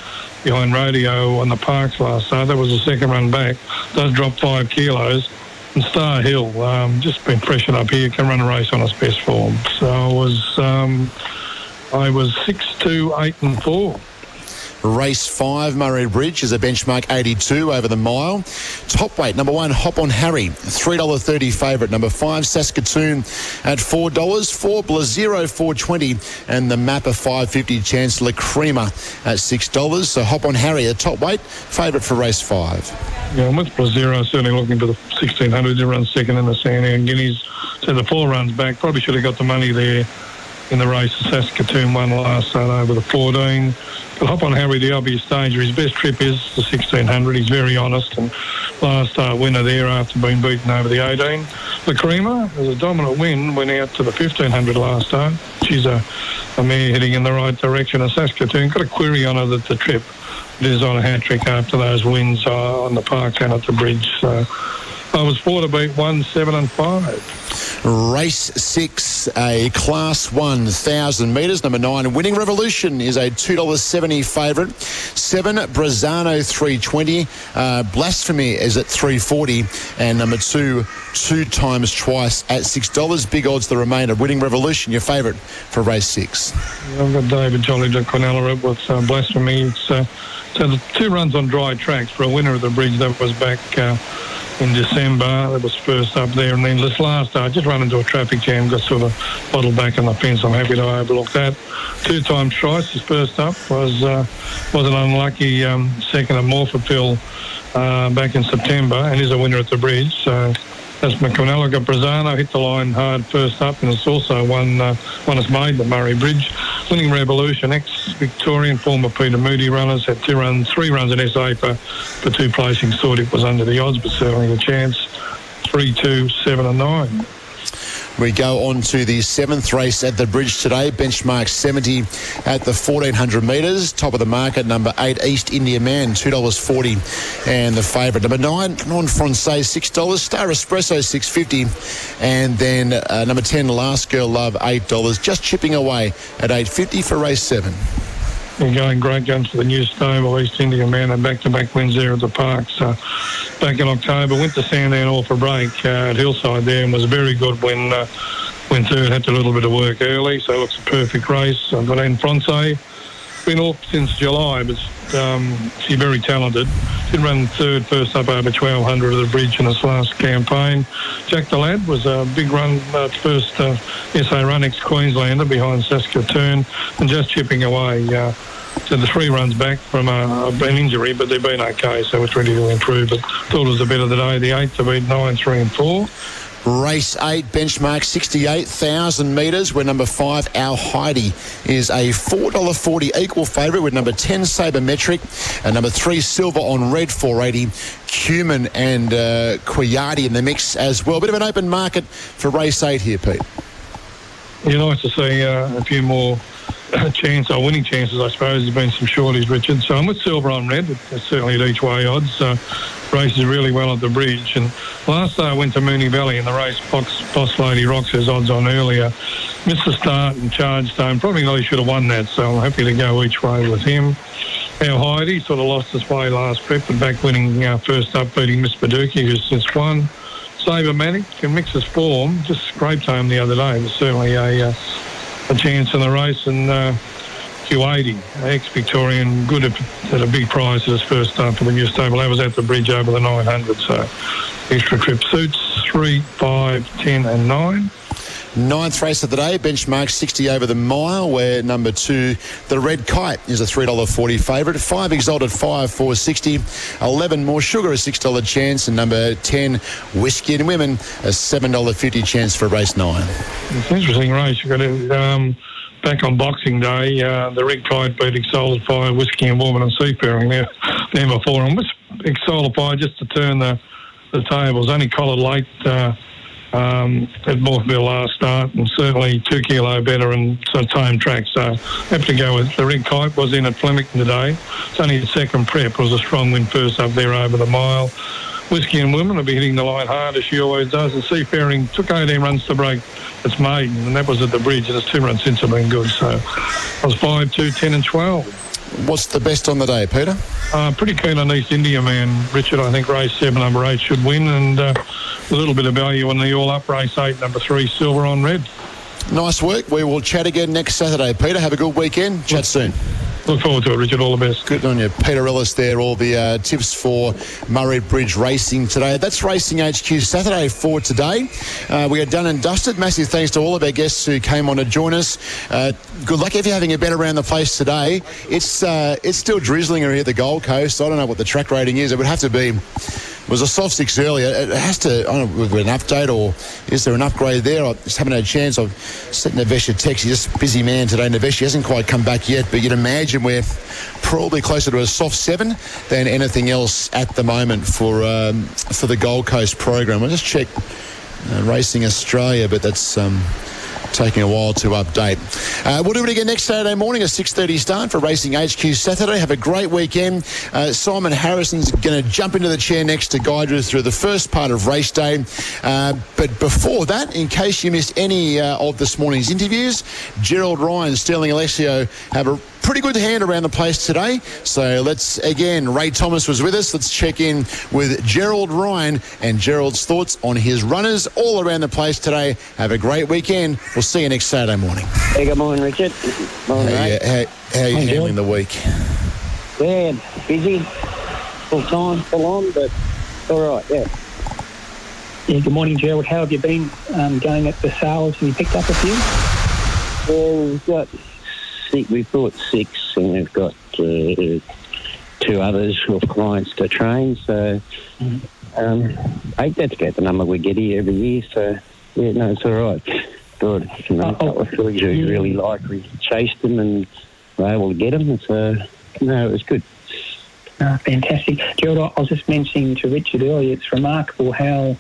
behind Rodeo on the Parks last start. That was the second run back. Does drop five kilos. And Star Hill, um, just been freshened up here, can run a race on its best form. So I was, um, I was six, two, eight, and four. Race five, Murray Bridge is a benchmark 82 over the mile. Top weight, number one, Hop on Harry, $3.30 favourite. Number five, Saskatoon at $4. Four, Blazero, 420 And the Mapper 550 Chancellor Creamer at $6. So Hop on Harry, a top weight, favourite for race five. Yeah, I'm with Blazero, certainly looking for the 1600 to run second in the Sandy and Guineas. So the four runs back, probably should have got the money there in the race. of Saskatoon won last start over the 14. But hop on Harry, the obvious danger. His best trip is the 1600. He's very honest and last start winner there after being beaten over the 18. The Creamer was a dominant win, went out to the 1500 last start. She's a, a mare heading in the right direction. And Saskatoon got a query on her that the trip is on a hat trick after those wins uh, on the park and at the bridge. So I was four to beat one, seven, and five. Race six, a class one thousand metres. Number nine, Winning Revolution is a two dollars seventy favourite. Seven, Brazano three twenty. Uh, Blasphemy is at three forty, and number two, two times twice at six dollars. Big odds the remainder. Winning Revolution, your favourite for race six. I've got David Jolly de Cornella up with uh, Blasphemy. It's, uh, so the two runs on dry tracks for a winner of the bridge that was back uh, in December. That was first up there. And then this last start, just run into a traffic jam, got sort of bottled back on the fence. I'm happy to overlook that. Two times twice, his first up was uh, was an unlucky um, second at Morphettville uh, back in September and is a winner at the bridge. So that's McConnell. got Brazano hit the line hard first up, and it's also one uh, one has made the Murray Bridge. Winning Revolution, ex-Victorian former Peter Moody runners had two runs, three runs in SA for, for two placings. Thought it was under the odds, but certainly a chance. Three, two, seven, and nine. We go on to the seventh race at the bridge today. Benchmark 70 at the 1400 metres. Top of the market, number eight, East India Man, $2.40. And the favourite, number nine, Non Francais, $6. Star Espresso, six fifty, And then uh, number 10, Last Girl Love, $8. Just chipping away at 850 for race seven. Going great guns for the new stable, East India Man, and back-to-back wins there at the park. So back in October, went to Sandown all a break uh, at Hillside there and was very good when uh, when third had a little bit of work early. So it looks a perfect race. I've got in Fronte. Been off since July, but um, she's very talented. Did run third first up over 1200 at the bridge in his last campaign. Jack the Lad was a big run, uh, first uh, SA run ex-Queenslander behind Saskatoon and just chipping away. Uh, so the three runs back from uh, an injury, but they've been okay, so it's ready to improve. But thought it was a bit of the day. The eighth to beat nine, three, and four. Race 8, benchmark 68,000 metres, where number 5, Our Heidi, is a $4.40 equal favourite with number 10, Sabermetric, and number 3, Silver on Red, 480, Cumin and uh, in the mix as well. Bit of an open market for race 8 here, Pete. You'd to see uh, a few more chance winning chances, I suppose. There's been some shorties, Richard. So I'm with Silver on Red. It's certainly at each way odds. So races really well at the bridge. And last day I went to Moonee Valley in the race. Box, Boss Lady Rocks has odds on earlier. Missed the start and charged home. Probably really should have won that. So I'm happy to go each way with him. Our Heidi sort of lost his way last prep, but back winning uh, first up, beating Miss Paducah, who's since won. Sabermetric can mix his form. Just scraped home the other day. There's certainly a, uh, a chance in the race. And uh, Q80, ex-Victorian, good at, at a big prize at his first start for the new stable. That was at the bridge over the 900. So extra trip suits three, five, ten, and nine. Ninth race of the day, benchmark 60 over the mile, where number two, the Red Kite, is a $3.40 favourite. Five Exalted 5, 460. 11 More Sugar, a $6 chance. And number 10, Whiskey and Women, a $7.50 chance for race nine. It's an interesting race. You've got to, um, back on Boxing Day, uh, the Red Kite beat Exalted Fire, Whiskey and Woman and Seafaring there, there before. And Exalted Fire, just to turn the, the tables, only collared late uh, um, at Morphettville last start and certainly two kilo better and some time track. So have to go with the Red Kite was in at Flemington today. It's only the second prep. It was a strong win first up there over the mile. Whiskey and Women will be hitting the line hard as she always does. And Seafaring took 18 runs to break its maiden, and that was at the bridge. And its two runs since have been good. So I was 5, 2, 10, and 12. What's the best on the day, Peter? Uh, pretty keen on East India man, Richard. I think race seven, number eight, should win, and uh, a little bit of value on the all-up race eight, number three, silver on red. Nice work. We will chat again next Saturday. Peter, have a good weekend. Chat soon. Look forward to it, Richard. All the best. Good on you. Peter Ellis there, all the uh, tips for Murray Bridge Racing today. That's Racing HQ Saturday for today. Uh, we are done and dusted. Massive thanks to all of our guests who came on to join us. Uh, good luck if you're having a bet around the place today. It's uh, it's still drizzling here at the Gold Coast. I don't know what the track rating is. It would have to be was a soft six earlier. It has to, I don't know, an update or is there an upgrade there? I just haven't had a chance. I've sent Navesh a text. He's just busy man today. Navesh hasn't quite come back yet, but you'd imagine we're probably closer to a soft seven than anything else at the moment for um, for the Gold Coast program. I'll just check uh, Racing Australia, but that's. Um, taking a while to update. Uh, we'll do it again next Saturday morning, at 6.30 start for Racing HQ Saturday. Have a great weekend. Uh, Simon Harrison's going to jump into the chair next to guide you through the first part of race day. Uh, but before that, in case you missed any uh, of this morning's interviews, Gerald Ryan, Sterling Alexiou have a pretty good hand around the place today. So let's, again, Ray Thomas was with us. Let's check in with Gerald Ryan and Gerald's thoughts on his runners all around the place today. Have a great weekend. We'll see you next Saturday morning. Hey, good morning, Richard. Morning, How, mate. you- how, how are you Hi, handling the week? Yeah, busy, full time, full on, but all right, yeah. Yeah, good morning, Gerald. How have you been um, going at the sales? Have you picked up a few? Well, we've got six, we've brought six, and we've got uh, two others with clients to train. So, um, eight. That's about the number we get here every year. So, yeah, no, it's all right. Good. You know, a couple of we really like. We chased them and were able to get them. So, no, it was good. Uh, fantastic. Gerald, I was just mentioning to Richard earlier, it's remarkable how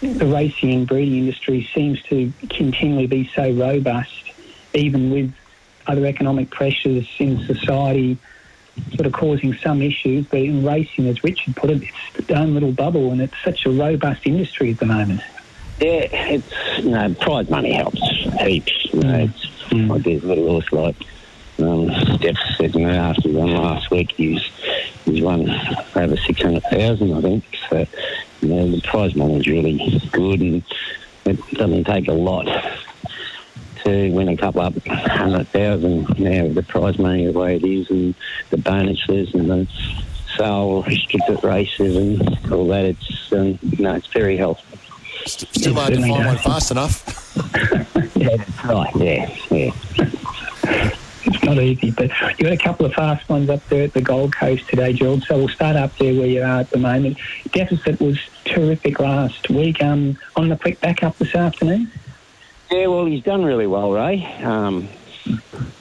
the racing and breeding industry seems to continually be so robust, even with other economic pressures in society sort of causing some issues. But in racing, as Richard put it, it's its own little bubble and it's such a robust industry at the moment. Yeah, it's you know, prize money helps heaps. You know, it's like there's a little horse like um, Steph said, you know, after he won last week, he's he's won over six hundred thousand, I think. So, you know, the prize money is really good, and it doesn't take a lot to win a couple up hundred thousand now with the prize money the way it is, and the bonuses and the sale restricted races and all that. It's um, no, it's very helpful. Still hard to find one fast enough. yeah, that's right. Yeah, yeah. It's not easy, but you had a couple of fast ones up there at the Gold Coast today, Gerald. So we'll start up there where you are at the moment. Deficit was terrific last week. Um, on the quick back up this afternoon. Yeah, well, he's done really well, Ray. Um,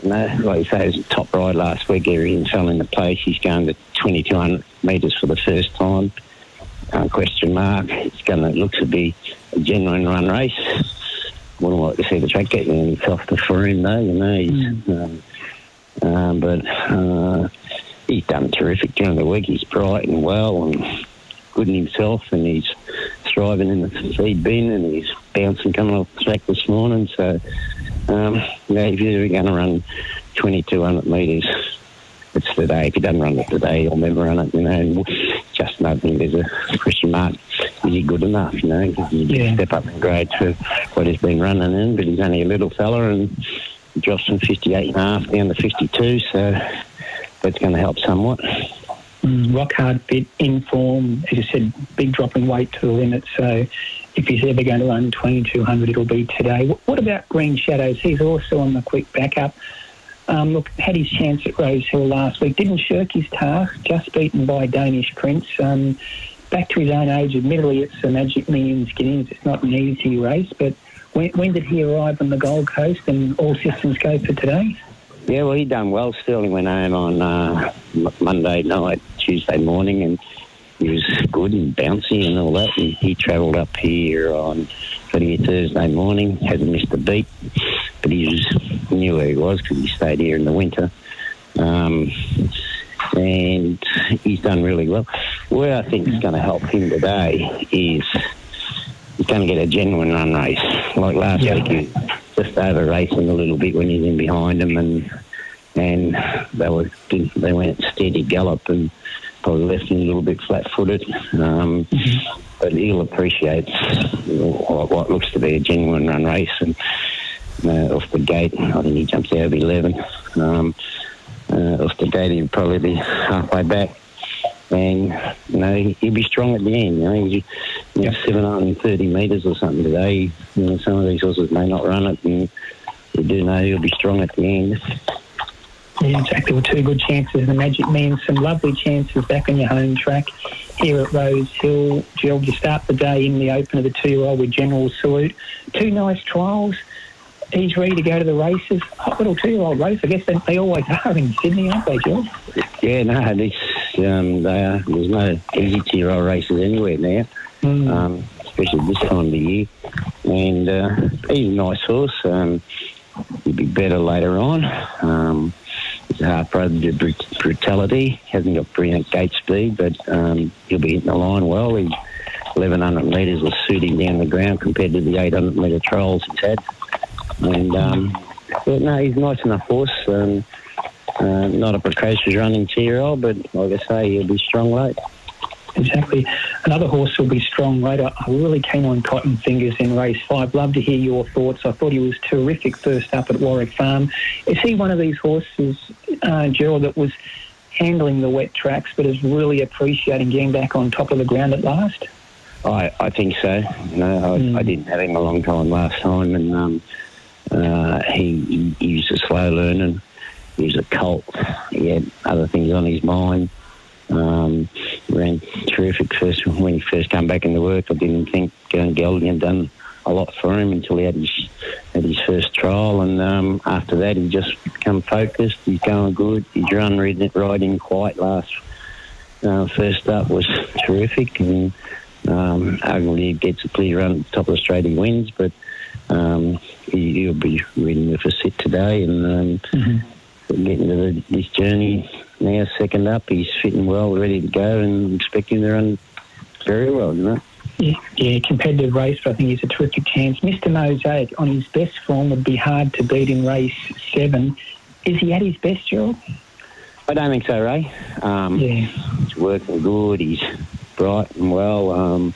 like you say, he was a top ride last week. Everything fell into place. He's going to 2,200 metres for the first time. Uh, question mark. It's going to look to be a genuine run race. Wouldn't like to see the track getting any softer for him, though. You know, he's um, Um, but uh, he's done terrific during the week. He's bright and well and good in himself, and he's thriving in the feed bin, and he's bouncing coming off the track this morning. So, um, if you're going to run 2,200 metres, it's the day. If he doesn't run it today, he'll never run it. You know, and just nothing. There's a question mark. Is he good enough? You know, 'Cause he's a big step up in grade to what he's been running in, but he's only a little fella and he drops from 58 and a half down to 52. So that's going to help somewhat. Rock hard fit, in form. As you said, big drop in weight to the limit. So if he's ever going to run 2200, it'll be today. What about Green Shadows? He's also on the quick backup. Um, look, had his chance at Rosehill last week. Didn't shirk his task. Just beaten by Danish Prince. Um, back to his own age. Admittedly, it's a Magic Millions Guineas. It's not an easy race, but when, when did he arrive on the Gold Coast and all systems go for today? Yeah, well, he done well. Sterling went home on uh, Monday night, Tuesday morning, and he was good and bouncy and all that. And he travelled up here on for Thursday morning. Hasn't missed a beat, but he was knew where he was because he stayed here in the winter. Um, and he's done really well. Where I think is going to help him today is he's going to get a genuine run race. Like last week, he was just over racing a little bit when he's in behind him, and and they were they went steady gallop and probably left him a little bit flat-footed. Um, But he'll appreciate what, looks to be a genuine run race, and uh, off the gate, I think he jumps out of eleven. Um, uh, off the gate, he'll probably be halfway back and you know he- he'll be strong at the end. You know, you know, 730 metres or something today. You know, some of these horses may not run it, and you do know he'll be strong at the end. Yeah, exactly. Two good chances. The Magic means some lovely chances back on your home track here at Rosehill. Gerald, you start the day in the open of the two-year-old with General Salute. Two nice trials. He's ready to go to the races. Hot little two-year-old race. I guess they, they always are in Sydney, aren't they, Gerald? Yeah, no, this, um, they are, there's no easy two-year-old races anywhere now, um, especially this time of the year. And uh, he's a nice horse. Um, he'll be better later on. Um, he's a half brother to brut- brutality. Hasn't got brilliant gate speed, but um, he'll be hitting the line well. He's 1100 metres will suit him down the ground compared to the 800 metre trials he's had. And um, but no, he's a nice enough horse. Um, uh, not a precocious running two-year-old, but like I say, he'll be strong late. Exactly. Another horse will be strong later. I really came on Cotton Fingers in race five. Love to hear your thoughts. I thought he was terrific first up at Warwick Farm. Is he one of these horses, uh, Gerald, that was handling the wet tracks but is really appreciating getting back on top of the ground at last? I, I think so. You know, I, I didn't have him a long time last time, and um, uh, he, he, was a slow learner. He was a cult. He had other things on his mind. Um, ran terrific first when he first came back into work. I didn't think uh, Gelding had done a lot for him until he had his had his first trial, and um, after that he just become focused. He's going good. His run riding, riding quite last uh, first up was terrific, and um, arguably gets a clear run at the top of the straight. He wins, but um, he, he'll be reading with a sit today, and um, getting to the, this journey now. Second up, he's fitting well, ready to go, and expecting to run very well. You know. Yeah, yeah, competitive race, but I think he's a terrific chance. Mr. Mosaic, on his best form, would be hard to beat in race seven. Is he at his best, Gerald? I don't think so, Ray. Um, Yeah. He's working good. He's bright and well. Um,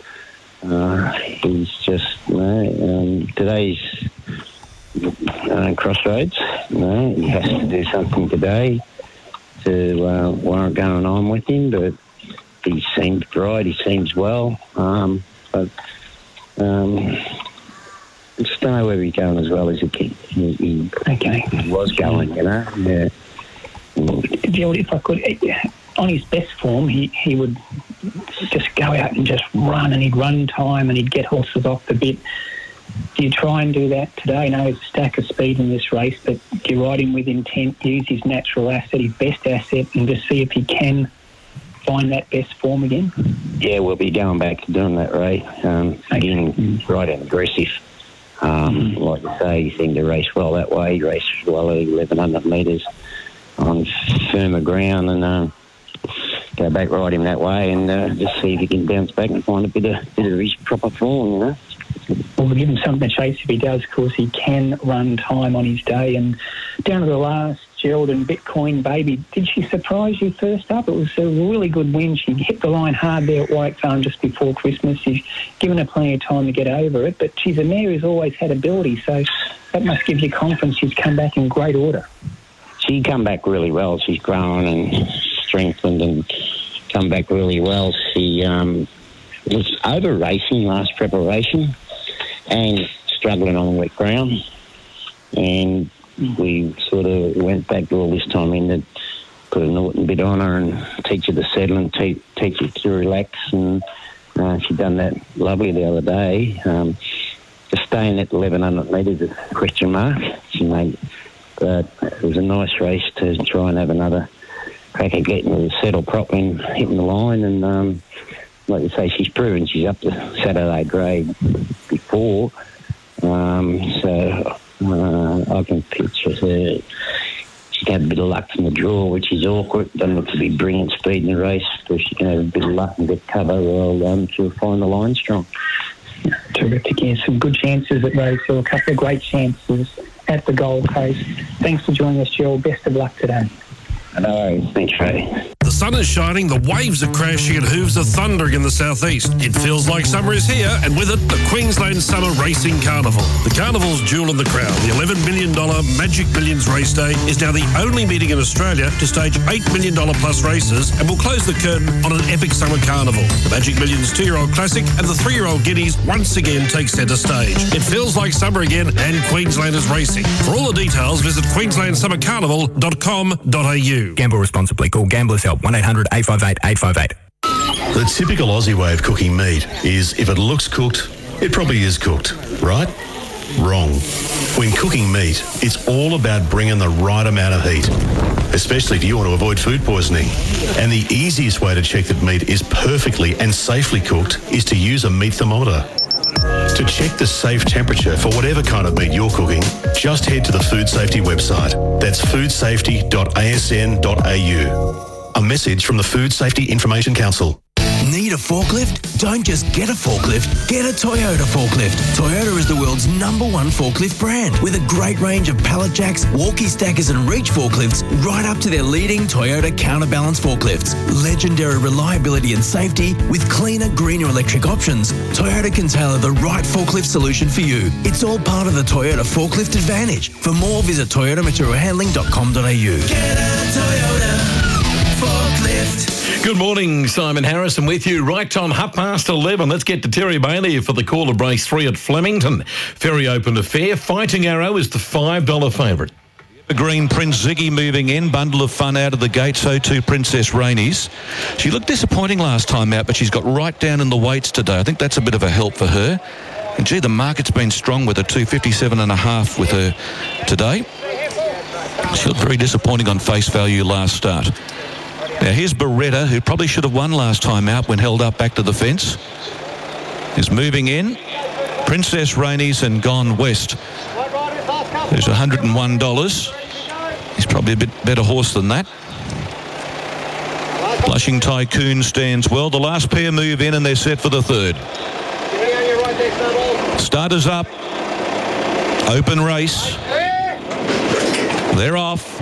uh, he's just, you know, um, today's uh, crossroads. You know, he has to do something today to uh, warrant going on with him, but he seems bright. He seems well. Um, but um, I just don't know where he's going as well as he, he, he, okay. he was going, you know. Yeah. If I could, on his best form, he, he would just go out and just run, and he'd run time, and he'd get horses off the bit. Do you try and do that today? No, there's a stack of speed in this race, but do you ride him with intent, use his natural asset, his best asset, and just see if he can find that best form again? Yeah, we'll be going back to doing that, Ray. Um, again, right and aggressive. Um, Like you say, he seemed to race well that way. He raced well at 1100 metres. on firmer ground and um, go back ride him that way and uh, just see if he can bounce back and find a bit of bit of his proper form, you know. Well, we'll give him something to chase if he does. Of course, he can run time on his day. And down to the last, Gerald and Bitcoin Baby, did she surprise you first up? It was a really good win. She hit the line hard there at White Farm just before Christmas. You've given her plenty of time to get over it, but she's a mare who's always had ability, so that must give you confidence she's come back in great order. She come back really well. She's grown and strengthened and come back really well. She um, was over racing last preparation and struggling on the wet ground. And we sort of went back all this time in that put a Norton bit on her and teach her to settle and te- teach her to relax. And uh, she done that lovely the other day. Um, just staying at 1100 metres is a question mark. She made, but it was a nice race to try and have another crack at getting her settled properly and hitting the line. And um, like you say, she's proven she's up to Saturday grade before. Um, so uh, I can picture her. She can have a bit of luck from the draw, which is awkward. Doesn't look to be brilliant speed in the race, but she can have a bit of luck and get cover. Well, um, she'll find the line strong. Terrific. Yeah, some good chances at Rosehill, a couple of great chances at the Gold Coast. Thanks for joining us, Gerald. Best of luck today. No, thanks, Ray. Sun is shining, the waves are crashing, and hooves are thundering in the southeast. It feels like summer is here, and with it, the Queensland Summer Racing Carnival. The carnival's jewel in the crown, the $11 million Magic Millions Race Day, is now the only meeting in Australia to stage $8 million plus races and will close the curtain on an epic summer carnival. The Magic Millions two-year-old classic and the three-year-old guineas once again take centre stage. It feels like summer again, and Queensland is racing. For all the details, visit queenslandsummercarnival.com.au. Gamble responsibly. Call Gamblers Help 1800 858 858. The typical Aussie way of cooking meat is if it looks cooked, it probably is cooked, right? Wrong. When cooking meat, it's all about bringing the right amount of heat, especially if you want to avoid food poisoning. And the easiest way to check that meat is perfectly and safely cooked is to use a meat thermometer. To check the safe temperature for whatever kind of meat you're cooking, just head to the Food Safety website. That's foodsafety.asn.au. A message from the Food Safety Information Council. Need a forklift? Don't just get a forklift, get a Toyota forklift. Toyota is the world's number one forklift brand with a great range of pallet jacks, walkie stackers, and reach forklifts, right up to their leading Toyota counterbalance forklifts. Legendary reliability and safety with cleaner, greener electric options. Toyota can tailor the right forklift solution for you. It's all part of the Toyota Forklift Advantage. For more, visit toyotamaterialhandling.com.au. Get a Toyota Good morning, Simon Harrison with you. Right time, half past 11. Let's get to Terry Bailey for the call of race three at Flemington. Very open affair. Fighting Arrow is the $5 favourite. The Green Prince Ziggy moving in, bundle of fun out of the gate, so too Princess Rainey's. She looked disappointing last time out, but she's got right down in the weights today. I think that's a bit of a help for her. And gee, the market's been strong with a 257 and a half with her today. She looked very disappointing on face value last start. Now here's Beretta, who probably should have won last time out when held up back to the fence. Is moving in. Princess Rainey's and Gone West. There's $101. He's probably a bit better horse than that. Blushing Tycoon stands well. The last pair move in and they're set for the third. Starters up. Open race. They're off.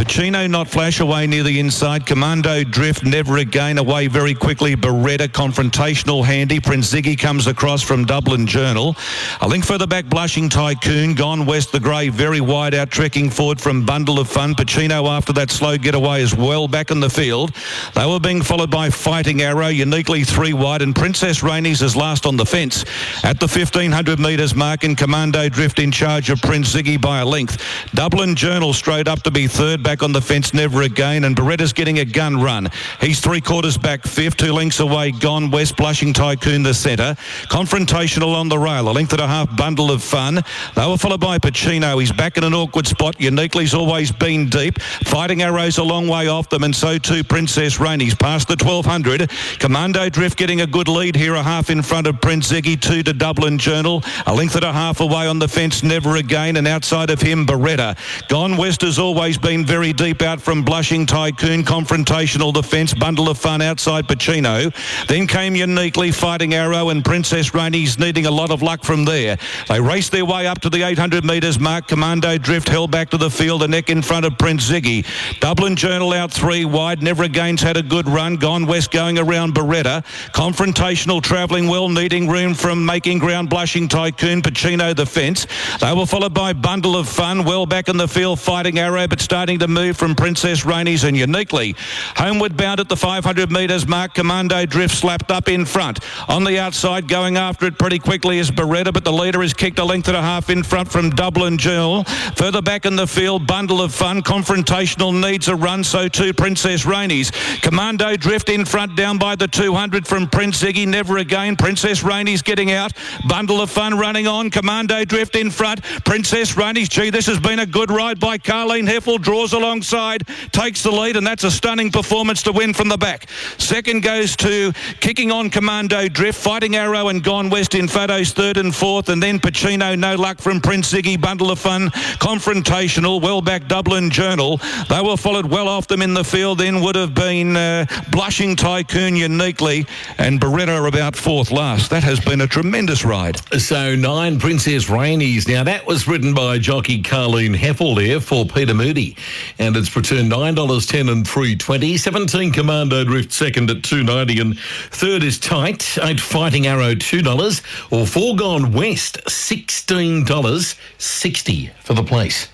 Pacino not flash away near the inside. Commando drift never again away very quickly. Beretta confrontational handy. Prince Ziggy comes across from Dublin Journal. A link further back Blushing Tycoon. Gone west the grey very wide out trekking forward from Bundle of Fun. Pacino after that slow getaway as well back in the field. They were being followed by Fighting Arrow uniquely three wide and Princess Rainey's is last on the fence at the 1500 metres mark and Commando drift in charge of Prince Ziggy by a length. Dublin Journal straight up to be third back on the fence, never again. And Beretta's getting a gun run. He's three quarters back, fifth, two lengths away, gone west, blushing tycoon the centre. Confrontational on the rail, a length and a half bundle of fun. They were followed by Pacino. He's back in an awkward spot. Uniquely's always been deep. Fighting Arrows a long way off them, and so too Princess Rainey's past the 1200. Commando Drift getting a good lead here, a half in front of Prince Ziggy, two to Dublin Journal. A length and a half away on the fence, never again. And outside of him, Beretta. Gone West has always been very very deep out from Blushing Tycoon, confrontational defence, bundle of fun outside Pacino. Then came Uniquely Fighting Arrow and Princess Rainey's needing a lot of luck from there. They raced their way up to the 800 metres mark. Commando Drift held back to the field, a neck in front of Prince Ziggy. Dublin Journal out three wide. Never Again's had a good run. Gone West going around Beretta. Confrontational travelling well, needing room from making ground. Blushing Tycoon, Pacino the fence. They were followed by Bundle of Fun, well back in the field, Fighting Arrow, but starting to move from Princess Rainey's and Uniquely. Homeward bound at the 500 metres mark. Commando Drift slapped up in front. On the outside, going after it pretty quickly is Beretta, but the leader is kicked a length and a half in front from Dublin Journal. Further back in the field, Bundle of Fun. Confrontational needs a run, so too Princess Rainey's. Commando Drift in front, down by the 200 from Prince Ziggy. Never again. Princess Rainey's getting out. Bundle of Fun running on. Commando Drift in front. Princess Rainey's. Gee, this has been a good ride by Carleen Hefel. Draws alongside, takes the lead, and that's a stunning performance to win from the back. Second goes to kicking on Commando Drift, Fighting Arrow and Gone West in Fado's third and fourth, and then Pacino, no luck from Prince Ziggy, Bundle of Fun, confrontational, well back Dublin Journal. They were followed well off them in the field, then would have been uh, Blushing Tycoon uniquely, and Beretta about fourth last. That has been a tremendous ride. So nine Princess Rainies. Now that was ridden by jockey Carleen Hefel there for Peter Moody, and it's returned nine dollars ten and three twenty. Seventeen Commando Drift second at two ninety, and third is tight. Eight Fighting Arrow two dollars, or four Gone West sixteen dollars sixty for the place.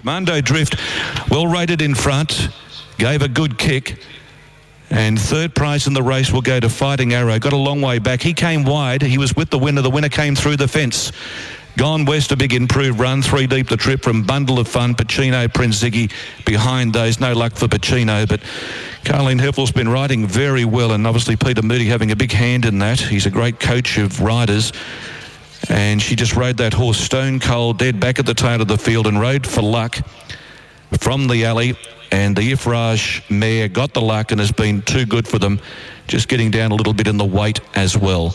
Commando Drift, well rated in front, gave a good kick. And third prize in the race will go to Fighting Arrow. Got a long way back. He came wide. He was with the winner. The winner came through the fence. Gone West, a big improved run. Three deep the trip from Bundle of Fun, Pacino, Prince Ziggy behind those. No luck for Pacino, but Carleen Hefel's been riding very well, and obviously Peter Moody having a big hand in that. He's a great coach of riders. And she just rode that horse stone cold, dead back at the tail of the field and rode for luck from the alley. And the Iffraaj mare got the luck and has been too good for them, just getting down a little bit in the weight as well.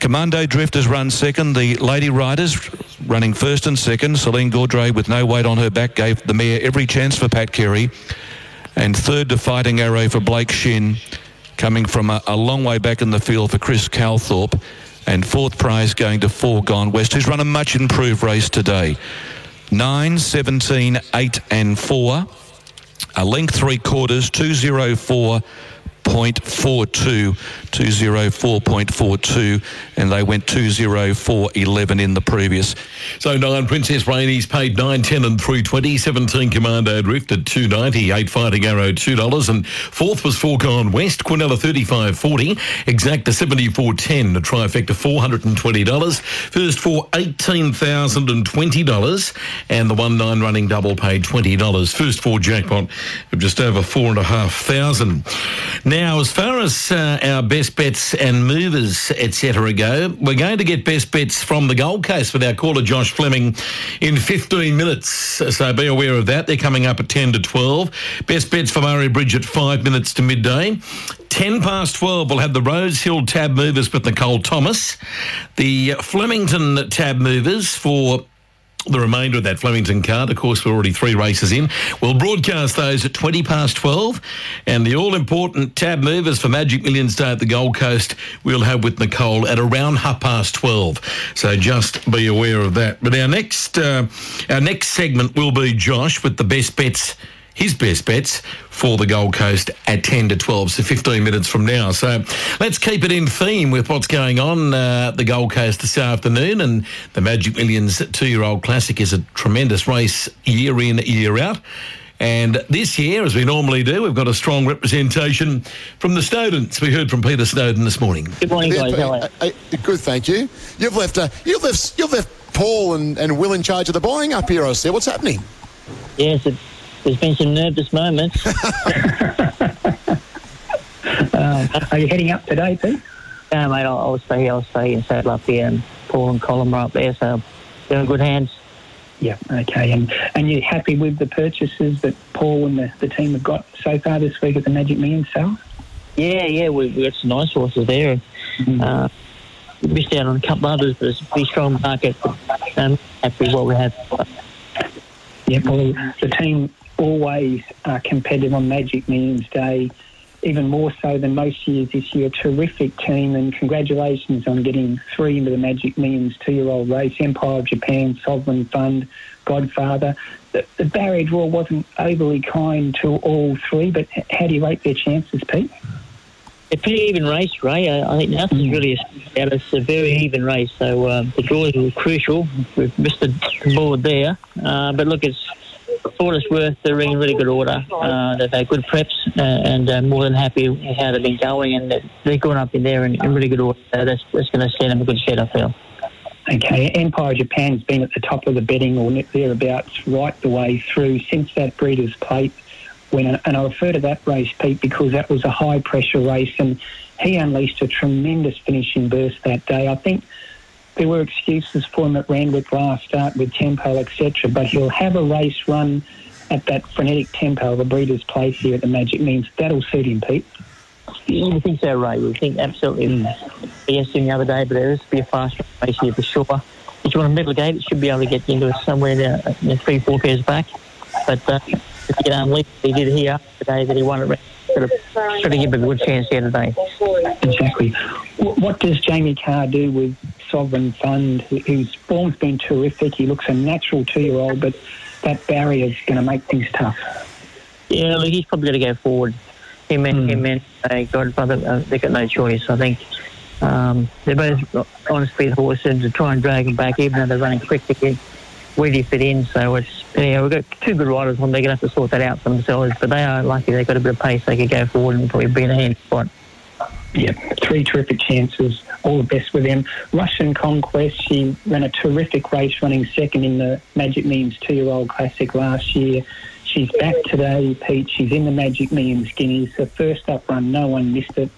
Commando Drifters run second. The Lady Riders running first and second. Celine Gaudray with no weight on her back gave the mare every chance for Pat Carey. And third to Fighting Arrow for Blake Shin, coming from a, a long way back in the field for Chris Calthorpe. And fourth prize going to Four Gone West, who's run a much improved race today. 9, 17, 8 and 4. A length three quarters, 204. 204.42, 204.42, and they went 204.11 in the previous. So nine Princess Rainey's paid nine ten and three twenty. Seventeen Commando Drift at two ninety. Eight Fighting Arrow two dollars, and fourth was Four Gone West. Quinella thirty five forty. Exacta seventy four ten. A trifecta four hundred and twenty dollars. First for eighteen thousand and the one nine running double paid twenty dollars. First for jackpot of just over four and a half thousand. Now, as far as uh, our best bets and movers, etc., go, we're going to get best bets from the Gold Coast with our caller Josh Fleming in 15 minutes. So be aware of that. They're coming up at 10 to 12. Best bets for Murray Bridge at five minutes to midday. 10 past 12, we'll have the Rosehill tab movers with Nicole Thomas. The Flemington tab movers for the remainder of that Flemington card. Of course, we're already three races in. We'll broadcast those at 20 past 12. And the all important tab movers for Magic Millions Day at the Gold Coast, we'll have with Nicole at around half past 12. So just be aware of that. But our next, uh, our next segment will be Josh with the best bets his best bets for the Gold Coast at 10 to 12, so 15 minutes from now. So let's keep it in theme with what's going on uh, at the Gold Coast this afternoon. And the Magic Millions two year old classic is a tremendous race year in, year out. And this year, as we normally do, we've got a strong representation from the Snowdens. We heard from Peter Snowden this morning. Good morning, guys. How are you? Good, thank you. You've left, uh, you've left, you've left Paul and, and Will in charge of the buying up here. I see. What's happening? Yes, it, there's been some nervous moments. Uh, are you heading up today, Pete? No, mate, I'll, I'll stay. I'll stay in Saddle up here, and Paul and Colin are up there, so they're in good hands. Yeah, okay. And and you're happy with the purchases that Paul and the, the team have got so far this week at the Magic Millions sale? Yeah, yeah, we we got some nice horses there. And, uh, we missed out on a couple others, but it's a pretty strong market. Um, happy with what we have. Yeah, well, the team always are competitive on Magic Millions Day, even more so than most years this year. Terrific team, and congratulations on getting three into the Magic Millions two-year-old race. Empire of Japan, Sovereign Fund, Godfather. The, the barrier draw wasn't overly kind to all three, but how do you rate their chances, Pete? A pretty even race, Ray. I, I think nothing's really out. It's a very even race, so um, the draws were crucial. We've missed the board there, uh, but look, it's for what it's worth. They're in really good order. Uh, they've had good preps, uh, and uh, more than happy with how they've been going, and they're, going up in there in, in really good order. So that's that's going to stand them a good shot, I feel. Okay, Empire Japan's been at the top of the betting or thereabouts right the way through since that Breeders' Plate winner. And I refer to that race, Pete, because that was a high pressure race and he unleashed a tremendous finishing burst that day. I think there were excuses for him at Randwick last start with tempo, etc. But he'll have a race run at that frenetic tempo a Breeders' Plate here at the Magic Means. That'll suit him, Pete. Yeah, we think so, Ray. We think absolutely. Yes, the other day, but there is to be a fast race here for sure. If you want a middle gate, it should be able to get into it somewhere there, uh, you know, three, four pairs back. But uh, if you get unleashed, he did here today that he won it. Sort of, sort of give a good chance here today. Exactly. What does Jamie Kah do with Sovereign Fund, whose form's been terrific? He looks a natural two-year-old, but that barrier's going to make things tough. Yeah, look, he's probably going to go forward. Him and him and uh, Godfather, uh, they've got no choice. I think um, they're both on speed horses and to try and drag him back, even though they're running quick to get where do you fit in. So it's we've got two good riders on. They're going to have to sort that out for themselves. But they are lucky. They've got a bit of pace. They could go forward and probably be in a hand spot. Yeah, three terrific chances. All the best with them. Russian Conquest, she ran a terrific race running second in the Magic Millions two-year-old classic last year. She's back today, Pete. She's in the Magic Millions Guineas. Her first up run, no one missed it.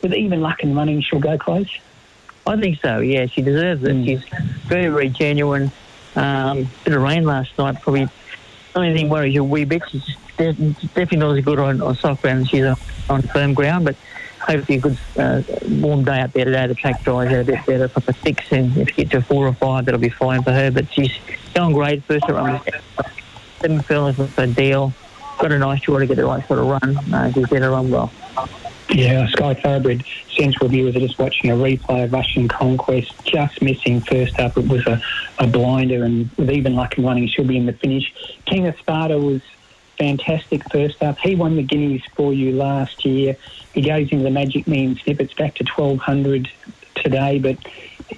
With even luck and running, she'll go close. I think so. Yeah, she deserves it. She's very, very genuine. Um, bit of rain last night. Probably only thing worries you a wee bit. She's definitely not as good on, on soft ground as she's on, on firm ground, but hopefully a good uh, warm day out there today. The track dries out a bit better from a six, and if she gets to four or five, that'll be fine for her. But she's going great. First run, seven furlongs a deal. Got a nice draw to get the right sort of run. Uh, she's to run well. Yeah, Sky Thoroughbred Central viewers are just watching a replay of Russian Conquest, just missing first up. It was a, a blinder, and with even luck and running, she'll be in the finish. King of Sparta was fantastic first up. He won the Guineas for you last year. He goes into the Magic Mean snippets back to 1200 today, but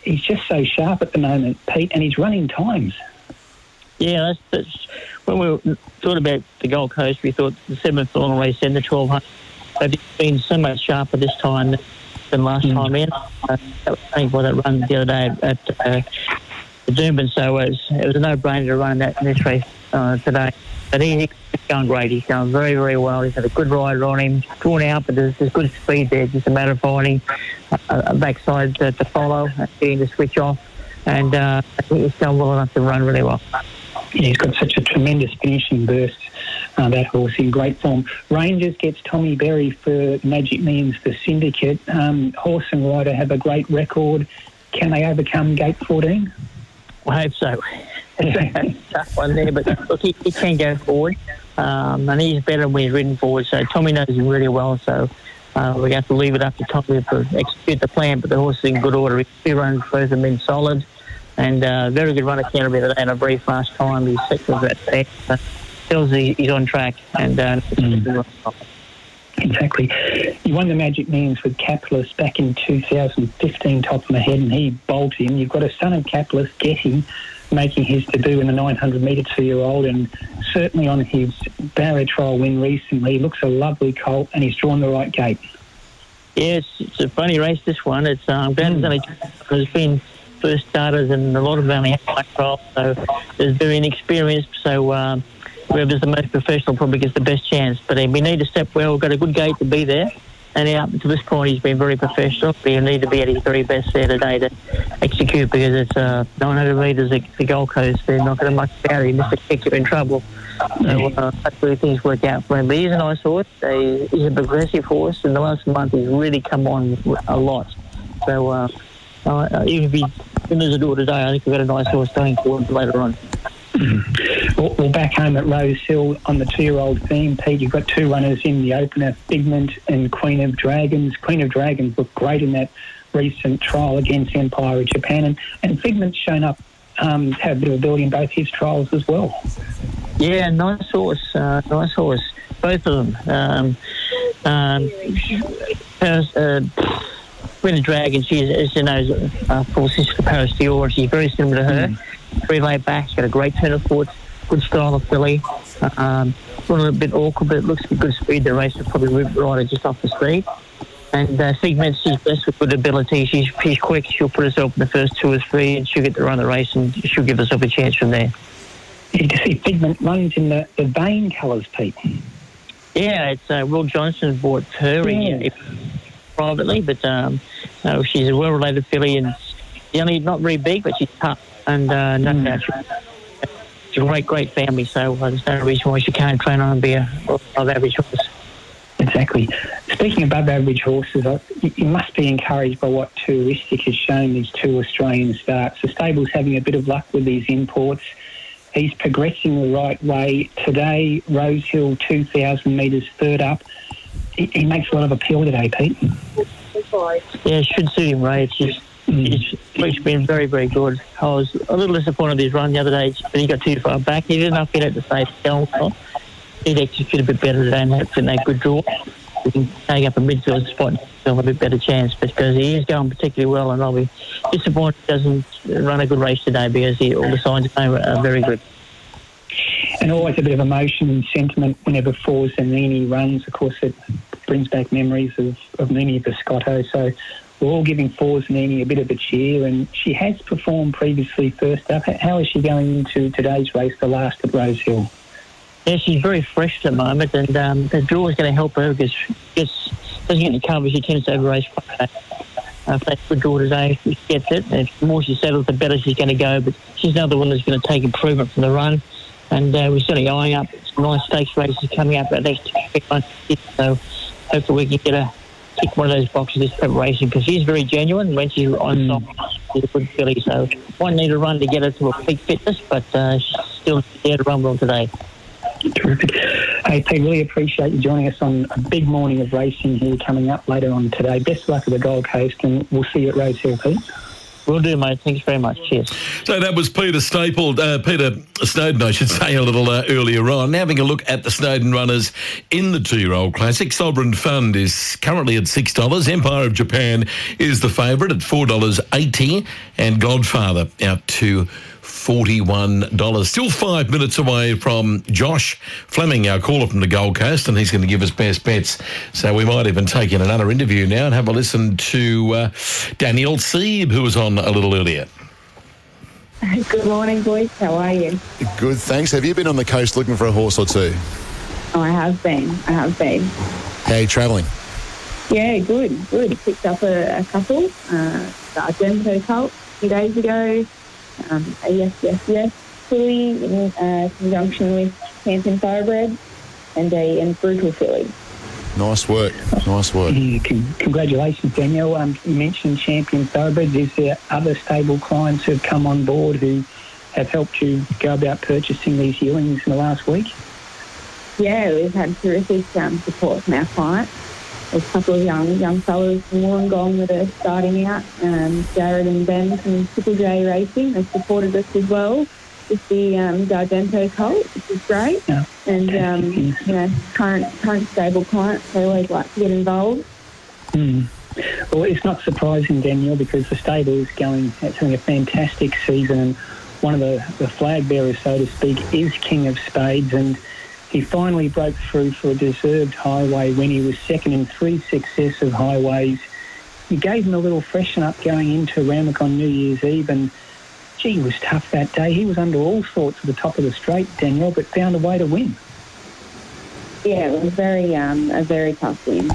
he's just so sharp at the moment, Pete, and he's running times. Yeah, that's, that's when we thought about the Gold Coast. We thought the seventh long race and the twelve hundred. They've been so much sharper this time than last time in. Uh, that was I think why that run the other day at uh, the Doomben. So it was, it was a no-brainer to run that in this race uh, today. But he, going great. He's going very, very well. He's had a good ride on him, drawn out, but there's, there's good speed there. Just a matter of finding a, a backside to, to follow, getting the switch off. And uh, I think he's going well enough to run really well. Yeah, he's got such a tremendous finishing burst. Uh, that horse in great form. Rangers gets Tommy Berry for Magic Means the syndicate. Um, horse and rider have a great record. Can they overcome Gate 14? I hope so. tough one there, but look, he, he can go forward, um, and he's better when he's ridden forward. So Tommy knows him really well. So uh, we have to leave it up to Tommy to execute the plan. But the horse is in good order. He runs both of them solid, and uh, very good run at Canterbury today in a very fast time. He's second that there. So tells he, he's on track, and uh, Exactly. You won the Magic Millions with Capitalist back in 2015, top of my head, and he bolted him. You've got a son of Capitalist, Getty, making his debut in the 900 metre two-year-old, and certainly on his barrier trial win recently, he looks a lovely colt, and he's drawn the right gate. Yeah, it's, it's a funny race, this one. It's um, Brandon's only there's been first starters and a lot of them only have high trial, so there's very inexperienced. So um, whoever's the most professional probably gets the best chance. But uh, we need to step well. We've got a good gate to be there. And up to this point, he's been very professional. But he'll need to be at his very best there today to execute because it's uh, 900 metres at the Gold Coast. They're not going to much out. He missed a kick, you're in trouble. So uh, hopefully things work out for him. But he's a nice horse. He- He's a progressive horse. In the last month, he's really come on a lot. So uh, uh, even if he a door today, I think we've got a nice horse going forward later on. Well, Well, well, back home at Rosehill on the two-year-old theme, Pete, you've got two runners in the opener, Figment and Queen of Dragons. Queen of Dragons looked great in that recent trial against Empire of Japan, and, and Figment's shown up, um, had a bit of ability in both his trials as well. Yeah, nice horse, uh, nice horse. Both of them. Um, um, Paris, uh, Queen of Dragon, she's, as you know, is, uh, full sister to Paris Dior, and she's very similar to her. Very laid back, got a great turn of foot, good style of filly. Um, a little bit awkward, but it looks good speed. The race will probably rip rider just off the speed. And uh, Figment, she's blessed with good ability. She's, she's quick. She'll put herself in the first two or three, and she'll get to run the race, and she'll give herself a chance from there. You can see Figment runs in the, the vein colours, Pete. Yeah, it's uh, Will Johnson bought her in Yeah. if- privately, but um, no, she's a well-related filly, and she's only not very big, but she's tough, and uh, no doubt she's she's a great, great family. So uh, there's no reason why she can't train on and be a above average horse. Exactly. Speaking above average horses, I- you you must be encouraged by what Touristic has shown these two Australian starts. The stable's having a bit of luck with these imports. He's progressing the right way. Today, Rosehill, 2,000 metres third up. He, he makes a lot of appeal today, Pete. Yeah, it should suit him, right? It's just, Mm. it's, it's been very, very good. I was a little disappointed with his run the other day, but he got too far back. He did enough to get out to safe down. He'd execute a bit better today and have in that good draw. He can take up a midfield spot and have a bit better chance because he is going particularly well and I'll be disappointed he doesn't run a good race today because he, all the signs are are very good. And always a bit of emotion and sentiment whenever Fours and Nini runs. Of course, it brings back memories of, of Nini Biscotto. So we're all giving Fours and Nini a bit of a cheer. And she has performed previously first up. How is she going into today's race, the last at Rosehill? Yeah, she's very fresh at the moment, and um, the draw is going to help her because she doesn't get any cover. She tends to over race quite uh, if that's good draw today, she gets it. And the more she settles, the better she's going to go. But she's another one that's going to take improvement from the run. And uh, we're certainly eyeing up some nice stakes races coming up at next one. So hopefully we can get a tick one of those boxes this preparation because she's very genuine. When she's on top, she's a good filly. So one need a run to get her to a peak fitness, but uh, she's still there to run well today. Terrific. Hey, Pete, really appreciate you joining us on a big morning of racing here coming up later on today. Best luck at the Gold Coast, and we'll see you at Rosehill, Pete. Will do, mate. Thanks very much. Cheers. So that was Peter Staple, uh, Peter Snowden, I should say, a little uh, earlier on. Now having a look at the Snowden runners in the two-year-old classic. Sovereign Fund is currently at six dollars. Empire of Japan is the favourite at four dollars eighty, and Godfather out to. $41. Still five minutes away from Josh Fleming, our caller from the Gold Coast, and he's going to give us best bets. So we might even take in another interview now and have a listen to uh, Danielle Seib, who was on a little earlier. Good morning, boys. How are you? Good, thanks. Have you been on the coast looking for a horse or two? Oh, I have been. I have been. How are you travelling? Yeah, good, good. Picked up a, a couple. Uh, the Argento Cult a few days ago. Um, a Yes, Yes, Yes filly in uh, conjunction with Champion Thoroughbred and a and Brutal filly. Nice work. Nice work. Con- congratulations, Danielle. Um, you mentioned Champion Thoroughbreds. Is there other stable clients who have come on board who have helped you go about purchasing these yearlings in the last week? Yeah, we've had terrific um, support from our clients. A couple of young young fellows from Wollongong that are starting out. Um, Jared and Ben from Triple J Racing have supported us as well with the um, D'Argento Colt, which is great. And um, you know, current current stable clients they always like to get involved. Mm. Well, it's not surprising, Danielle, because the stable is going, it's having a fantastic season, and one of the, the flag bearers, so to speak, is King of Spades, and he finally broke through for a deserved highway when he was second in three successive highways. You gave him a little freshen up going into Ramac on New Year's Eve, and gee, was tough that day. He was under all sorts at the top of the straight, Danielle, but found a way to win. Yeah, it was very um, a very tough win.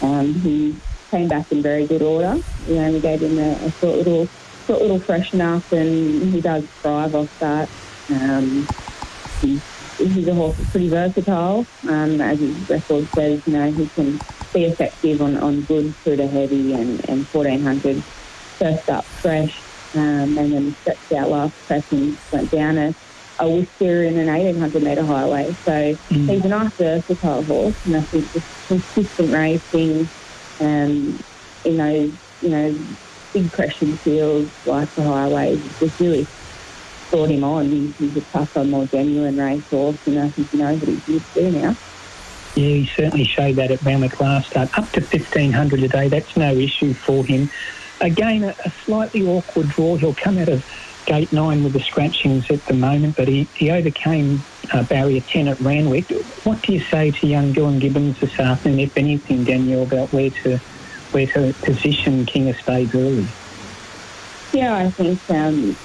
Um, he came back in very good order. We only gave him a, a short little short little freshen up, and he does thrive off that. Um, he's, he's a horse that's pretty versatile. Um, as his record says, you know, he can be effective on, on good through to heavy and, and 1400 first up fresh, um, and then stretched out last press and went down a a whisker in an 1800 metre highway. So Mm. he's a nice versatile horse, and I think just consistent racing um, in those, you know, big pressured fields like the highways just really brought him on. He's, he's a tougher, more genuine racehorse, and I think he knows what he's used to now. Yeah, he certainly showed that at Randwick last start. Up to 1500 a day, that's no issue for him. Again, a, a slightly awkward draw. He'll come out of gate nine with the scratchings at the moment, but he, he overcame uh, barrier 10 at Randwick. What do you say to young Dylan Gibbons this afternoon, if anything, Danielle, about where to where to position King of Spades early? Yeah, I think um,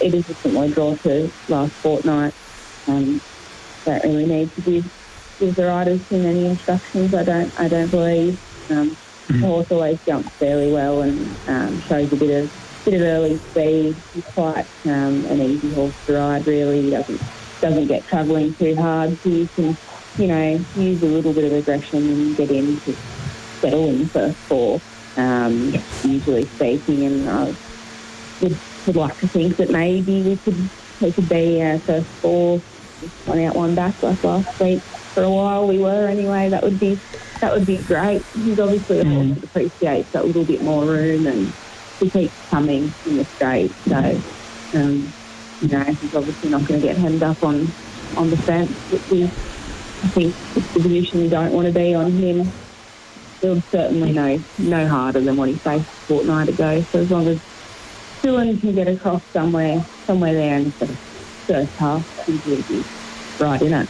it is a similar draw to last fortnight. Um, don't really need to give give the riders too many instructions. I don't. I don't believe. Um, The horse always jumps fairly well and um, shows a bit of bit of early speed. He's quite um, an easy horse to ride. Really, he doesn't doesn't get travelling too hard. So you can, you know, use a little bit of aggression and get in to settle in first four. Um, usually speaking, and I would, would like to think that maybe we could we could be uh, first four, one out, one back like last week. For a while we were anyway. That would be that would be great. He's obviously a horse that appreciates that little bit more room, and he keeps coming in the straight. So, um, you know, he's obviously not going to get hemmed up on on the fence, which is I think it's the position you don't want to be on him. He'll certainly know no harder than what he faced a fortnight ago. So as long as Dylan can get across somewhere, somewhere there in the first, half, he's right in it.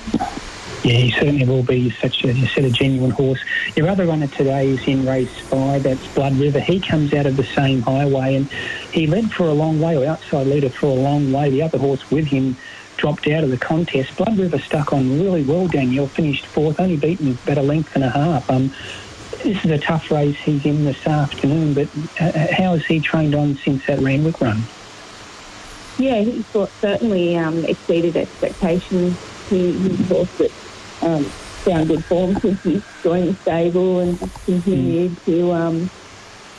Yeah, he certainly will be such a, said, a genuine horse. Your other runner today is in race five, that's Blood River. He comes out of the same highway and he led for a long way, or outside leader for a long way. The other horse with him dropped out of the contest. Blood River stuck on really well, Danielle, finished fourth, only beaten about a length and a half. Um, this is a tough race he's in this afternoon, but uh, how has he trained on since that Randwick run? Yeah, he thought certainly um, exceeded expectations. He, he's a horse that um, found good form since he joined the stable and continued to um,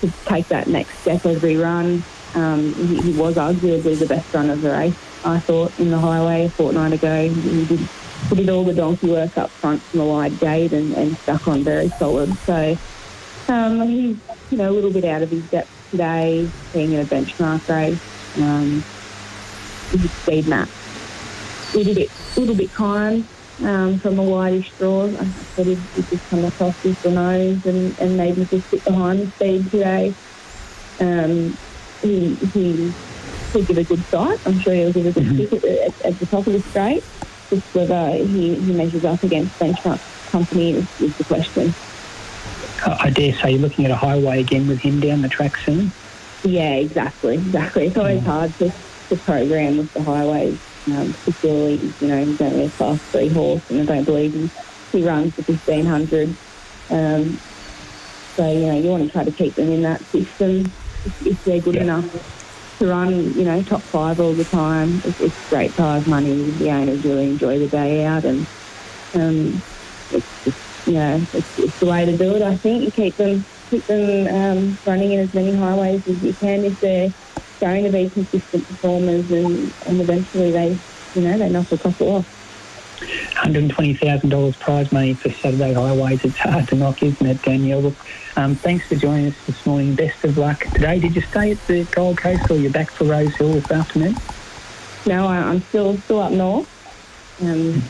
to take that next step every run. Um, he, he was arguably the best run of the race, I thought, in the highway a fortnight ago. He did, did all the donkey work up front from a wide gate and, and stuck on very solid. So um, he's you know a little bit out of his depth today, being in a benchmark race. Um, his speed map a little bit, little bit kind um, from a wideish draw. I thought he'd, he'd just come across with the nose and, and maybe just sit behind the speed today. Um, he, he will give a good sight. I'm sure he'll give a good at, at, at the top of the straight. Just whether he, he measures up against benchmark company is, is the question. I dare say you're looking at a highway again with him down the track soon. Yeah, exactly, exactly. It's always hard to, to program with the highways, um, particularly, you know, he's only a class three horse and I don't believe he, he runs the 1500. Um, so, you know, you want to try to keep them in that system if, if they're good enough to run, you know, top five all the time. It's, it's great prize money. The owners really enjoy the day out and um, it's just, you know, it's, it's the way to do it, I think. You keep them keep them um, running in as many highways as you can if they're going to be consistent performers and, and eventually they, you know, they knock the couple off. $120,000 prize money for Saturday highways. It's hard to knock, isn't it, Danielle? Look, um, thanks for joining us this morning. Best of luck today. Did you stay at the Gold Coast or you're back for Rosehill this afternoon? No, I, I'm still still up north. Um,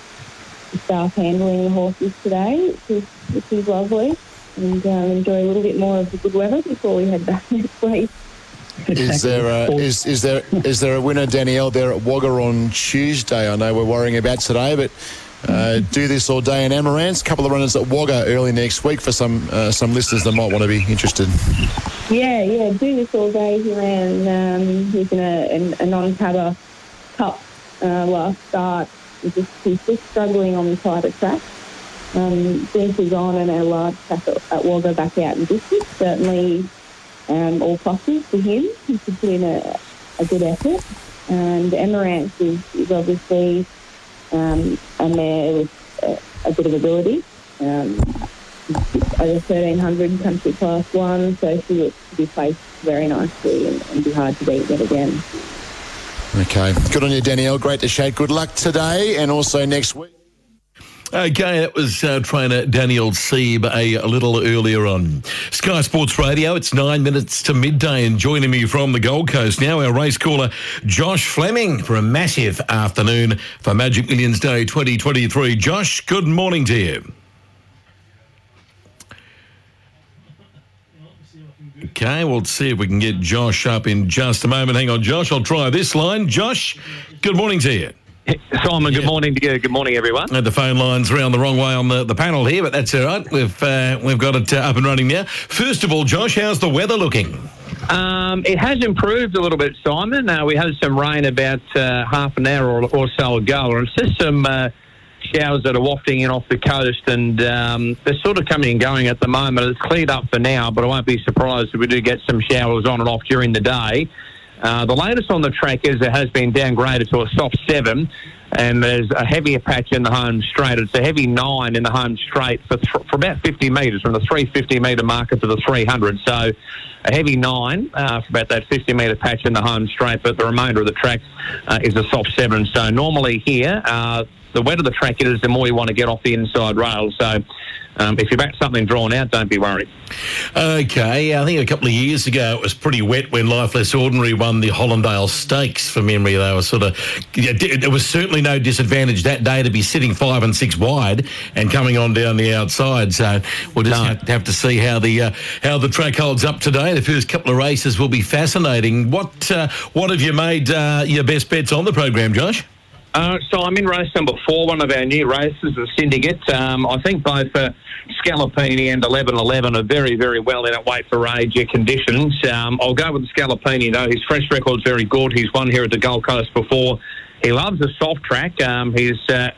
the staff handling the horses today, which is, which is lovely. And um, enjoy a little bit more of the good weather before we head back next week. Is there a, is, is there is there a winner, Danielle, there at Wagga on Tuesday? I know we're worrying about today, but uh, do this all day in Amarant's. A couple of runners at Wagga early next week for some uh, some listeners that might want to be interested. Yeah, yeah, do this all day. He ran, um, he's in a, a, non-cover cup uh, last start. He's just, he's just struggling on the tighter track. Um, he's on and a large track at, at Wagga back out in district, certainly um, all pluses for him. He could put in a, a good effort. And Emerance is, is obviously um, a mare with a, a bit of ability. Um, over 1300 country class one, so she looks to be placed very nicely and, and be hard to beat yet again. Okay. Good on you, Danielle. Great to chat. Good luck today and also next week. Okay, that was uh, trainer Danielle Seib a, little earlier on. Sky Sports Radio, it's nine minutes to midday, and joining me from the Gold Coast now, our race caller, Josh Fleming, for a massive afternoon for Magic Millions Day 2023. Josh, good morning to you. Okay, we'll see if we can get Josh up in just a moment. Hang on, Josh. I'll try this line. Josh, good morning to you. Simon, good morning to you. Good morning, everyone. Had the phone lines around the wrong way on the, the panel here, but that's all right. We've uh, we've got it uh, up and running now. First of all, Josh, how's the weather looking? Um, it has improved a little bit, Simon. Uh, we had some rain about uh, half an hour or, or so ago, and it's just some uh, showers that are wafting in off the coast, and um, they're sort of coming and going at the moment. It's cleared up for now, but I won't be surprised if we do get some showers on and off during the day. Uh, the latest on the track is it has been downgraded to a soft seven, and there's a heavier patch in the home straight. It's a heavy nine in the home straight for, th- for about 50 metres, from the 350 metre marker to the 300. So a heavy nine uh, for about that 50 metre patch in the home straight, but the remainder of the track uh, is a soft seven. So normally here, uh, the wetter the track is, the more you want to get off the inside rail. So um, if you back something drawn out, don't be worried. Okay, I think a couple of years ago it was pretty wet when Life Less Ordinary won the Hollindale Stakes. For memory, they were sort of. There was certainly no disadvantage that day to be sitting five and six wide and coming on down the outside. So we'll just have, have to see how the uh, how the track holds up today. The first couple of races will be fascinating. What uh, what have you made uh, your best bets on the program, Josh? Uh, so I'm in race number four, one of our new races, the Syndicate. Um, I think both uh, Scallopini and 1111 are very, very well in at weight for age conditions. Um, I'll go with the Scallopini, though. His fresh record's very good. He's won here at the Gold Coast before. He loves a soft track. Um, he's uh,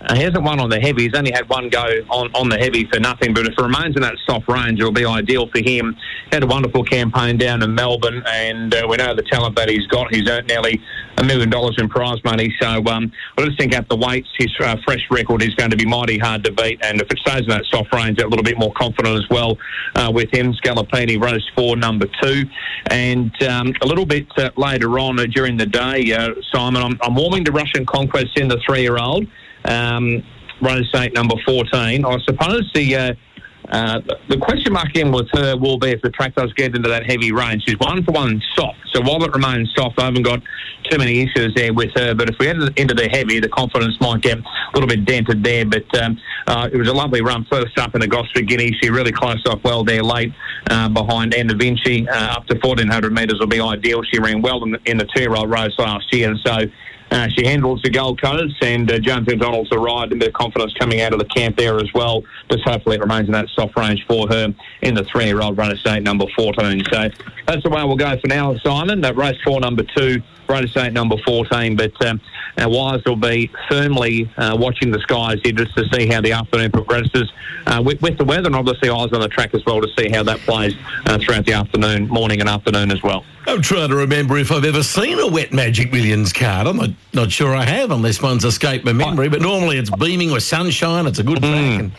uh, he hasn't won on the heavy. He's only had one go on, on the heavy for nothing. But if it remains in that soft range, it'll be ideal for him. Had a wonderful campaign down in Melbourne, and uh, we know the talent that he's got. He's earned nearly a million dollars in prize money. So um, I just think at the weights, his uh, fresh record is going to be mighty hard to beat. And if it stays in that soft range, a little bit more confident as well uh, with him. Scallopini rose for number two. And um, a little bit uh, later on during the day, Simon, I'm, I'm warming to Russian Conquest in the three-year-old um, run state number 14. I suppose the uh, uh, the question mark in with her will be if the track does get into that heavy rain. She's one for one soft, so while it remains soft, I haven't got too many issues there with her. But if we head into the heavy, the confidence might get a little bit dented there. But um, uh, it was a lovely run first up in the Gosford Guinea. She really closed off well there late uh, behind Anna Vinci. Uh, up to 1400 metres will be ideal. She ran well in the, in the two-year-old race last year, and so uh, she handles the Gold Coast, and uh, James McDonald's a ride, and bit of confidence coming out of the camp there as well. Just hopefully it remains in that soft range for her in the three-year-old runner state number 14. So that's the way we'll go for now, Simon. That race four, number two, runner state number 14. But um, our wires will be firmly uh, watching the skies here just to see how the afternoon progresses uh, with, with, the weather, and obviously eyes on the track as well to see how that plays uh, throughout the afternoon, morning, and afternoon as well. I'm trying to remember if I've ever seen a wet Magic Millions card. I'm not, not sure I have, unless one's escaped my memory. But normally it's beaming with sunshine. It's a good track. And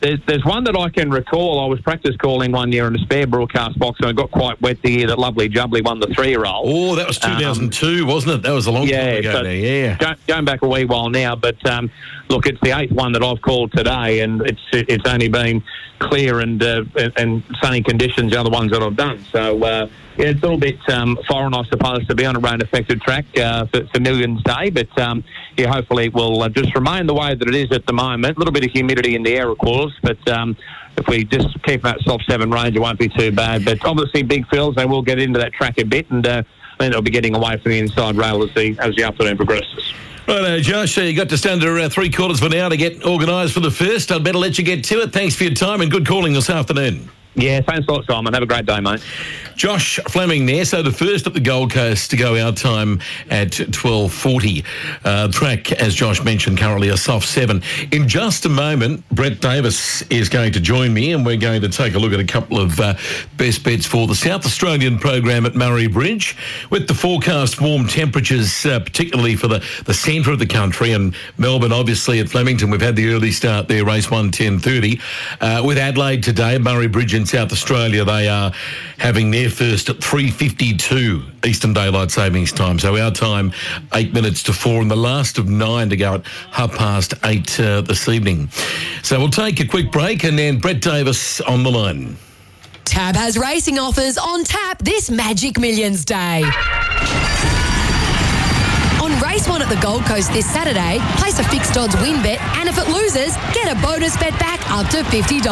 There's, there's one that I can recall. I was practice calling one year in a spare broadcast box, and I got quite wet the year that Lovely Jubbly won the three-year-old. Oh, that was 2002, wasn't it? That was a long yeah, time ago so now, yeah. go- Going back a wee while now, but um, look, it's the eighth one that I've called today, and it's it's only been clear and uh, and- and sunny conditions. The other ones that I've done, so uh, yeah, it's a little bit um, foreign, I suppose, to be on a rain-affected track uh, for, for Millions Day, but um, yeah, hopefully it will uh, just remain the way that it is at the moment. A little bit of humidity in the air, of course, but. Um, if we just keep that soft seven range, it won't be too bad. But obviously, big fields, they will get into that track a bit, and uh, then they'll be getting away from the inside rail as the as the afternoon progresses. Right, uh, Josh, uh, you got just under uh, three quarters of an hour to get organised for the first. I'd better let you get to it. Thanks for your time and good calling this afternoon. Yeah, thanks a lot, Simon. Have a great day, mate. Josh Fleming there. So the first at the Gold Coast to go our time at 12.40. Uh, track, as Josh mentioned, currently a soft seven. In just a moment, Brett Davis is going to join me and we're going to take a look at a couple of uh, best bets for the South Australian program at Murray Bridge. With the forecast warm temperatures, uh, particularly for the, the centre of the country and Melbourne, obviously at Flemington, we've had the early start there, race 1, 10.30. Uh, with Adelaide today, Murray Bridge in South Australia, they are having their first at 3.52 Eastern Daylight Savings Time. So our time, eight minutes to four, and the last of nine to go at half past eight uh, this evening. So we'll take a quick break and then Brett Davis on the line. Tab has racing offers on tap this Magic Millions Day. On race one at the Gold Coast this Saturday, place a fixed odds win bet, and if it loses, get a bonus bet back up to $50.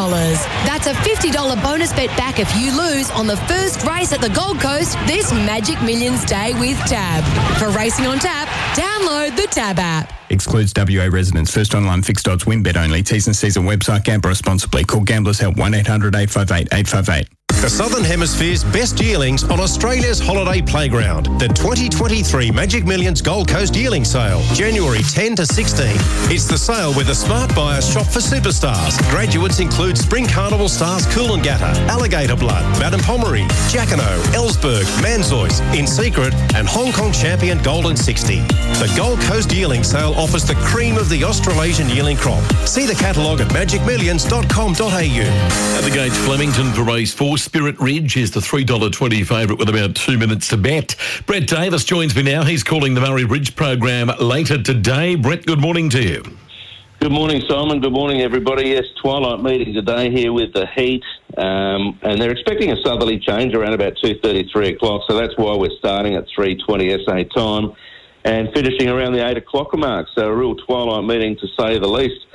That's a $50 bonus bet back if you lose on the first race at the Gold Coast this Magic Millions Day with Tab. For Racing on Tap, download the Tab app. Excludes WA residents. First online fixed odds win bet only. T's and C's on website. Gamble responsibly. Call Gamblers Help 1800 858 858. The Southern Hemisphere's best yearlings on Australia's holiday playground. The 2023 Magic Millions Gold Coast Yearling Sale, January 10 to 16. It's the sale where the smart buyers shop for superstars. Graduates include Spring Carnival stars Coolangatta, Alligator Blood, Madame Pommery, Jackano, Ellsberg, Manzoice, In Secret, and Hong Kong champion Golden 60. The Gold Coast Yearling Sale offers the cream of the Australasian yearling crop. See the catalogue at magicmillions.com.au. At the gates, Flemington for race four. Spirit Ridge is the $3.20 favourite with about two minutes to bet. Brett Davis joins me now. He's calling the Murray Bridge program later today. Brett, good morning to you. Good morning, Simon. Good morning, everybody. Yes, twilight meeting today here with the heat, um, and they're expecting a southerly change around about two thirty, three o'clock. So that's why we're starting at three twenty SA time and finishing around the eight o'clock mark. So a real twilight meeting to say the least.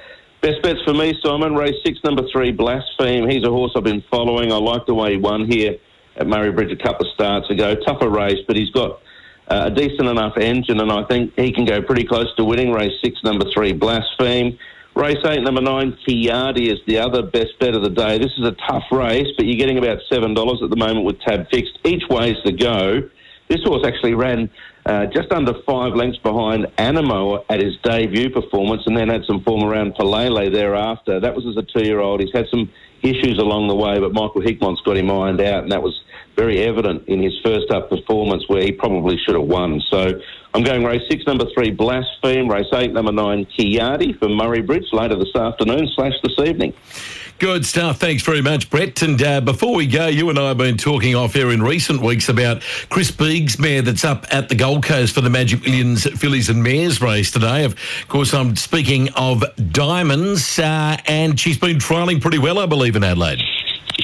Best bets for me, Simon. Race six, number three, Blaspheme. He's a horse I've been following. I like the way he won here at Murray Bridge a couple of starts ago. Tougher race, but he's got uh, a decent enough engine, and I think he can go pretty close to winning. Race six, number three, Blaspheme. Race eight, number nine, Kiardi is the other best bet of the day. This is a tough race, but you're getting about seven dollars at the moment with tab fixed. Each way's the go. This horse actually ran uh, just under five lengths behind Anamoe at his debut performance, and then had some form around Palele thereafter. That was as a two-year-old. He's had some issues along the way, but Michael Hickmott's got him ironed out, and that was very evident in his first up performance where he probably should have won. So I'm going race six, number three, Blaspheme, race eight, number nine, Kiardi for Murray Bridge later this afternoon slash this evening. Good stuff. Thanks very much, Brett. And uh, before we go, you and I have been talking off air in recent weeks about Chris Bieg's mare that's up at the Gold Coast for the Magic Millions Fillies and Mares race today. Of course, I'm speaking of Diamonds, uh, and she's been trialling pretty well, I believe, in Adelaide.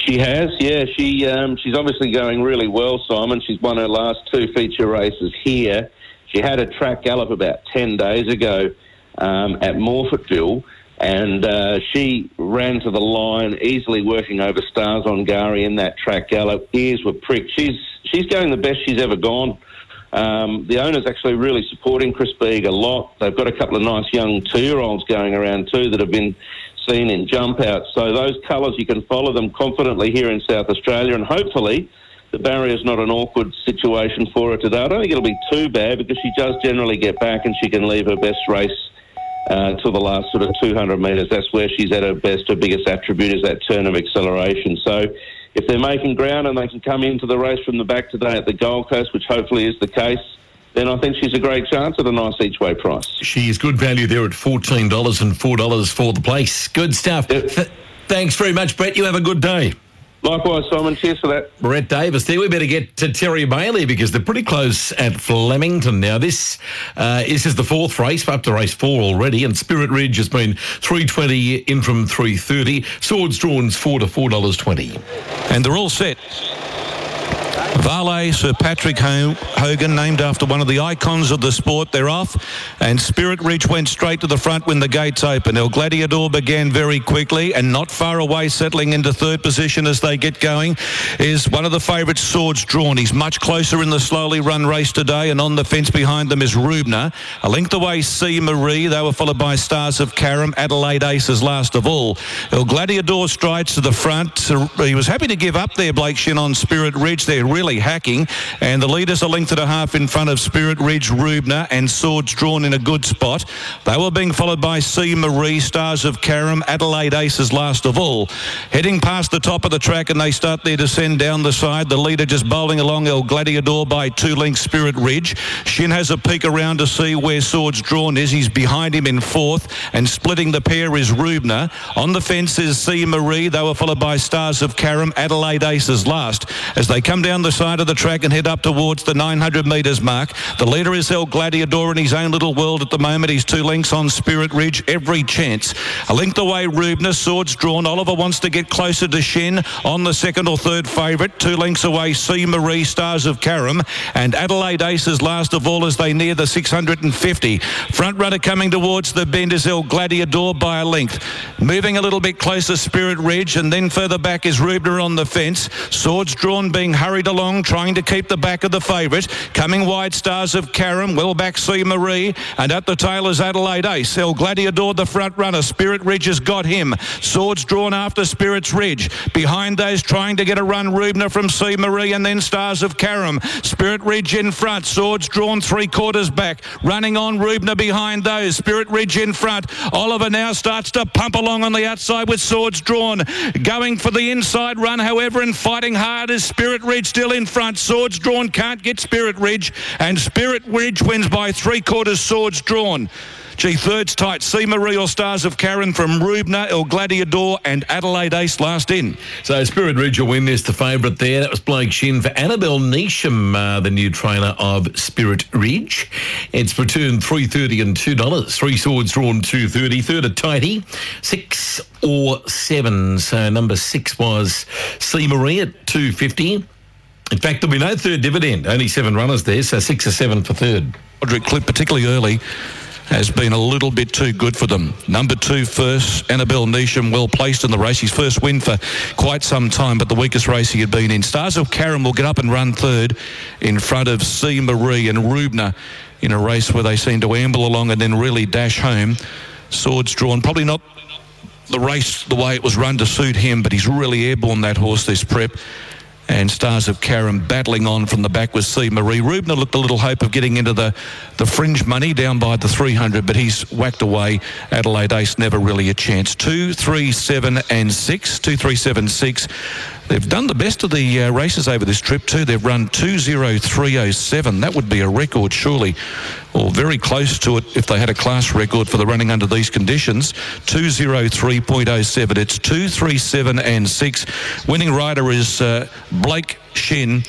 She has, yeah. She um, she's obviously going really well, Simon. She's won her last two feature races here. She had a track gallop about ten days ago um, at Morphettville, and uh, she ran to the line, easily working over Stars on Gari in that track gallop. Ears were pricked. She's she's going the best she's ever gone. Um, the owner's actually really supporting Chris Bieg a lot. They've got a couple of nice young two-year-olds going around too that have been seen in jump outs. So those colours, you can follow them confidently here in South Australia, and hopefully the barrier's not an awkward situation for her today. I don't think it'll be too bad because she does generally get back and she can leave her best race uh, to the last sort of 200 metres. That's where she's at her best. Her biggest attribute is that turn of acceleration. So if they're making ground and they can come into the race from the back today at the Gold Coast, which hopefully is the case, then I think she's a great chance at a nice each way price. She is good value there at $14 and $4 for the place. Good stuff. Th- thanks very much, Brett. You have a good day. Likewise, Simon. Cheers for that. Brett Davis there. We better get to Terry Bailey because they're pretty close at Flemington now. This uh, this is the fourth race, up to race four already, and Spirit Ridge has been three twenty in from three thirty. Swords drawn's four to four dollars twenty, and they're all set. Valet Sir Patrick Hogan, named after one of the icons of the sport, they're off. And Spirit Ridge went straight to the front when the gates opened. El Gladiador began very quickly and not far away, settling into third position as they get going, is one of the favourites, Swords Drawn. He's much closer in the slowly run race today, and on the fence behind them is Rubner. A length away, C. Marie. They were followed by Stars of Karam, Adelaide Aces last of all. El Gladiador strides to the front. He was happy to give up there, Blake Shin, on Spirit Ridge. They're really hacking. And the leaders a length and a half in front of Spirit Ridge, Rubner, and Swords drawn in a good spot. They were being followed by C. Marie, Stars of Karam, Adelaide Aces last of all. Heading past the top of the track and they start their descent down the side. The leader just bowling along El Gladiador by two lengths Spirit Ridge. Shin has a peek around to see where Swords Drawn is. He's behind him in fourth and splitting the pair is Rubner. On the fence is C. Marie. They were followed by Stars of Karam, Adelaide Aces last. As they come down the the side of the track and head up towards the 900 metres mark. The leader is El Gladiador in his own little world at the moment. He's two lengths on Spirit Ridge, every chance. A length away, Rubner, swords drawn. Oliver wants to get closer to Shin on the second or third favourite. Two lengths away, C. Marie, Stars of Karam. And Adelaide Aces last of all as they near the 650. Front runner coming towards the bend is El Gladiador by a length. Moving a little bit closer, Spirit Ridge, and then further back is Rubner on the fence. Swords drawn, being hurried along, trying to keep the back of the favourite. Coming wide, Stars of Karam, well back, C. Marie, and at the tail is Adelaide Ace. El Gladiador, the front runner. Spirit Ridge has got him. Swords drawn after Spirit's Ridge. Behind those, trying to get a run, Rubner from C. Marie, and then Stars of Karam. Spirit Ridge in front. Swords drawn three quarters back. Running on Rubner behind those. Spirit Ridge in front. Oliver now starts to pump along on the outside with swords drawn. Going for the inside run, however, and fighting hard is Spirit Ridge still in front. Swords drawn can't get Spirit Ridge, and Spirit Ridge wins by three quarters. Swords drawn. G thirds tight. C. Marie or Stars of Karen from Rubner, El Gladiador, and Adelaide Ace last in. So Spirit Ridge will win this, the favourite there. That was Blake Shin for Annabelle Neesham, uh, the new trainer of Spirit Ridge. It's returned three thirty and two dollars. Three swords drawn two thirty. Third a tighty, six or seven. So number six was C Marie at two fifty. In fact, there'll be no third dividend. Only seven runners there, so six or seven for third. Roderick Clip, particularly early, has been a little bit too good for them. Number two first, Annabelle Neesham, well placed in the race. His first win for quite some time, but the weakest race he had been in. Stars of Karen will get up and run third in front of C. Marie and Rubner in a race where they seem to amble along and then really dash home. Swords drawn, probably not the race the way it was run to suit him, but he's really airborne that horse this prep. And Stars of Karen battling on from the back with C. Marie. Rubner looked a little hope of getting into the, the fringe money down by the 300, but he's whacked away. Adelaide Ace never really a chance. Two, three, seven, and six. Two, three, seven, six. They've done the best of the uh, races over this trip too. They've run 20307. That would be a record, surely, or very close to it if they had a class record for the running under these conditions. 203.07. It's 237 and 6. Winning rider is uh, Blake Shin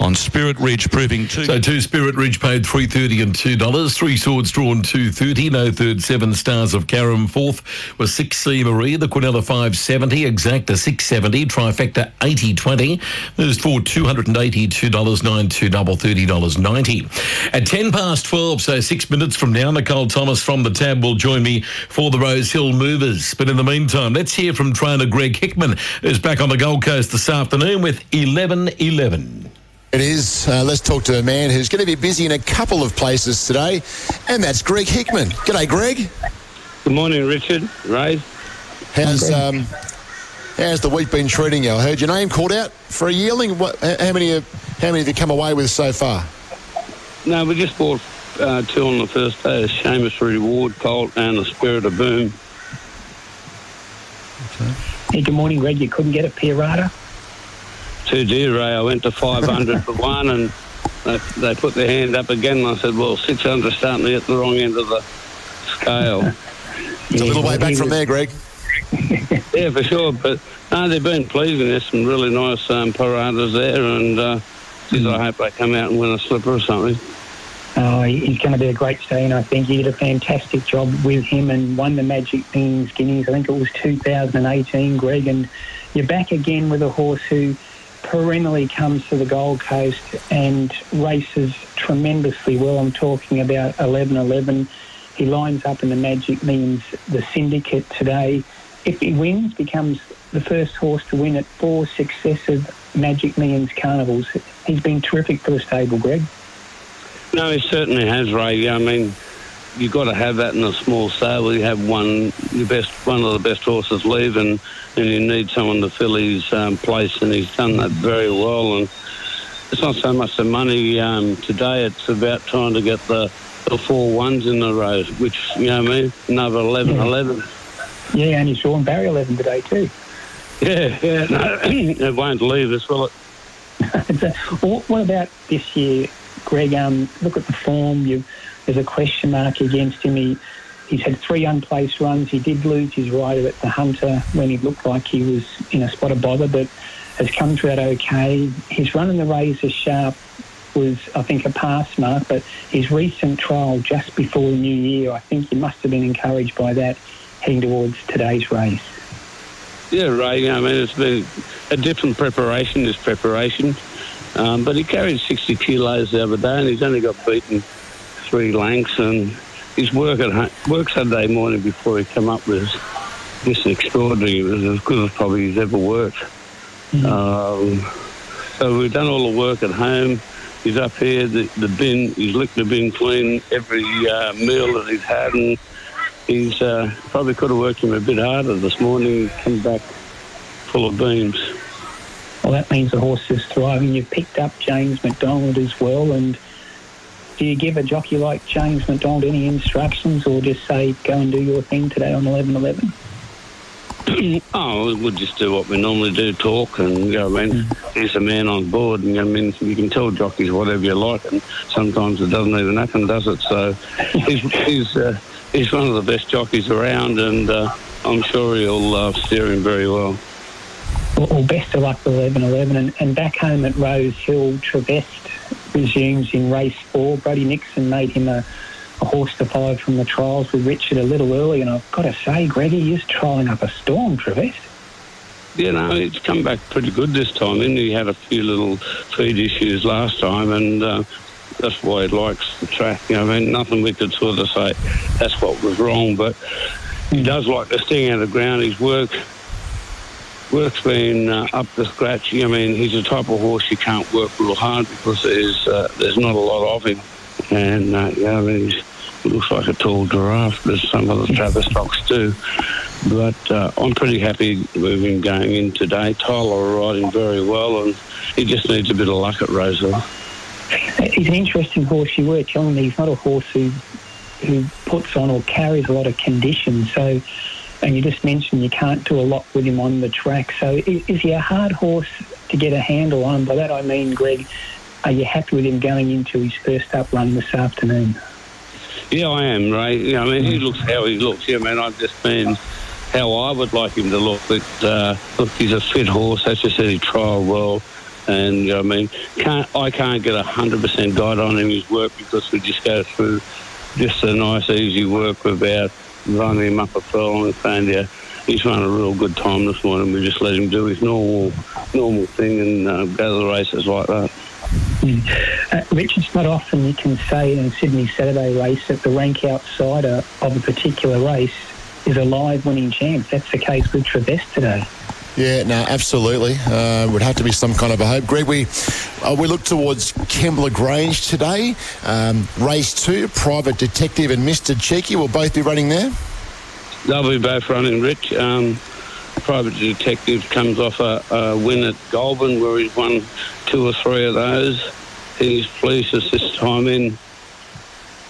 on Spirit Ridge, proving two. So two Spirit Ridge paid three thirty and two dollars. Three swords drawn two thirty. No third. Seven stars of Karam. Fourth was six C Marie. The Quinella five seventy. Exacta six seventy. Trifecta eighty twenty. There's for two hundred and eighty two dollars nine two double thirty dollars ninety. At ten past twelve, so six minutes from now, Nicole Thomas from the tab will join me for the Rosehill Movers. But in the meantime, let's hear from trainer Greg Hickman, who's back on the Gold Coast this afternoon with eleven eleven. It is. Uh, let's talk to a man who's going to be busy in a couple of places today, and that's Greg Hickman. G'day, Greg. Good morning, Richard. Ray. How's um, how's the week been treating you? I heard your name called out for a yearling. What? How many? How many have you come away with so far? No, we just bought uh, two on the first day. a Shamus Award Colt and the Spirit of Boom. Okay. Hey, good morning, Greg. You couldn't get a Pierata? Too dear, Ray. I went to 500 for one and they, they put their hand up again and I said, well, 600 starting to get the wrong end of the scale. It's a little way back from there, Greg. yeah, for sure. But no, they've been pleasing. There's some really nice um, Pieratas there and uh, geez, I hope they come out and win a slipper or something. Oh, he's going to be a great stallion, I think. You did a fantastic job with him and won the Magic Things Guineas. I think it was 2018, Greg. And you're back again with a horse who perennially comes to the Gold Coast and races tremendously well. I'm talking about 11-11. He lines up in the Magic Millions, the syndicate today. If he wins, becomes the first horse to win at four successive Magic Millions carnivals. He's been terrific for the stable, Greg. No, he certainly has, Ray. I mean, you've got to have that in a small stable. You have one, your best, one of the best horses leave, and, and you need someone to fill his um, place, and he's done that very well. And it's not so much the money um, today; it's about trying to get the, the four ones in the row, which you know what I mean. Another 11, Yeah. 11. Yeah, and you saw him Barry 11 today too. Yeah, yeah. No, it won't leave us, will it? So, what, what about this year, Greg? Um, look at the form. You, there's a question mark against him. He, he's had three unplaced runs. He did lose his rider at the Hunter when he looked like he was in a spot of bother, but has come through that okay. His run in the Razor Sharp was, I think, a pass mark, but his recent trial just before the new year, I think he must have been encouraged by that heading towards today's race. Yeah, Ray. I mean, it's been a different preparation. This preparation, um, but he carried 60 kilos the other day, and he's only got beaten three lengths. And his work at home, work Saturday morning before he came up was just extraordinary. It was as good as probably he's ever worked. Um, so we've done all the work at home. He's up here, the, the bin, he's licked the bin clean every uh, meal that he's had, and he's uh, probably could have worked him a bit harder this morning. He come back full of beams. Well, that means the horse is thriving. You've picked up James McDonald as well, and do you give a jockey like James McDonald any instructions, or just say go and do your thing today on eleven eleven? oh, we'll just do what we normally do, talk, and know, I mean, he's a man on board, and I mean, you can tell jockeys whatever you like, and sometimes it doesn't even happen, does it? So he's he's uh, he's one of the best jockeys around, and uh, I'm sure he'll uh, steer him very well. Well, best of luck with eleven eleven, and, and back home at Rosehill, Trevest resumes in race four. Brody Nixon made him a, a horse to follow from the trials with Richard a little early, and I've got to say, Greggy, is trialling up a storm, Trevest. You know, it's come back pretty good this time. And he had a few little feed issues last time, and uh, that's why he likes the track. You know, I mean, nothing we could sort of say that's what was wrong, but he does like to sting out of the ground. His work, work's been uh, up to scratch. I mean, he's a type of horse you can't work real hard because there's uh, there's not a lot of him, and uh, yeah, I mean, he's, he looks like a tall giraffe, as some of the Travis stocks do. But uh, I'm pretty happy with him going in today. Tyler riding very well, and he just needs a bit of luck at Rosehill. He's an interesting horse. You were telling me he's not a horse who who puts on or carries a lot of condition. So, and you just mentioned you can't do a lot with him on the track. So, is, is he a hard horse to get a handle on? By that I mean, Greg, are you happy with him going into his first up run this afternoon? Yeah, I am, Ray. Yeah, I mean, he looks how he looks. Yeah, man, I've just been how I would like him to look. But uh, look, he's a fit horse. As you said, he trialled well. And you know, I mean, can't I can't get a hundred percent guide on him his work because we just go through just a nice, easy work without running him up a furlong and saying, yeah, he's run a real good time this morning. We just let him do his normal, normal thing and uh, go to the races like that. Uh, Rich, it's not often you can say in a Sydney Saturday race that the rank outsider of a particular race is a live winning chance. That's the case with Trevest today. Yeah, no, absolutely. Uh, would have to be some kind of a hope. Greg, we uh, we look towards Kembla Grange today. Um, race two, Private Detective and Mr. Cheeky will both be running there. They'll be both running, Rich. Um, Private Detective comes off a, a win at Goulburn where he's won two or three of those. He's pleased us this time in.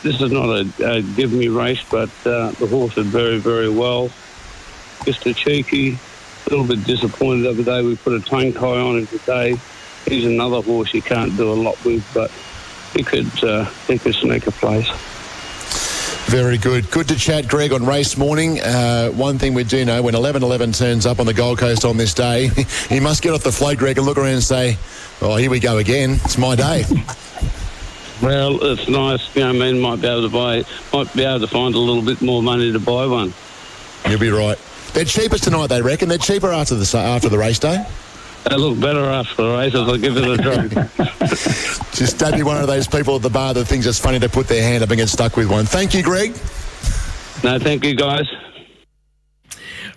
This is not a, a give me race, but uh, the horse did very, very well. Mr. Cheeky, little bit disappointed the other day. We put a tongue tie on him today. He's another horse you can't do a lot with, but he could uh, he could sneak a place. Very good. Good to chat, Greg, on race morning. Uh, one thing we do know when 11.11 turns up on the Gold Coast on this day, he must get off the float, Greg, and look around and say, oh, here we go again. It's my day. Well, it's nice. You know, men might be able to buy, might be able to find a little bit more money to buy one. You'll be right. They're cheaper tonight, they reckon. They're cheaper after the after the race day. They look better after the race. I'll give it a try. Just don't be one of those people at the bar that thinks it's funny to put their hand up and get stuck with one. Thank you, Greg. no, thank you, guys.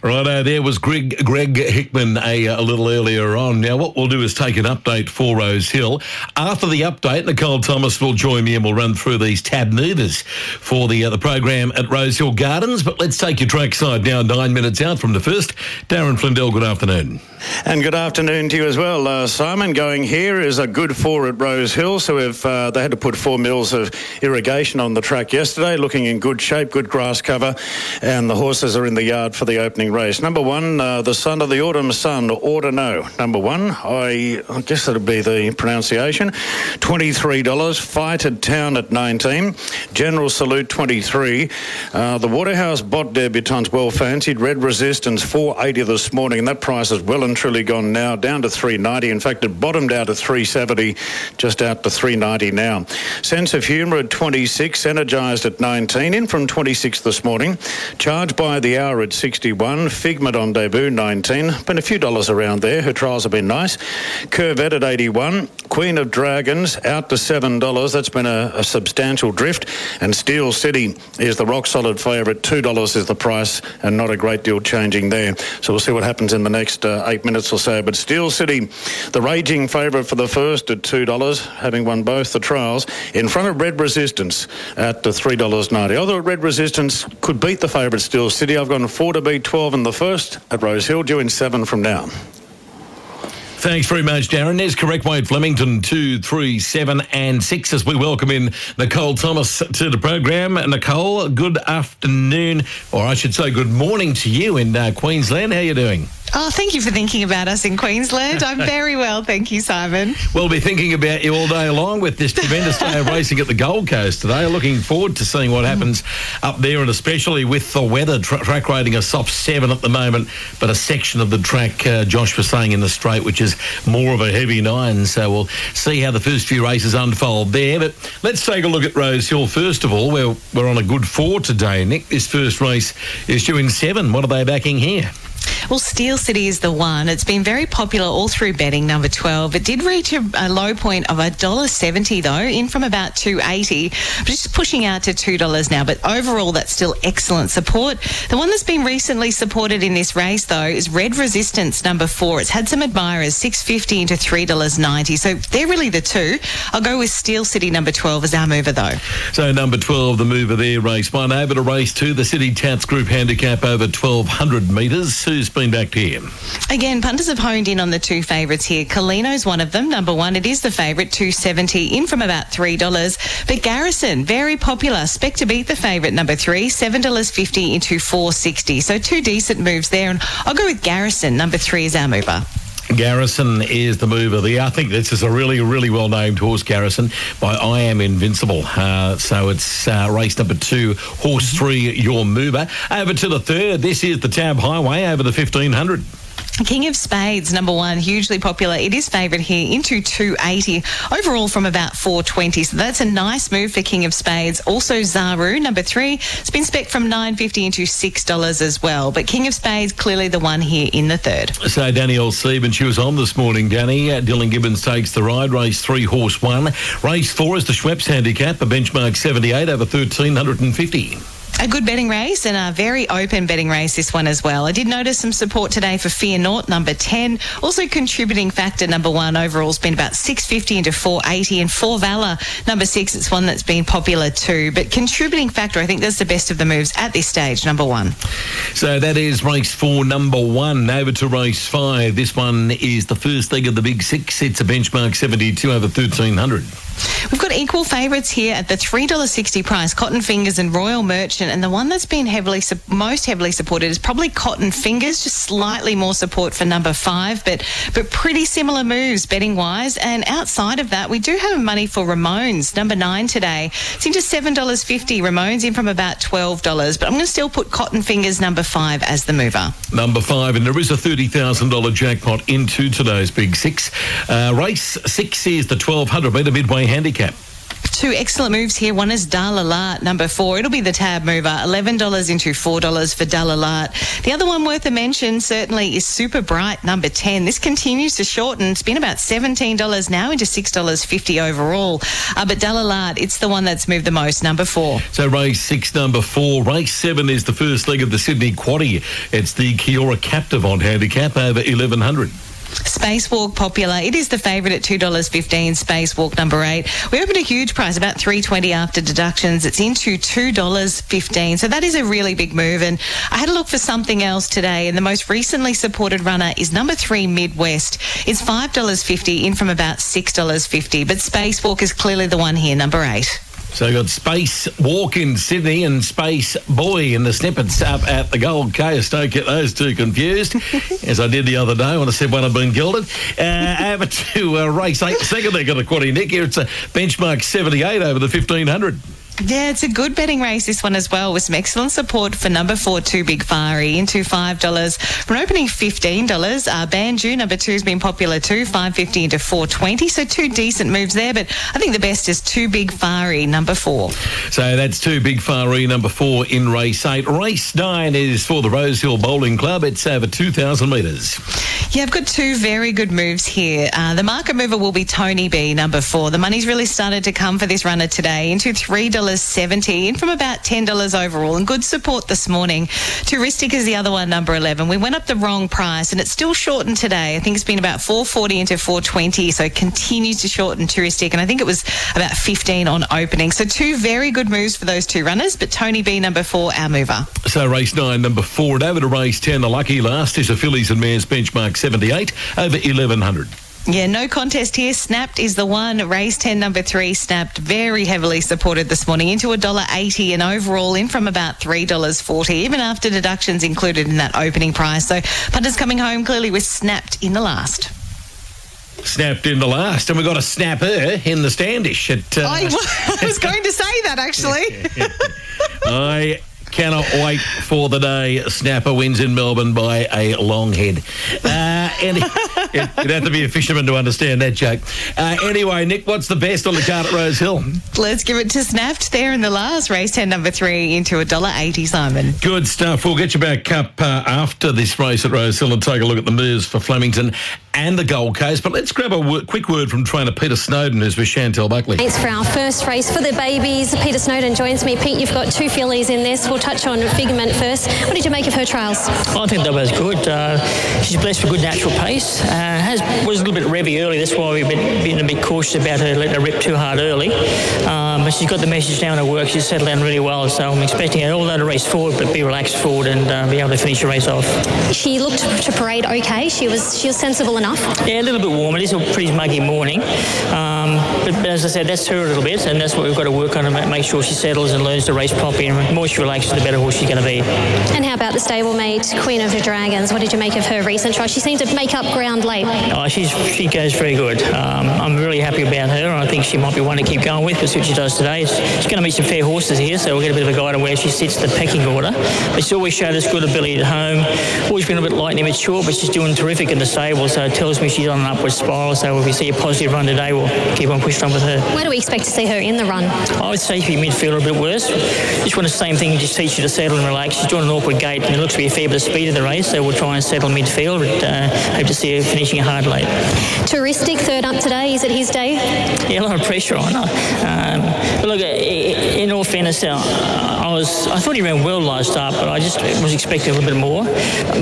Righto, there was Greg, Greg Hickman a, a little earlier on. Now, what we'll do is take an update for Rosehill. After the update, Nicole Thomas will join me and we'll run through these tab neiters for the uh, the program at Rosehill Gardens. But let's take your trackside now, nine minutes out from the first. Darren Flindell, good afternoon. And good afternoon to you as well, uh, Simon. Going here is a good four at Rosehill. So if uh, they had to put four mils of irrigation on the track yesterday, looking in good shape, good grass cover, and the horses are in the yard for the opening race. Number one, uh, the son of the autumn sun, Ordino. Number one, I, I guess that'd be the pronunciation. $23. Fighter Town at 19. General Salute 23. Uh, the Waterhouse Bott debutante's well fancied. Red Resistance 480 this morning, and that price is well and truly gone now down to 390. In fact, it bottomed out at 370, just out to 390 now. Sense of Humour at 26. Energised at 19. In from 26 this morning. Charged by the hour at 61. Figment on debut 19. Been a few dollars around there. Her trials have been nice. Curvette at 81. Queen of Dragons out to $7. That's been a, a substantial drift. And Steel City is the rock solid favourite. $2 is the price and not a great deal changing there. So we'll see what happens in the next uh, eight minutes or so. But Steel City, the raging favourite for the first at $2, having won both the trials, in front of Red Resistance at the $3.90. Although Red Resistance could beat the favourite Steel City, I've gone four to beat 12 in the first at Rosehill, due in seven from now. Thanks very much, Darren. There's correct weight Flemington, two, three, seven, and six as we welcome in Nicole Thomas to the program. Nicole, good afternoon, or I should say good morning to you in uh, Queensland. How are you doing? Oh, thank you for thinking about us in Queensland. I'm very well, thank you, Simon. We'll be thinking about you all day long with this tremendous day of racing at the Gold Coast today. Looking forward to seeing what happens up there, and especially with the weather. Tra- track rating a soft seven at the moment, but a section of the track, uh, Josh was saying in the straight, which is more of a heavy nine. So we'll see how the first few races unfold there. But let's take a look at Rosehill first of all. We're, we're on a good four today, Nick. This first race is due in seven. What are they backing here? Well, Steel City is the one. It's been very popular all through betting, number 12. It did reach a, a low point of $1.70, though, in from about 280 but just pushing out to $2 now. But overall, that's still excellent support. The one that's been recently supported in this race, though, is Red Resistance, number four. It's had some admirers, 650 into $3.90. So they're really the two. I'll go with Steel City, number 12, as our mover, though. So number 12, the mover there, race one. Over to race two, the City Tats Group handicap over 1,200 metres. Who's back here? Again, punters have honed in on the two favourites here. Colino's one of them. Number one, it is the favourite, 270 in from about $3. But Garrison, very popular. Spec to beat the favourite, number three, $7.50 into 460 So two decent moves there. And I'll go with Garrison. Number three is our mover. Garrison is the mover there. I think this is a really, really well named horse, Garrison, by I Am Invincible. Uh, so it's uh, race number two, horse three, your mover. Over to the third. This is the Tab Highway over the 1500. King of Spades, number one, hugely popular. It is favourite here into 280, overall from about 420. So that's a nice move for King of Spades. Also Zaru, number three, it's been spec from 950 into $6 as well. But King of Spades, clearly the one here in the third. So Danielle Seib, she was on this morning, Danny. Uh, Dylan Gibbons takes the ride. Race three, horse one. Race four is the Schweppes handicap, a benchmark 78 over 1350. A good betting race and a very open betting race, this one as well. I did notice some support today for Fear Naught, number 10. Also contributing factor, number one, overall has been about 650 into 480. And Four Valor, number six, it's one that's been popular too. But contributing factor, I think that's the best of the moves at this stage, number one. So that is race four, number one. Over to race five. This one is the first leg of the big six. It's a benchmark 72 over 1300. We've got equal favourites here at the $3.60 price, Cotton Fingers and Royal Merchant. And the one that's been heavily, most heavily supported is probably Cotton Fingers, just slightly more support for number five, but, but pretty similar moves betting wise. And outside of that, we do have money for Ramones, number nine today. It's into $7.50. Ramones in from about $12, but I'm going to still put Cotton Fingers number five as the mover. Number five, and there is a $30,000 jackpot into today's big six. Uh, race six is the 1200 metre midway handicap. Two excellent moves here. One is Dalalat, number four. It'll be the tab mover. $11 into $4 for Dalalat. The other one worth a mention certainly is Super Bright, number 10. This continues to shorten. It's been about $17 now into $6.50 overall. Uh, but Dalalat, it's the one that's moved the most, number four. So race six, number four. Race seven is the first leg of the Sydney Quaddie. It's the Kiora Captive on handicap over 1100. Spacewalk popular. It is the favourite at $2.15. Spacewalk number eight. We opened a huge price, about $3.20 after deductions. It's into $2.15. So that is a really big move. And I had to look for something else today. And the most recently supported runner is number three, Midwest. It's $5.50 in from about $6.50. But Spacewalk is clearly the one here, number eight. So we've got Space Walk in Sydney and Space Boy in the snippets up at the Gold Coast. Don't get those two confused, as I did the other day when I said one had been gilded. Uh, over to uh, race eight, second leg of the quaddy, Nick. Here it's a benchmark 78 over the 1500. Yeah, it's a good betting race, this one as well, with some excellent support for number four, Two Big Fiery, into $5. From opening $15, uh, Banju, number two, has been popular too, 550 into 420 So two decent moves there, but I think the best is Two Big Fiery, number four. So that's two big Fari, number four in race eight. Race nine is for the Rosehill Bowling Club. It's over 2,000 metres. Yeah, I've got two very good moves here. Uh, the market mover will be Tony B, number four. The money's really started to come for this runner today into $3.70 in from about $10 overall and good support this morning. Touristic is the other one, number 11. We went up the wrong price and it's still shortened today. I think it's been about 440 into 420, so it continues to shorten Touristic and I think it was about 15 on opening. So two very good moves for those two runners, but Tony B, number four, our mover. So race nine, number four, and over to race 10. The lucky last is a fillies and mares benchmark 78 over 1100. Yeah, no contest here. Snapped is the one. Race 10, number three, snapped very heavily supported this morning into $1.80 and overall in from about $3.40, even after deductions included in that opening price. So punters coming home clearly with snapped in the last. Snapped in the last, and we got a snapper in the standish. At, uh, I, I was going to say that actually. I cannot wait for the day Snapper wins in Melbourne by a long head. Uh, and you'd have to be a fisherman to understand that joke. Uh, anyway, Nick, what's the best on the card at Rosehill? Let's give it to Snapped there in the last race 10, number three, into $1.80, Simon. Good stuff. We'll get you back up uh, after this race at Rosehill and take a look at the moves for Flemington and the Gold Coast. But let's grab a w- quick word from trainer Peter Snowden, who's with Chantel Buckley. Thanks for our first race for the babies. Peter Snowden joins me. Pete, you've got two fillies in this. We'll touch on Figment first. What did you make of her trials? I think that was good. Uh, she's blessed with good natural pace. Uh, has was a little bit revvy early. That's why we've been, been a bit cautious about her letting her rip too hard early. Um, but she's got the message down her work. She's settled down really well. So I'm expecting her, although to race forward, but be relaxed forward and uh, be able to finish the race off. She looked to parade okay. She was she was sensible enough. Yeah, a little bit warm. It is a pretty muggy morning. Um, but, but as I said, that's her a little bit, and that's what we've got to work on and make sure she settles and learns to race properly. And the more she relaxes, the better horse she's going to be. And how about the stablemate Queen of the Dragons? What did you make of her recent trial? She seemed to make up ground late. Oh, she's, she goes very good. Um, I'm really happy about her, and I think she might be one to keep going with because what she does today. She's going to meet some fair horses here, so we'll get a bit of a guide on where she sits the pecking order. But she's always showed us good ability at home. Always been a bit light and immature, but she's doing terrific in the stable, so it tells me she's on an upward spiral. So if we see a positive run today, we'll keep on pushing on with her. Where do we expect to see her in the run? I would say she'd be midfielder a bit worse. Just want the same thing, just teach her to settle and relax. She's doing an awkward gate, and it looks to be a fair bit of speed in the race, so we'll try and settle midfield. But, uh, hope to see her finishing a hard late. Touristic third up today. Is it his day? Yeah, a lot of pressure on her. Um, but look, in all fairness, uh, I was I thought he ran well last start, but I just was expecting a little bit more.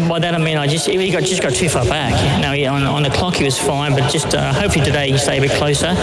By that I mean I just he got just got too far back. Now yeah, on, on the clock he was fine, but just uh, hopefully today he can stay a bit closer.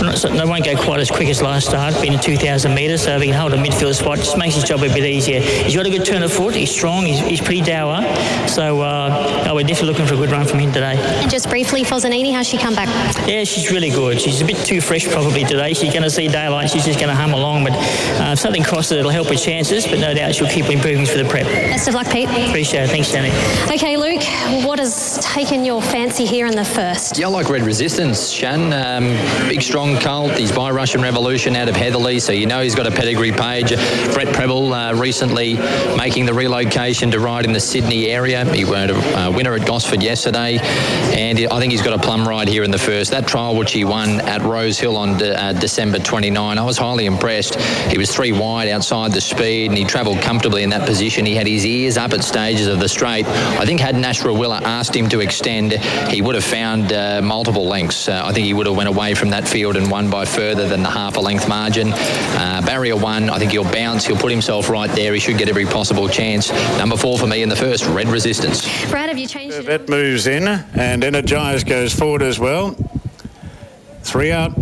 Not- so They won't go quite as quick as last start, being a 2,000 metres, so if he can hold a midfield spot, just makes his job a bit easier. He's got a good turn of foot. He's strong. He's, he's pretty dour. So uh, oh, we're definitely looking for a good run from him today. And just briefly, Fozzanini, how's she come back? Yeah, she's really good. She's a bit too fresh probably today. She's going to see daylight. She's just going to hum along. But uh, if something crosses, it'll help her chances. But no doubt she'll keep improving for the prep. Best of luck, Pete. Appreciate it. Thanks, Danny. Okay, Luke, what has taken your fancy here in the first? Yeah, I like Red Resistance, Shan. Um, big, strong colt. He's by Russian Revolution out of Heatherley, so you know he's got a pedigree page. Brett Prebble uh, recently making the relocation to ride in the Sydney area. He won a uh, winner at Gosford yesterday, and I think he's got a plum ride here in the first. That trial which he won at Rosehill on de- uh, December 29, I was highly impressed. He was three wide outside the speed, and he travelled comfortably in that position. He had his ears up at stages of the straight. I think had Nash Rawiller asked him to extend, he would have found uh, multiple lengths. Uh, I think he would have went away from that field and won by further than the half a length margin. Uh, barrier one, I think he'll bounce. He'll put himself right there. He should get every possible chance. Number four for me in the first, Red Resistance. Brad, have you changed That moves in, and Energize goes forward as well. Three out.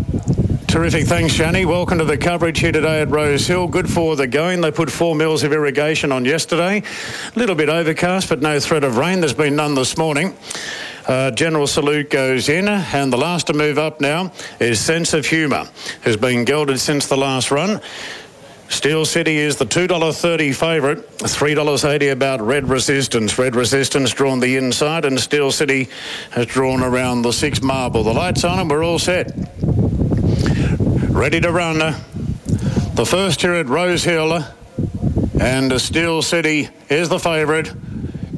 Terrific. Thanks, Shani. Welcome to the coverage here today at Rosehill. Good for the going. They put four mils of irrigation on yesterday. A little bit overcast, but no threat of rain. There's been none this morning. Uh, General Salute goes in, and the last to move up now is Sense of Humour, who's been gelded since the last run. Steel City is the $2.30 favourite, $3.80 about Red Resistance. Red Resistance drawn the inside, and Steel City has drawn around the six marble. The lights on, and we're all set. Ready to run. Uh, the first here at Rosehill, uh, and Steel City is the favourite.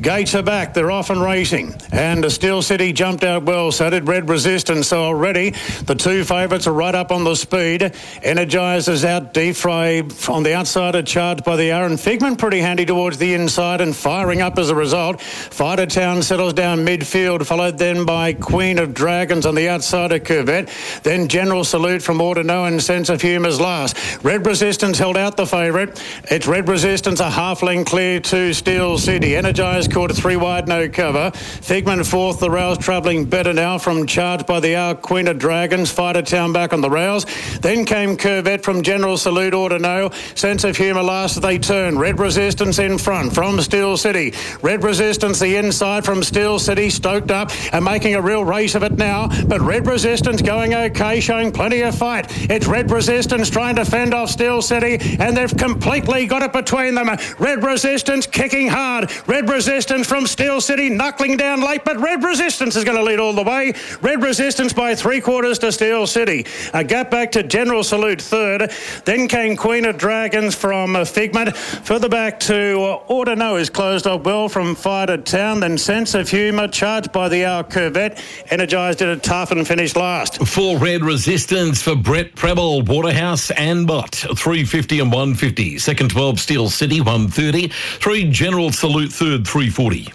Gates are back. They're off and racing. And Steel City jumped out well. So did Red Resistance. So already the two favourites are right up on the speed. Energizers out deep. Fry on the outside are charged by the Aaron Figment. Pretty handy towards the inside and firing up as a result. Fighter Town settles down midfield. Followed then by Queen of Dragons on the outside of Corvette. Then General Salute from Ordino and Sense of Humour's last. Red Resistance held out the favourite. It's Red Resistance a half length clear to Steel City. Energized a three wide no cover. Figment fourth. The rails travelling better now from charge by the hour Queen of Dragons. Fighter Town back on the rails. Then came Corvette from General Salute Ordino. Sense of Humour last as they turn. Red Resistance in front from Steel City. Red Resistance the inside from Steel City stoked up and making a real race of it now. But Red Resistance going okay, showing plenty of fight. It's Red Resistance trying to fend off Steel City and they've completely got it between them. Red Resistance kicking hard. Red Resistance from Steel City knuckling down late, but Red Resistance is going to lead all the way. Red Resistance by three quarters to Steel City. A gap back to General Salute third. Then came Queen of Dragons from Figment. Further back to uh, Ordino is closed up well from Fighter Town. Then Sense of Humour charged by the Hour Corvette. Energised did a tough and finished last. For Red Resistance for Brett Prebble, Waterhouse and Bott, 350 and 150. Second 12, Steel City, 130. Three General Salute third, 340.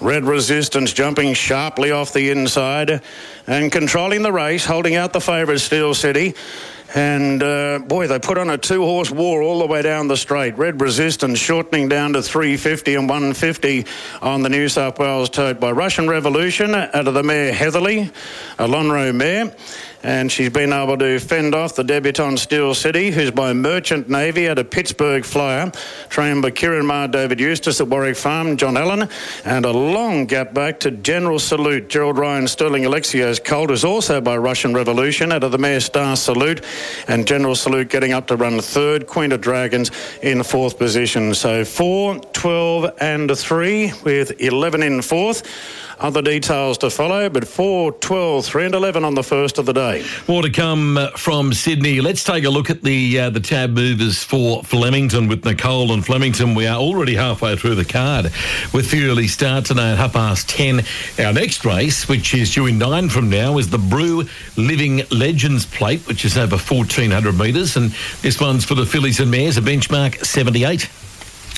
Red Resistance jumping sharply off the inside and controlling the race, holding out the favourite Steel City. And uh, boy, they put on a two horse war all the way down the straight. Red Resistance shortening down to 350 and 150 on the New South Wales tote by Russian Revolution out of the mare Heatherly, a mare and she's been able to fend off the debutant Steel City, who's by Merchant Navy at a Pittsburgh Flyer, trained by Ciaron Maher, David Eustace at Warwick Farm, John Allen, and a long gap back to General Salute. Gerald Ryan Sterling Alexiou Colt is also by Russian Revolution out of the Mayor Star Salute, and General Salute getting up to run third, Queen of Dragons in fourth position. So 4, 12 and 3 with 11 in fourth. Other details to follow, but 4, 12, 3 and 11 on the first of the day. More to come uh, from Sydney. Let's take a look at the uh, the tab movers for Flemington with Nicole and Flemington. We are already halfway through the card with the early start today at half past 10. Our next race, which is due in nine from now, is the Brew Living Legends Plate, which is over 1,400 metres. And this one's for the fillies and mares, a benchmark 78.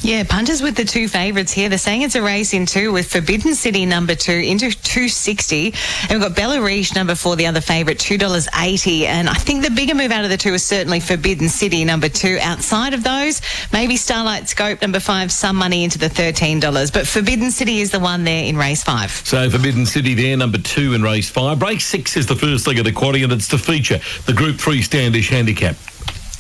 Yeah, punters with the two favourites here. They're saying it's a race in two with Forbidden City number two into 260. And we've got Bella Riche number four, the other favourite, $2.80. And I think the bigger move out of the two is certainly Forbidden City number two. Outside of those, maybe Starlight Scope number five, some money into the $13. But Forbidden City is the one there in race five. So Forbidden City there, number two in race five. Race six is the first leg of the quaddy and it's to feature the Group 3 Standish Handicap.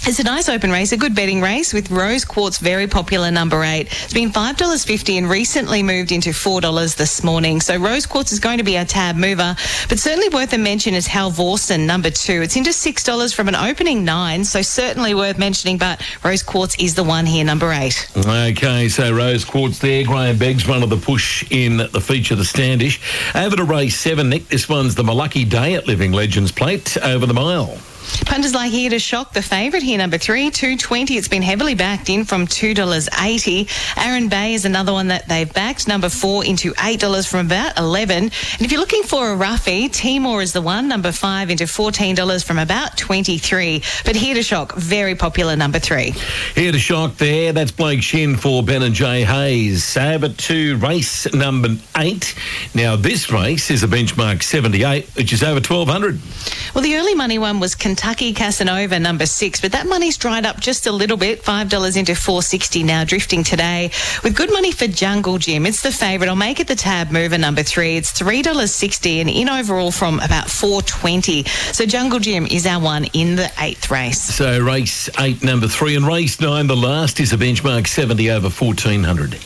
It's a nice open race, a good betting race with Rose Quartz very popular number eight. It's been five dollars fifty and recently moved into four dollars this morning. So Rose Quartz is going to be a tab mover, but certainly worth a mention is Hal Vorson number two. It's into six dollars from an opening nine, so certainly worth mentioning. But Rose Quartz is the one here, number eight. Okay, so Rose Quartz there. Grahame Begg's one of the push in the feature, the Standish. Over to race seven, Nick. This one's the Malucky Day at Living Legends Plate over the mile. Punters like here to shock the favourite here, number three, 220. It's been heavily backed in from $2.80. Aaron Bay is another one that they've backed, number four, into $8 from about 11 And if you're looking for a roughie, Timor is the one, number five, into $14 from about 23 But here to shock, very popular number three. Here to shock there, that's Blake Shin for Ben and Jay Hayes. Sabre two race number eight. Now, this race is a benchmark 78, which is over 1200 Well, the early money one was Kentucky Casanova number six, but that money's dried up just a little bit. Five dollars into four sixty now, drifting today with good money for Jungle Jim. It's the favourite. I'll make it the tab mover number three. It's three dollars sixty and in overall from about four twenty. So Jungle Jim is our one in the eighth race. So race eight, number three, and race nine, the last is a benchmark seventy over fourteen hundred.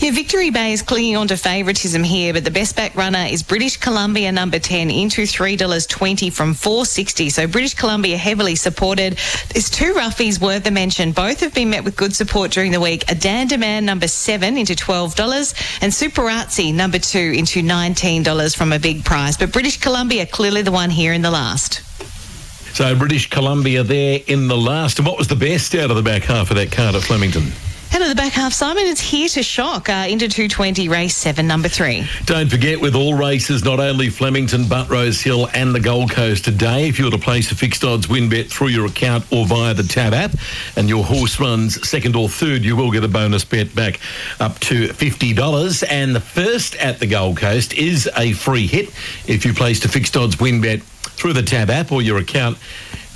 Yeah, Victory Bay is clinging on to favouritism here, but the best back runner is British Columbia number 10 into $3.20 from 460. So British Columbia heavily supported. There's two roughies worth a mention. Both have been met with good support during the week. A Dan Demand number 7 into $12 and Superazzi number 2 into $19 from a big prize. But British Columbia clearly the one here in the last. So British Columbia there in the last. And what was the best out of the back half of that card at Flemington? Out of the back half, Simon, it's here to shock uh, into 220, race 7, number 3. Don't forget, with all races, not only Flemington, but Rosehill and the Gold Coast today, if you were to place a fixed odds win bet through your account or via the Tab app, and your horse runs second or third, you will get a bonus bet back up to $50. And the first at the Gold Coast is a free hit if you placed a fixed odds win bet through the Tab app or your account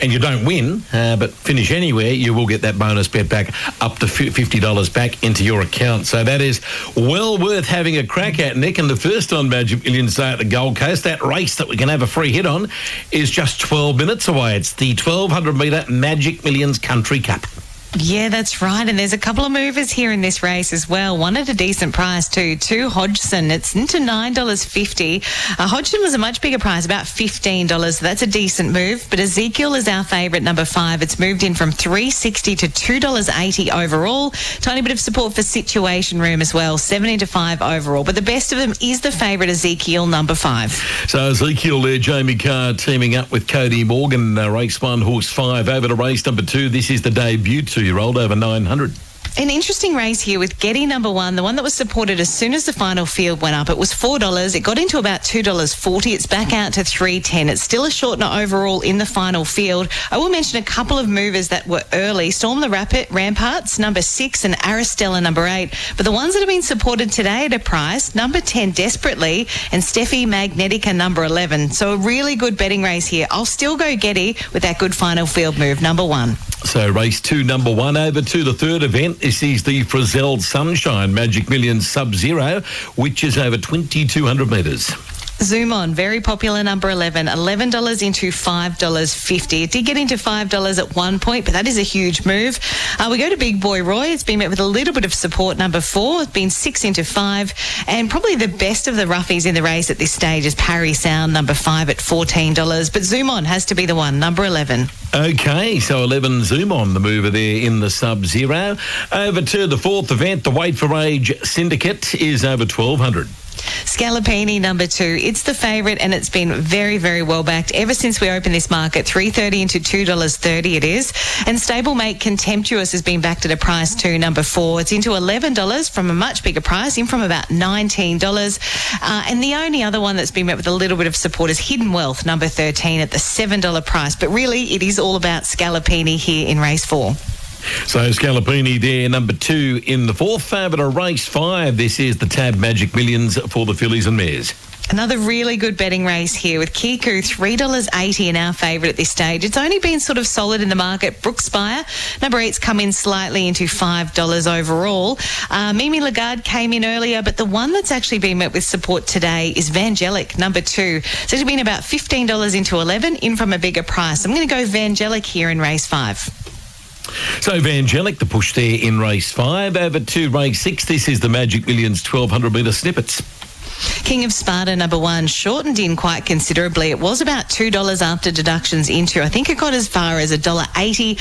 and you don't win, uh, but finish anywhere, you will get that bonus bet back up to $50 back into your account. So that is well worth having a crack at, Nick. And the first on Magic Millions Day at the Gold Coast, that race that we can have a free hit on, is just 12 minutes away. It's the 1200 metre Magic Millions Country Cup. Yeah, that's right. And there's a couple of movers here in this race as well. One at a decent price too. Two Hodgson. It's into nine dollars fifty. Uh, Hodgson was a much bigger price, about fifteen dollars. So that's a decent move. But Ezekiel is our favourite, number five. It's moved in from three sixty to two dollars eighty overall. Tiny bit of support for Situation Room as well, seventy to five overall. But the best of them is the favourite Ezekiel, number five. So Ezekiel there, Jamie Kah teaming up with Cody Morgan, uh, race one, horse five, over to race number two. This is the debut two-year-old over 900. An interesting race here with Getty number one, the one that was supported as soon as the final field went up. It was four dollars. It got into about two dollars forty. It's back out to three ten. It's still a shortener overall in the final field. I will mention a couple of movers that were early: Storm the Rapid, Ramparts number six, and Aristella number eight. But the ones that have been supported today at a price: number ten, Desperately, and Steffi Magnetica number eleven. So a really good betting race here. I'll still go Getty with that good final field move, number one. So race two, number one, over to the third event. This is the Frizelle Sunshine Magic Millions Sub-Zero, which is over 2,200 metres. Zoom on, very popular number 11, $11 into $5.50. It did get into $5 at one point, but that is a huge move. Uh, we go to Big Boy Roy. It's been met with a little bit of support, number four. It's been six into five. And probably the best of the roughies in the race at this stage is Parry Sound, number five at $14. But Zoom on has to be the one, number 11. Okay, so 11 Zoom on the mover there in the Sub-Zero. Over to the fourth event, the Wait for Age Syndicate is over 1,200. Scallopini number two. It's the favourite and it's been very, very well backed ever since we opened this market. Three thirty into two dollars thirty it is. And stablemate Contemptuous has been backed at a price too, number four. It's into eleven dollars from a much bigger price, in from about nineteen dollars. Uh, and the only other one that's been met with a little bit of support is Hidden Wealth, number thirteen, at the seven dollar price. But really, it is all about Scallopini here in race four. So Scallopini there, number two in the fourth favourite of race five. This is the Tab Magic Millions for the fillies and mares. Another really good betting race here with Kiku, $3.80 in our favourite at this stage. It's only been sort of solid in the market. Brookspire, number eight's come in slightly into $5 overall. Uh, Mimi Lagarde came in earlier, but the one that's actually been met with support today is Vangelic, number two. So it's been about $15 into 11 in from a bigger price. I'm going to go Vangelic here in race five. So Vangelic, the push there in race five. Over to race six. This is the Magic Millions 1200 metre snippets. King of Sparta number one shortened in quite considerably. It was about $2 after deductions into. I think it got as far as $1.80.